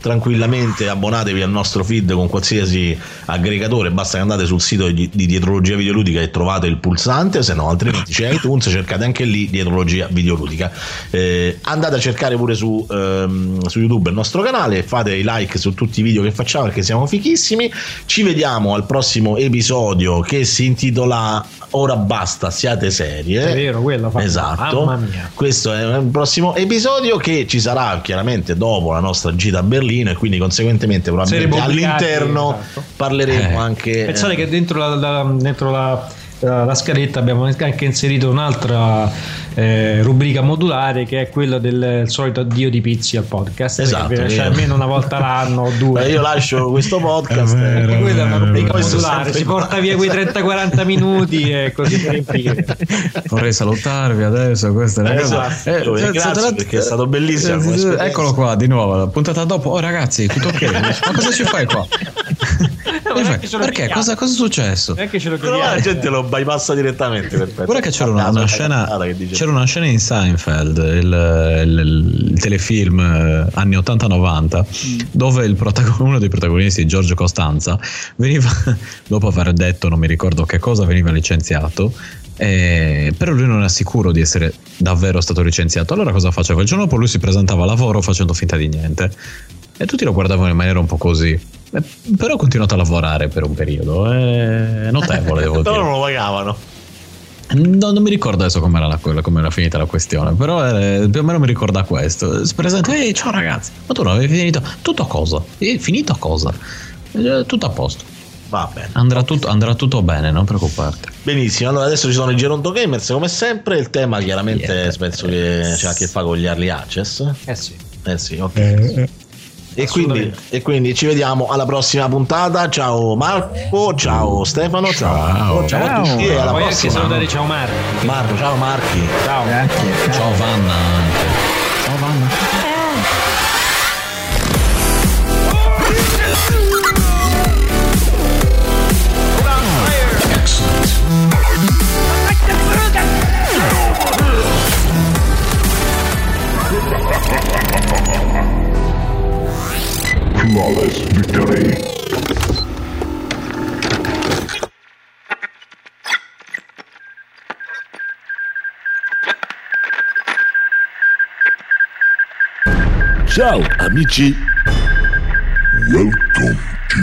Tranquillamente abbonatevi al nostro feed con qualsiasi aggregatore, basta che andate sul sito di, di Dietrologia Videoludica e trovate il pulsante, se no altrimenti c'è iTunes, cercate anche lì Dietrologia Videoludica. Eh, andate a cercare pure su, ehm, su YouTube il nostro canale, fate i like su tutti i video che facciamo perché siamo fichissimi. Ci vediamo al prossimo episodio che si intitola Ora basta, siate serie. È vero, quello fa Esatto. Mamma mia. Questo è il prossimo episodio che ci sarà chiaramente dopo la nostra gita a Berlino e quindi conseguentemente probabilmente all'interno esatto. parleremo Eh. anche Pensate eh, che dentro la, la- dentro la, la- la scaletta abbiamo anche inserito un'altra eh, rubrica modulare che è quella del solito addio di Pizzi al podcast. Esatto, che viene- cioè, vero. almeno una volta l'anno o due. Beh, io lascio questo podcast. E quella è una rubrica modulare, si porta via quei 30-40 minuti e così per riempire. Vorrei salutarvi adesso. Questa è Esatto. Eh, grazie, perché è stato bellissimo. Eccolo qua di nuovo. La puntata dopo. Oh, ragazzi, tutto ok? Ma cosa ci fai qua? Perché? Cosa, cosa è successo? Non è che ce lo la gente lo bypassa direttamente. Guarda che c'era una, una scena, dice- c'era una scena in Seinfeld, il, il- il telefilm eh, anni 80-90, dove il protagon- uno dei protagonisti, Giorgio Costanza, veniva, dopo aver detto non mi ricordo che cosa, veniva licenziato. eh, però lui non era sicuro di essere davvero stato licenziato. Allora cosa faceva? Il giorno dopo lui si presentava a lavoro facendo finta di niente. E tutti lo guardavano in maniera un po' così. Eh, però ha continuato a lavorare per un periodo. È notevole, devo Però dire. non lo pagavano. No, non mi ricordo adesso com'era, la, quella- com'era finita la questione, però eh, più o meno mi ricorda questo. Si presenta, ehi, ciao ragazzi, ma tu non avevi finito? Tutto a cosa? E finito a cosa? Eh, tutto a posto. Va bene. Andrà tutto, andrà tutto bene, non preoccuparti. Benissimo, allora adesso ci sono i Geronto Gamers come sempre. Il tema chiaramente penso che c'ha a che fare con gli early access. Eh sì. Eh sì, ok. E quindi, e quindi ci vediamo alla prossima puntata. Ciao Marco, ciao Stefano, ciao, ciao, a tutti e alla Poi anche prossima. salutare ciao Marco. Marco, ciao Marchi. Ciao. Ciao Vanna anche. Ciao Vanna. Flawless victory. Ciao amici. Welcome to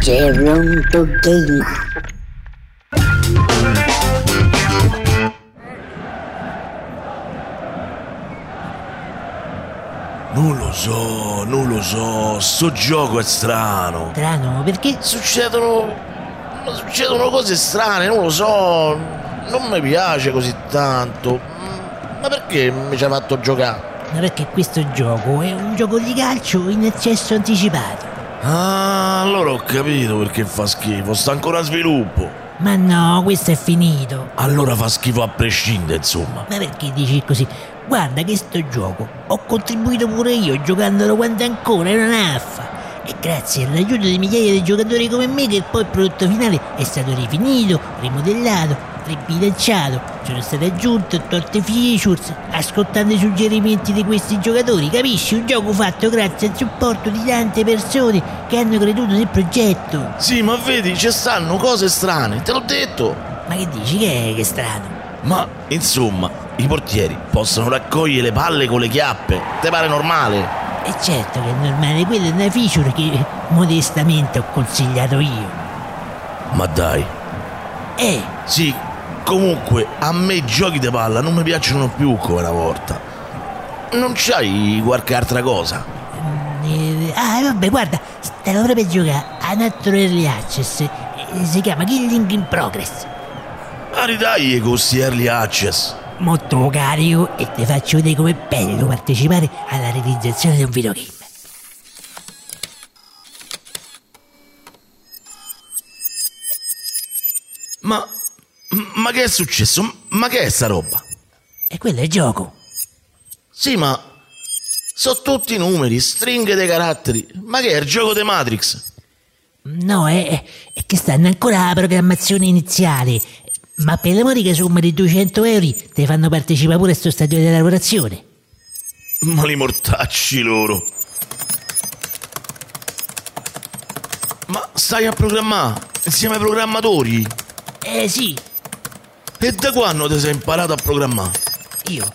Geronto Game. Non lo so, non lo so, sto gioco è strano. Strano, perché? Succedono. ma Succedono cose strane, non lo so. Non mi piace così tanto. Ma perché mi ci hai fatto giocare? Ma perché questo gioco è un gioco di calcio in accesso anticipato. Ah, allora ho capito perché fa schifo, sta ancora in sviluppo. Ma no, questo è finito. Allora fa schifo a prescindere, insomma. Ma perché dici così? Guarda che sto gioco ho contribuito pure io giocandolo quando ancora era un'affa. E grazie all'aiuto di migliaia di giocatori come me che poi il prodotto finale è stato rifinito, rimodellato, ribilanciato, sono state aggiunte torte features, ascoltando i suggerimenti di questi giocatori, capisci? Un gioco fatto grazie al supporto di tante persone che hanno creduto nel progetto. Sì, ma vedi, ci stanno cose strane, te l'ho detto. Ma che dici che è, che è strano? Ma, insomma, i portieri possono raccogliere le palle con le chiappe. Te pare normale? E certo che è normale, quella è una feature che modestamente ho consigliato io. Ma dai. Eh, Sì, comunque, a me i giochi di palla non mi piacciono più come una volta. Non c'hai qualche altra cosa? eh, ah, vabbè, guarda, stavo proprio a giocare a un altro early access. eh, Si chiama Killing in Progress. Ma ridai con questi early access. Molto carico e ti faccio vedere com'è bello partecipare alla realizzazione di un videogame. Ma. Ma che è successo? Ma che è sta roba? E quello è il gioco. Sì, ma. Sono tutti numeri, stringhe dei caratteri. Ma che è il gioco di Matrix? No, è, è- è che stanno ancora alla programmazione iniziale. Ma per la modica somma di 200 euro ti fanno partecipare pure a sto stadio di lavorazione. Ma li mortacci loro. Ma stai a programmare insieme ai programmatori? Eh sì, E da quando ti sei imparato a programmare? io.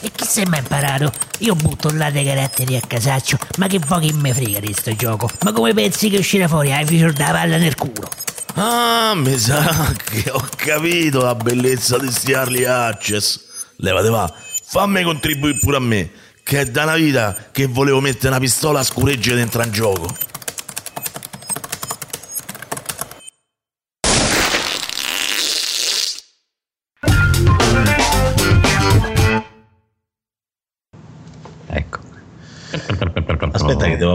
E chi se mai imparato? Io butto là dei caratteri a casaccio, ma che vuoi che me frega di sto gioco? Ma come pensi che uscirà fuori hai feature da palla nel culo? Ah, mi sa che ho capito la bellezza di sti early access. Levate va, fammi contribuire pure a me, che è da una vita che volevo mettere una pistola a scuregge dentro un gioco.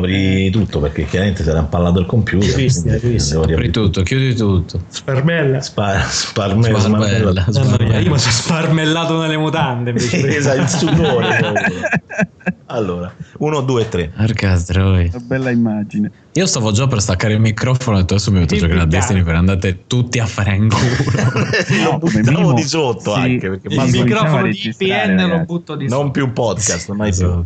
Devo aprire tutto perché chiaramente si era impallato il computer. Visti. devo Apri tutto, chiudi tutto. Sparmella. Spa- sparme- Sparmella, smarmella. Mamma mia, io mi sparmella. sono sparmellato nelle mutande invece. esatto, il sudore. allora, 1, 2, 3. Porca troia. Una bella immagine. Io stavo già per staccare il microfono e adesso mi metto a giocare a. Destiny per andate tutti a fare in culo. Lo buttavo di sotto sì, anche perché Il microfono di IPN lo butto di non più podcast, mai più.